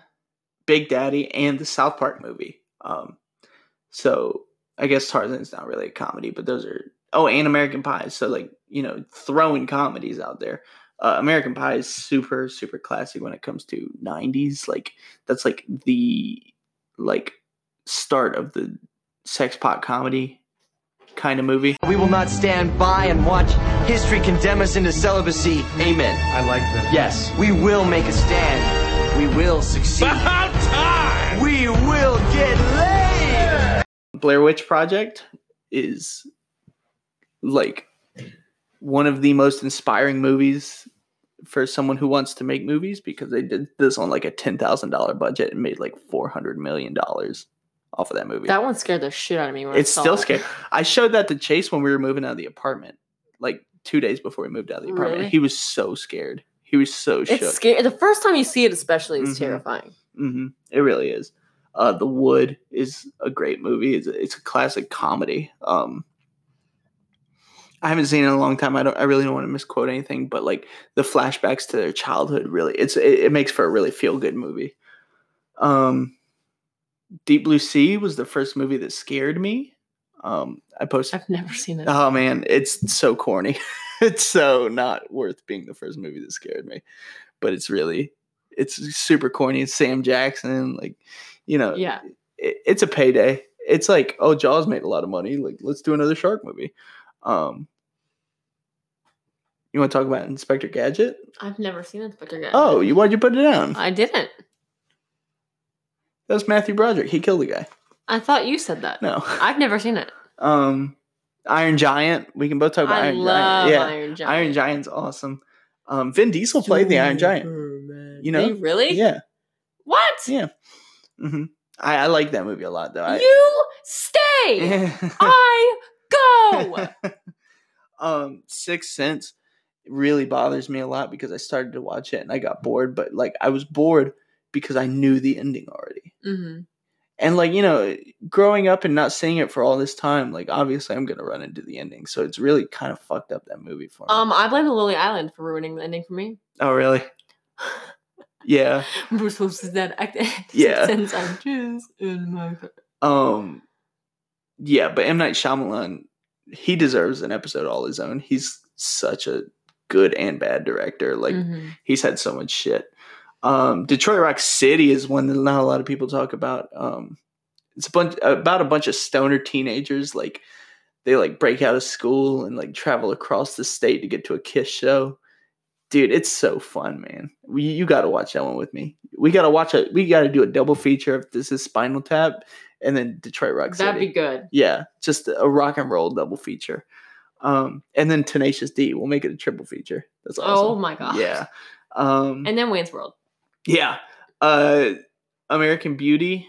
Big Daddy, and the South Park movie. Um, so I guess Tarzan's not really a comedy, but those are oh, and American Pie. So like you know, throwing comedies out there. Uh, American Pie is super super classic when it comes to '90s. Like that's like the like start of the sex pot comedy kind of movie. We will not stand by and watch history condemn us into celibacy. Amen. I like that. Yes, we will make a stand. We will succeed. About time! We will get laid. Blair Witch Project is like one of the most inspiring movies for someone who wants to make movies because they did this on like a ten thousand dollar budget and made like four hundred million dollars off of that movie. That one scared the shit out of me it's still it. scary. I showed that to Chase when we were moving out of the apartment, like two days before we moved out of the apartment. Really? He was so scared. He was so shook. Scary. The first time you see it, especially, is Mhm. terrifying. hmm It really is. Uh, the Wood is a great movie. It's a, it's a classic comedy. Um, I haven't seen it in a long time. I don't. I really don't want to misquote anything, but like the flashbacks to their childhood, really, it's it, it makes for a really feel good movie. Um, Deep Blue Sea was the first movie that scared me. Um, I posted. I've never seen it. Oh man, it's so corny. it's so not worth being the first movie that scared me. But it's really it's super corny. It's Sam Jackson, like you know, Yeah. it, it's a payday. It's like, oh, Jaws made a lot of money. Like, let's do another shark movie. Um, you want to talk about Inspector Gadget? I've never seen Inspector Gadget. Oh, you why'd you put it down? I didn't. That's Matthew Broderick. He killed the guy. I thought you said that. No. I've never seen it. Um, Iron Giant. We can both talk about I Iron love Giant. Yeah, Iron Giant. Iron Giant's awesome. Um, Vin Diesel played the Iron Giant. Man. You know? Did he really? Yeah. What? Yeah. Hmm I, I like that movie a lot, though. I, You stay. I go. um, Sixth Sense really bothers me a lot because I started to watch it and I got bored, but like I was bored because I knew the ending already. hmm And like, you know, growing up and not seeing it for all this time, like obviously I'm gonna run into the ending. So it's really kind of fucked up that movie for me. Um, I blame the Lily Island for ruining the ending for me. oh really? Yeah. Bruce Willis is dead. I, Yeah. Since I'm just in my Um Yeah, but M. Night Shyamalan, he deserves an episode all his own. He's such a good and bad director. Like Mhm. he's had so much shit. Um, Detroit Rock City is one that not a lot of people talk about. Um, it's a bunch about a bunch of stoner teenagers. Like they like break out of school and like travel across the state to get to a Kiss show. Dude, it's so fun, man. We, you got to watch that one with me. We got to watch it. We got to do a double feature of this is Spinal Tap and then Detroit Rock City. That'd be good. Yeah, just a rock and roll double feature. Um, and then Tenacious D. We'll make it a triple feature. That's awesome. Oh my god. Yeah. Um, And then Wayne's World. yeah. Uh, American Beauty.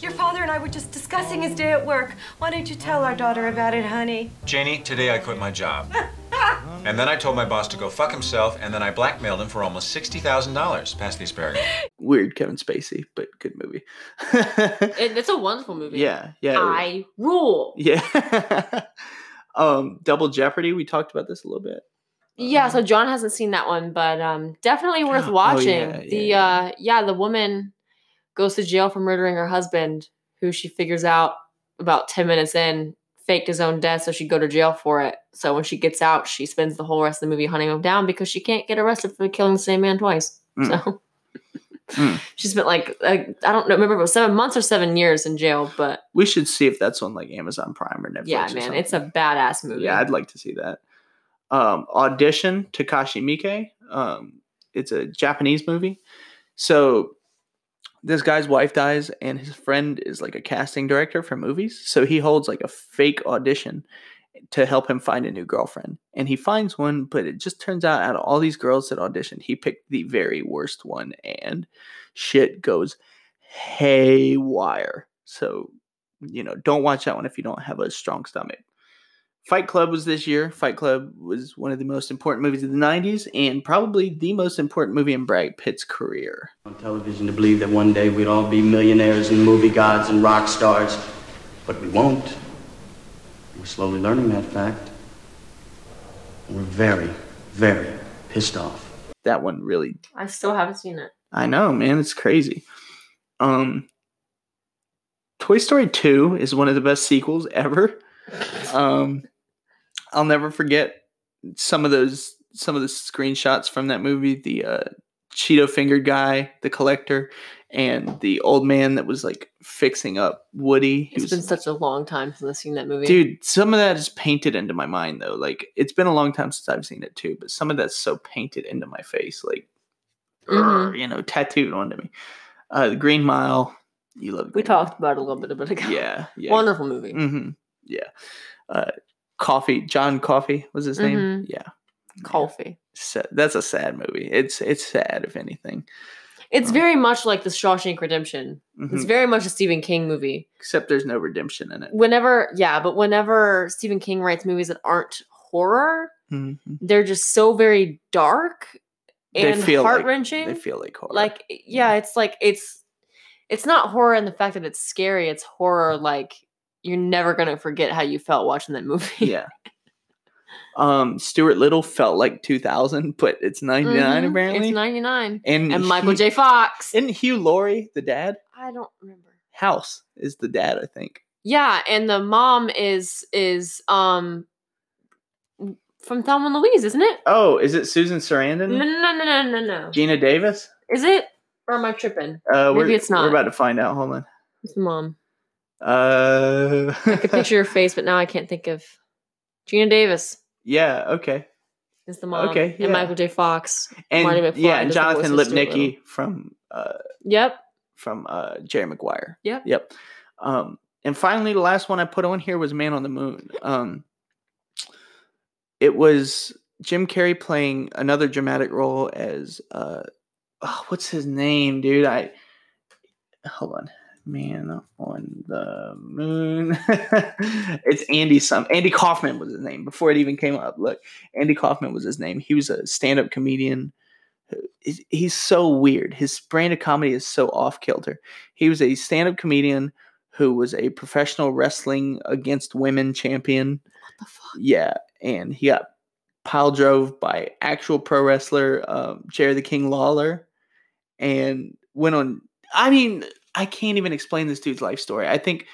Your father and I were just discussing his day at work. Why don't you tell our daughter about it, honey? Janie, today I quit my job. and then I told my boss to go fuck himself, and then I blackmailed him for almost $60,000. Pass the asparagus. Weird Kevin Spacey, but good movie. It, it's a wonderful movie. Yeah, yeah. I rule. Yeah. um, Double Jeopardy. We talked about this a little bit. Yeah, so John hasn't seen that one, but um definitely worth Oh, watching. yeah, the uh yeah, the woman goes to jail for murdering her husband, who she figures out about 10 minutes in faked his own death so she'd go to jail for it. So when she gets out, she spends the whole rest of the movie hunting him down because she can't get arrested for killing the same man twice. Mm. So Mm. she spent like uh, I don't know, remember was 7 months or 7 years in jail, but We should see if that's on like Amazon Prime or Netflix. yeah, or man, it's a something. badass movie. Yeah, I'd like to see that. Um, Audition, Takashi Miike. Um, it's a Japanese movie. So this guy's wife dies, and his friend is like a casting director for movies. So he holds like a fake audition to help him find a new girlfriend. And he finds one, but it just turns out out of all these girls that auditioned, he picked the very worst one, and shit goes haywire. So, you know, don't watch that one if you don't have a strong stomach. Fight Club was this year. Fight Club was one of the most important movies of the 90s and probably the most important movie in Brad Pitt's career. on television to believe that one day we'd all be millionaires and movie gods and rock stars, but we won't. We're slowly learning that fact. And we're very, very pissed off. That one really I still haven't seen it. I know, man, it's crazy. Um Toy Story 2 is one of the best sequels ever. Um I'll never forget some of those some of the screenshots from that movie, the uh Cheeto fingered guy, the collector, and the old man that was like fixing up Woody. He It's was been such a long time since I've seen that movie. Dude, some of that is painted into my mind though. Like it's been a long time since I've seen it too, but some of that's so painted into my face, like Mhm. "Grr," you know, tattooed onto me. Uh, the Green Mile, you love. We talked about it a little bit a bit ago. Yeah, yeah. Wonderful movie. Mm-hmm. Yeah. Uh, Coffey, John Coffey was his name. Mhm. Yeah, Coffey. So that's a sad movie. It's it's sad if anything. It's very much like the Shawshank Redemption. It's Mhm. very much a Stephen King movie. Except there's no redemption in it. Whenever, yeah, but whenever Stephen King writes movies that aren't horror, Mhm. they're just so very dark and heart wrenching. They feel like horror. like yeah, it's like it's it's not horror in the fact that it's scary. It's horror like you're never gonna forget how you felt watching that movie. yeah. Um, Stuart Little felt like 2000, but it's 99 Mhm. apparently. It's 99. And and Michael he- J. Fox. Isn't Hugh Laurie the dad? I don't remember. House is the dad, I think. Yeah, and the mom is is um from Thelma and Louise, isn't it? Oh, is it Susan Sarandon? No, no, no, no, no, no. Geena Davis? Is it? Or am I tripping? Uh, Maybe it's not. We're about to find out. Hold on. It's the mom. Uh, I could picture your face, but now I can't think of. Geena Davis yeah. Okay. is the mom. Okay, yeah. And Michael J. Fox. And Marty McFly yeah, and does the voice Jonathan of Stuart Little. Lipnicki from uh Yep. from uh, Jerry Maguire. Yep. Yep. Um, and finally, the last one I put on here was Man on the Moon. Um, it was Jim Carrey playing another dramatic role as uh, oh, what's his name, dude? I hold on. Man on the Moon. it's Andy some Andy Kaufman was his name before it even came up. Look, Andy Kaufman was his name. He was a stand-up comedian. He's- so weird. His brand of comedy is so off kilter. He was a stand-up comedian who was a professional wrestling against women champion. What the fuck? Yeah, and he got pile drove by actual pro wrestler um, Jerry the King Lawler, and went on. I mean, I can't even explain this dude's life story. I think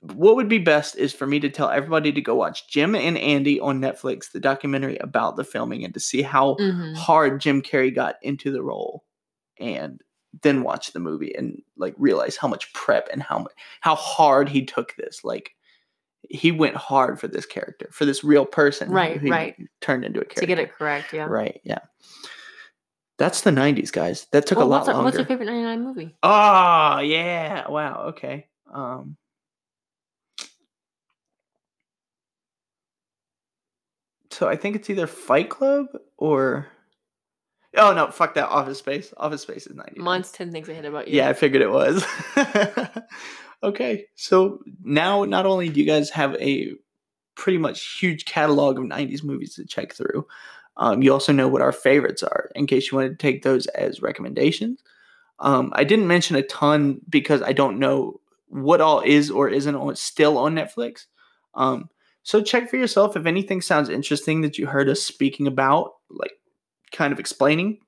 what would be best is for me to tell everybody to go watch Jim and Andy on Netflix, the documentary about the filming, and to see how Mhm. hard Jim Carrey got into the role, and then watch the movie and like realize how much prep and how much how hard he took this. Like he went hard for this character, for this real person, Right, right. turned into a character To get it correct, yeah. Right, yeah. That's the '90s, guys. That took Well, a lot what's, longer. what's your favorite 99 movie? Oh yeah! Wow. Okay. Um. So I think it's either Fight Club or. Oh no! Fuck that. Office Space. Office Space is ninety. Mine's 10 Things I Hate About You. Yeah, I figured it was. okay, so now not only do you guys have a pretty much huge catalog of 90s movies to check through, um, you also know what our favorites are in case you want to take those as recommendations. Um, I didn't mention a ton because I don't know what all is or isn't on, still on Netflix. Um, so check for yourself if anything sounds interesting that you heard us speaking about, like kind of explaining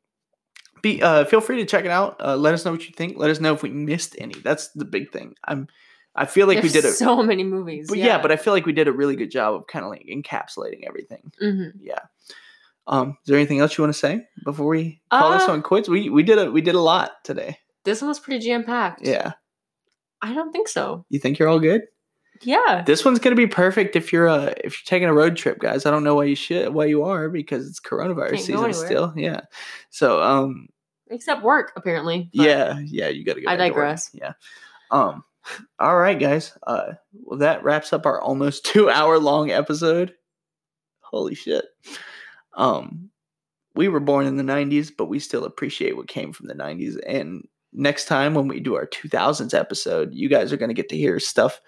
be uh, feel free to check it out. Uh, let us know what you think. Let us know if we missed any. That's the big thing. I'm I feel like we did a so many movies. but yeah. but I feel like we did a really good job of kind of like encapsulating everything. Mhm. Yeah. Um, is there anything else you want to say before we call this Uh, one quits? We we did a we did a lot today. This one was pretty jam packed. Yeah. I don't think so. You think you're all good? Yeah. This one's gonna be perfect if you're uh if you're taking a road trip, guys. I don't know why you should why you are because it's coronavirus Can't season still. Yeah. So um Except work, apparently. yeah, yeah, you gotta go. I back to work. digress. Yeah. Um all right, guys. Uh well that wraps up our almost two hour long episode. Holy shit. Um we were born in the 90s, but we still appreciate what came from the 90s. And next time when we do our 2000s episode, you guys are going to get to hear stuff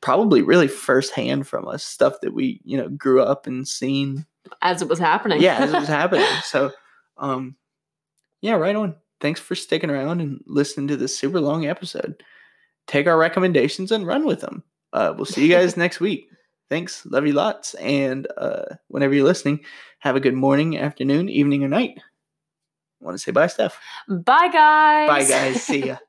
probably really firsthand from us, stuff that we, you know, grew up and seen. As it was happening. Yeah, as it was happening. So, um, yeah, right on. Thanks for sticking around and listening to this super long episode. Take our recommendations and run with them. Uh, we'll see you guys next week. Thanks. Love you lots. And uh, whenever you're listening, have a good morning, afternoon, evening, or night. Want to say bye, Steph? Bye, guys. Bye, guys. See ya.